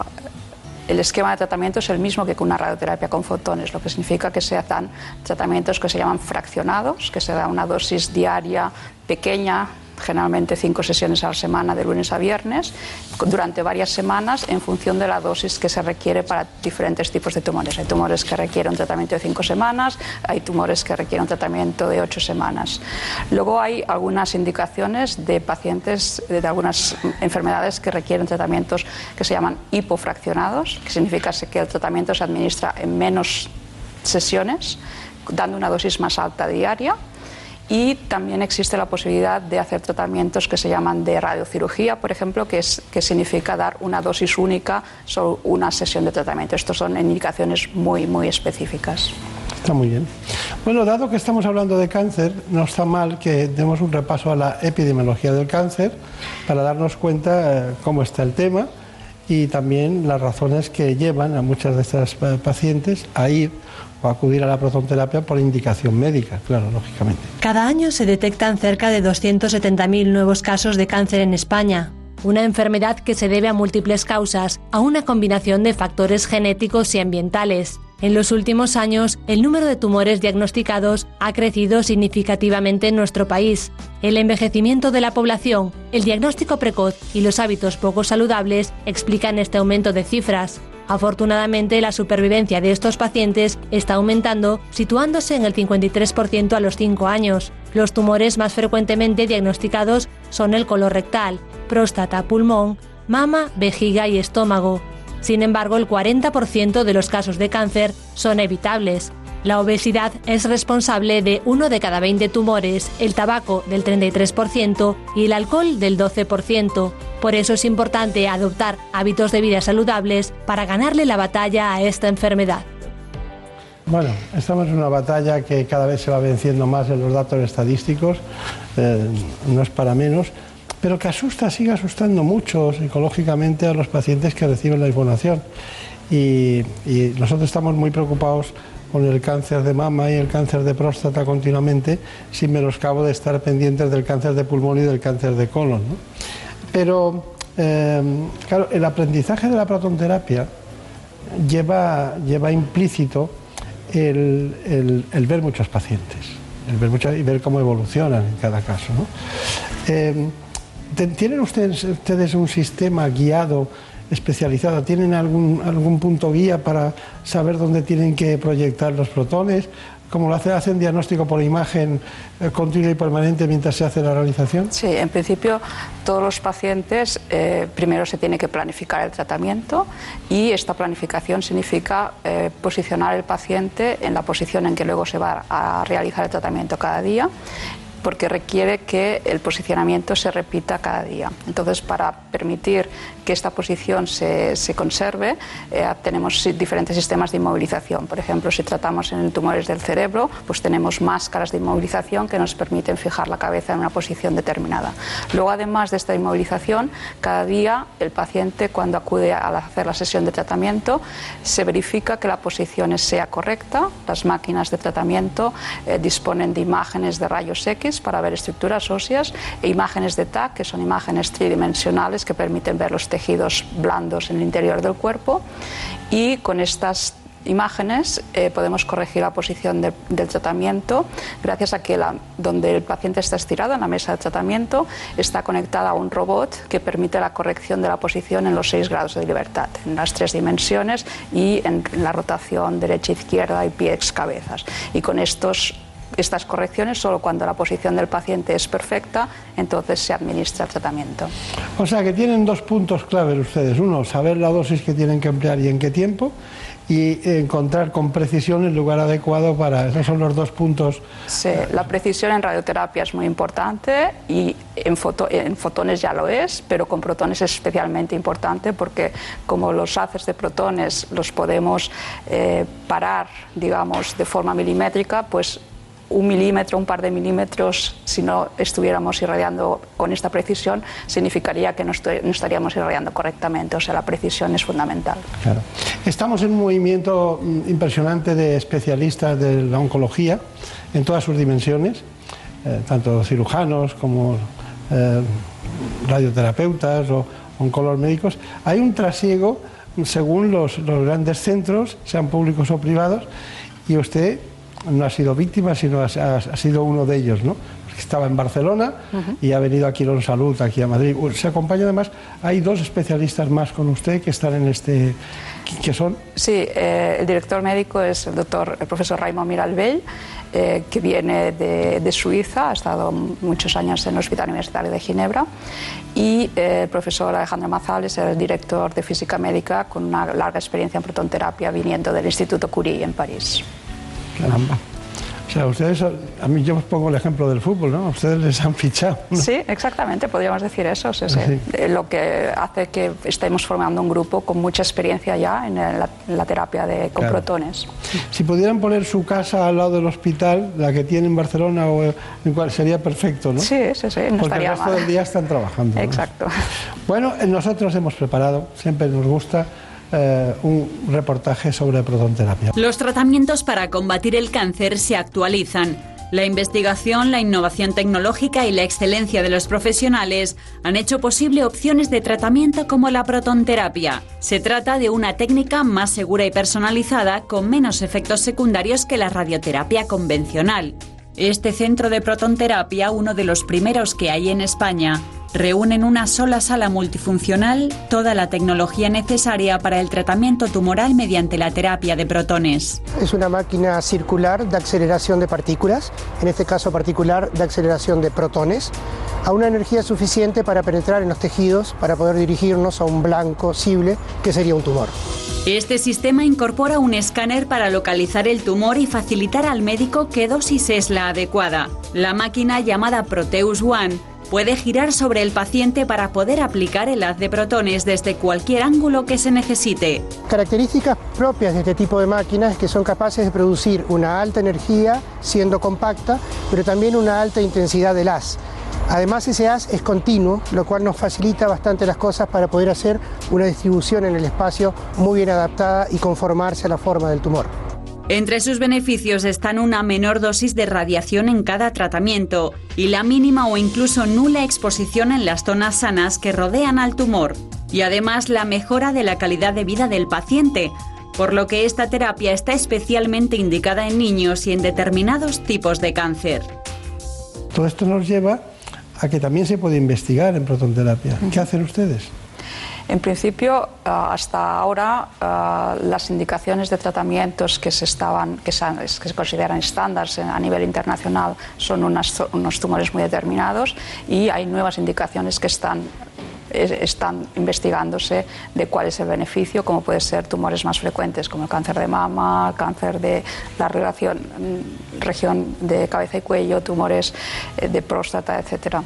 el esquema de tratamiento es el mismo que con una radioterapia con fotones, lo que significa que se hacen tratamientos que se llaman fraccionados, que se da una dosis diaria pequeña generalmente cinco sesiones a la semana de lunes a viernes durante varias semanas en función de la dosis que se requiere para diferentes tipos de tumores. Hay tumores que requieren un tratamiento de cinco semanas, hay tumores que requieren un tratamiento de ocho semanas. Luego hay algunas indicaciones de pacientes de algunas enfermedades que requieren tratamientos que se llaman hipofraccionados, que significa que el tratamiento se administra en menos sesiones, dando una dosis más alta diaria. Y también existe la posibilidad de hacer tratamientos que se llaman de radiocirugía, por ejemplo, que, es, que significa dar una dosis única sobre una sesión de tratamiento. Estos son indicaciones muy, muy específicas. Está muy bien. Bueno, dado que estamos hablando de cáncer, no está mal que demos un repaso a la epidemiología del cáncer para darnos cuenta eh, cómo está el tema y también las razones que llevan a muchas de estas eh, pacientes a ir acudir a la protonterapia por indicación médica, claro, lógicamente. Cada año se detectan cerca de 270.000 nuevos casos de cáncer en España, una enfermedad que se debe a múltiples causas, a una combinación de factores genéticos y ambientales. En los últimos años, el número de tumores diagnosticados ha crecido significativamente en nuestro país. El envejecimiento de la población, el diagnóstico precoz y los hábitos poco saludables explican este aumento de cifras. Afortunadamente, la supervivencia de estos pacientes está aumentando, situándose en el 53% a los 5 años. Los tumores más frecuentemente diagnosticados son el colorectal, próstata, pulmón, mama, vejiga y estómago. Sin embargo, el 40% de los casos de cáncer son evitables. La obesidad es responsable de uno de cada 20 tumores, el tabaco del 33% y el alcohol del 12%. Por eso es importante adoptar hábitos de vida saludables para ganarle la batalla a esta enfermedad. Bueno, estamos en una batalla que cada vez se va venciendo más en los datos estadísticos, eh, no es para menos, pero que asusta, sigue asustando mucho psicológicamente a los pacientes que reciben la información. Y, y nosotros estamos muy preocupados con el cáncer de mama y el cáncer de próstata continuamente, sin menoscabo de estar pendientes del cáncer de pulmón y del cáncer de colon. ¿no? Pero, eh, claro, el aprendizaje de la protonterapia lleva, lleva implícito el, el- ver muchos pacientes, el ver muchas- y ver cómo evolucionan en cada caso. ¿no? Te- ¿Tienen ustedes, ustedes un sistema guiado, especializado? ¿Tienen algún, algún punto guía para saber dónde tienen que proyectar los protones? como lo hace, hacen diagnóstico por imagen eh, continua y permanente mientras se hace la realización? Sí, en principio todos los pacientes eh, primero se tiene que planificar el tratamiento y esta planificación significa eh, posicionar el paciente en la posición en que luego se va a realizar el tratamiento cada día porque requiere que el posicionamiento se repita cada día. Entonces, para permitir que esta posición se, se conserve, eh, tenemos diferentes sistemas de inmovilización. Por ejemplo, si tratamos en tumores del cerebro, pues tenemos máscaras de inmovilización que nos permiten fijar la cabeza en una posición determinada. Luego, además de esta inmovilización, cada día el paciente, cuando acude a hacer la sesión de tratamiento, se verifica que la posición sea correcta. Las máquinas de tratamiento eh, disponen de imágenes de rayos X para ver estructuras óseas e imágenes de TAC, que son imágenes tridimensionales que permiten ver los tejidos blandos en el interior del cuerpo. Y con estas imágenes eh, podemos corregir la posición de, del tratamiento gracias a que la, donde el paciente está estirado en la mesa de tratamiento está conectada a un robot que permite la corrección de la posición en los seis grados de libertad, en las tres dimensiones y en la rotación derecha-izquierda y pies-cabezas. Y con estos estas correcciones solo cuando la posición del paciente es perfecta, entonces se administra el tratamiento. O sea que tienen dos puntos claves ustedes. Uno, saber la dosis que tienen que emplear y en qué tiempo. Y encontrar con precisión el lugar adecuado para. Esos son los dos puntos. Sí, la precisión en radioterapia es muy importante y en, foto, en fotones ya lo es, pero con protones es especialmente importante porque, como los haces de protones los podemos eh, parar, digamos, de forma milimétrica, pues un milímetro, un par de milímetros, si no estuviéramos irradiando con esta precisión, significaría que no, estaríamos irradiando correctamente. O sea, la precisión es fundamental. Claro. Estamos en un movimiento mm, impresionante de especialistas de la oncología en todas sus dimensiones, eh, tanto cirujanos como eh, radioterapeutas o oncólogos médicos. Hay un trasiego según los grandes centros, sean públicos o privados, y usted no ha sido víctima, sino ha, ha, sido uno de ellos, ¿no? Estaba en Barcelona uh -huh. y ha venido aquí a Salud, aquí a Madrid. Se acompaña además, hay dos especialistas más con usted que están en este... ¿Qué son? Sí, eh, el director médico es el doctor, el profesor Raymond Miralbell, eh, que viene de, de, Suiza, ha estado muchos años en el Hospital Universitario de Ginebra, y eh, el profesor Alejandro Mazales, el director de física médica con una larga experiencia en protonterapia viniendo del Instituto Curie en París. Caramba. O sea, ustedes, a mí yo os pongo el ejemplo del fútbol, ¿no? Ustedes les han fichado. ¿no? Sí, exactamente, podríamos decir eso. Sí, sí. Sí. Lo que hace que estemos formando un grupo con mucha experiencia ya en la, en la terapia de, con claro. protones. Si pudieran poner su casa al lado del hospital, la que tiene en Barcelona, o en cual sería perfecto, ¿no? Sí, sí, sí. No Porque el resto mal. del día están trabajando. ¿no? Exacto. Bueno, nosotros hemos preparado, siempre nos gusta eh, un reportaje sobre protonterapia. Los tratamientos para combatir el cáncer se actualizan. La investigación, la innovación tecnológica y la excelencia de los profesionales han hecho posible opciones de tratamiento como la protonterapia. Se trata de una técnica más segura y personalizada con menos efectos secundarios que la radioterapia convencional. Este centro de protonterapia, uno de los primeros que hay en España, reúne en una sola sala multifuncional toda la tecnología necesaria para el tratamiento tumoral mediante la terapia de protones. Es una máquina circular de aceleración de partículas, en este caso particular de aceleración de protones, a una energía suficiente para penetrar en los tejidos para poder dirigirnos a un blanco posible que sería un tumor. Este sistema incorpora un escáner para localizar el tumor y facilitar al médico qué dosis es la adecuada. La máquina llamada Proteus One puede girar sobre el paciente para poder aplicar el haz de protones desde cualquier ángulo que se necesite. Características propias de este tipo de máquinas es que son capaces de producir una alta energía siendo compacta, pero también una alta intensidad del haz. Además ese haz es continuo, lo cual nos facilita bastante las cosas para poder hacer una distribución en el espacio muy bien adaptada y conformarse a la forma del tumor. Entre sus beneficios están una menor dosis de radiación en cada tratamiento y la mínima o incluso nula exposición en las zonas sanas que rodean al tumor, y además la mejora de la calidad de vida del paciente, por lo que esta terapia está especialmente indicada en niños y en determinados tipos de cáncer. Todo esto nos lleva a que también se puede investigar en protonterapia. ¿Qué hacen ustedes? En principio, ah, hasta ahora, ah, las indicaciones de tratamientos que se, estaban, que se consideran estándares a nivel internacional son unas, unos tumores muy determinados y hay nuevas indicaciones que están están investigándose de cuál es el beneficio, como puede ser tumores más frecuentes como el cáncer de mama, cáncer de la mm, región de cabeza y cuello, tumores eh, de próstata, etc.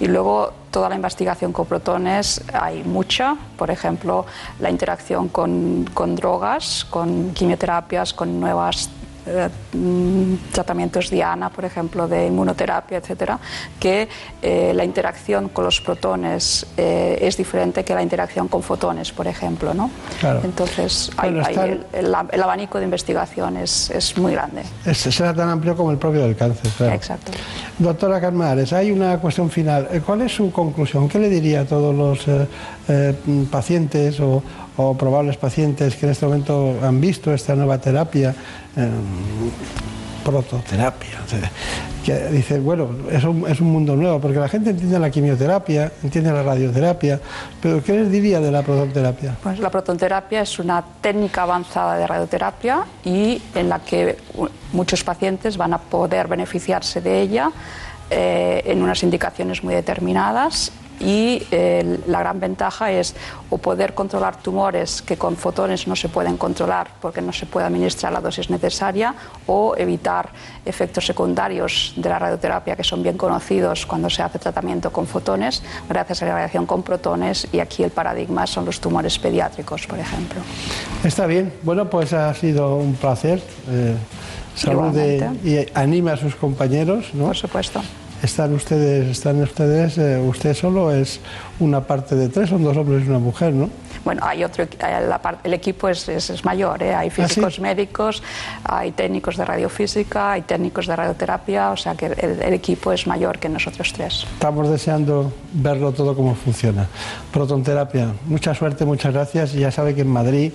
Y luego toda la investigación con protones hay mucha, por ejemplo, la interacción con, con drogas, con quimioterapias, con nuevas eh, tratamientos Diana, por ejemplo, de inmunoterapia, etcétera, que eh, la interacción con los protones eh, es diferente que la interacción con fotones, por ejemplo. ¿no? Entonces, el, abanico de investigación es, es muy grande. Es, será tan amplio como el propio del cáncer. Claro. Exacto. Doctora Carmares, hay una cuestión final. ¿Cuál es su conclusión? ¿Qué le diría a todos los pacientes o, o probables pacientes que en este momento han visto esta nueva terapia, eh, prototerapia, que dice, bueno, es un, es un, mundo nuevo, porque la gente entiende la quimioterapia, entiende la radioterapia, pero ¿qué les diría de la prototerapia? Pues la prototerapia es una técnica avanzada de radioterapia y en la que muchos pacientes van a poder beneficiarse de ella eh, en unas indicaciones muy determinadas y eh, la gran ventaja es o poder controlar tumores que con fotones no se pueden controlar porque no se puede administrar la dosis necesaria o evitar efectos secundarios de la radioterapia que son bien conocidos cuando se hace tratamiento con fotones gracias a la radiación con protones y aquí el paradigma son los tumores pediátricos, por ejemplo. Está bien, bueno pues ha sido un placer. Eh, salude y anime a sus compañeros, ¿no? Por supuesto están ustedes, están ustedes, eh, usted solo es una parte de tres, son dos hombres y una mujer, ¿no? Bueno, hay otro, la el equipo es, es, mayor, ¿eh? hay ¿Ah, físicos médicos, hay técnicos de radiofísica, hay técnicos de radioterapia, o sea que el, equipo es mayor que nosotros tres. Estamos deseando verlo todo cómo funciona. Protonterapia, mucha suerte, muchas gracias. Y ya sabe que en Madrid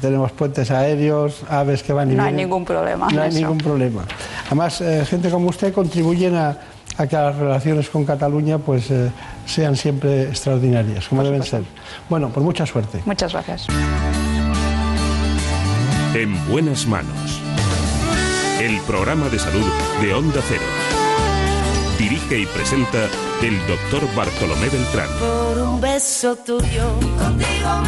tenemos puentes aéreos, aves que van y no vienen. No hay ningún problema. No hay ningún problema. Además, eh, gente como usted contribuyen a a que las relaciones con Cataluña pues, eh, sean siempre extraordinarias, como deben ser. Bueno, pues mucha suerte. Muchas gracias. En buenas manos. El programa de salud de Onda Cero. Dirige y presenta el doctor Bartolomé Beltrán. Por un beso tuyo, contigo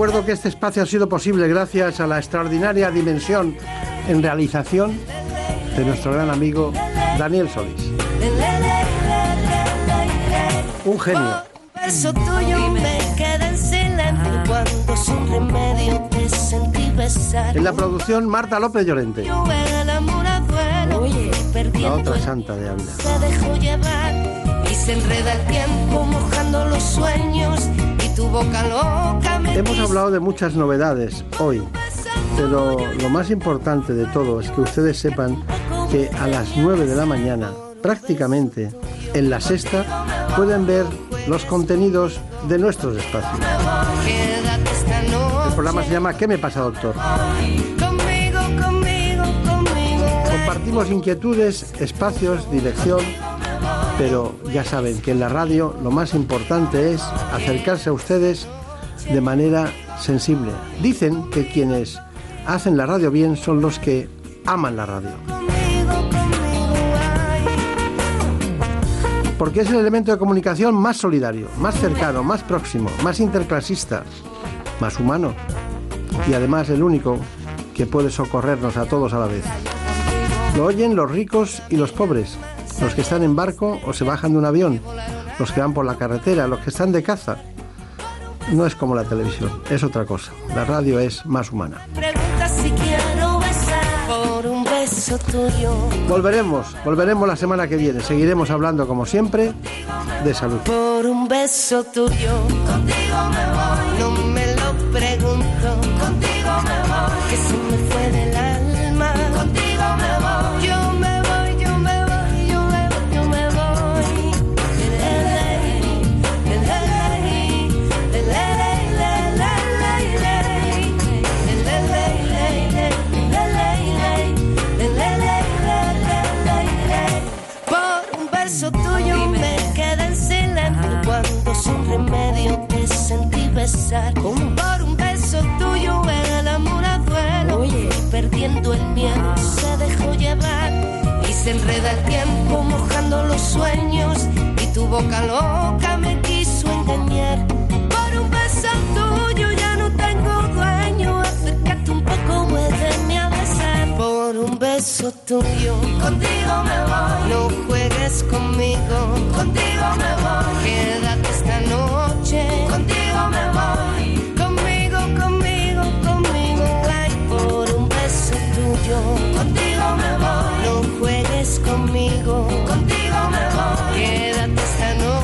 recuerdo que este espacio ha sido posible gracias a la extraordinaria dimensión en realización de nuestro gran amigo Daniel Solís. Un genio. En la producción Marta López Llorente. La otra santa de Ávila. Se dejó llevar y se enreda el tiempo mojando los sueños Hemos hablado de muchas novedades hoy, pero lo más importante de todo es que ustedes sepan que a las 9 de la mañana, prácticamente en la sexta, pueden ver los contenidos de nuestros espacios. El programa se llama ¿Qué me pasa, doctor? Compartimos inquietudes, espacios, dirección pero ya saben que en la radio lo más importante es acercarse a ustedes de manera sensible. Dicen que quienes hacen la radio bien son los que aman la radio. Porque es el elemento de comunicación más solidario, más cercano, más próximo, más interclasista, más humano y además el único que puede socorrernos a todos a la vez. Lo oyen los ricos y los pobres, los que están en barco o se bajan de un avión, los que van por la carretera, los que están de caza. No es como la televisión, es otra cosa. La radio es más humana. Volveremos, volveremos la semana que viene. Seguiremos hablando como siempre de salud. Por un beso tuyo, contigo me voy. pensar. ¿Cómo? Por un beso tuyo el amor a duelo. Oye. Perdiendo el miedo, se dejó llevar. Y se enreda el tiempo mojando los sueños. Y tu boca loca me quiso engañar. Por un beso tuyo ya no tengo dueño. Acércate un poco, vuélveme a besar. Por un beso tuyo. Contigo me voy. No juegues conmigo. Contigo me voy. Quédate esta noche. Contigo me voy. yo. Contigo me voy. No juegues conmigo. Contigo me voy. Quédate esta noche.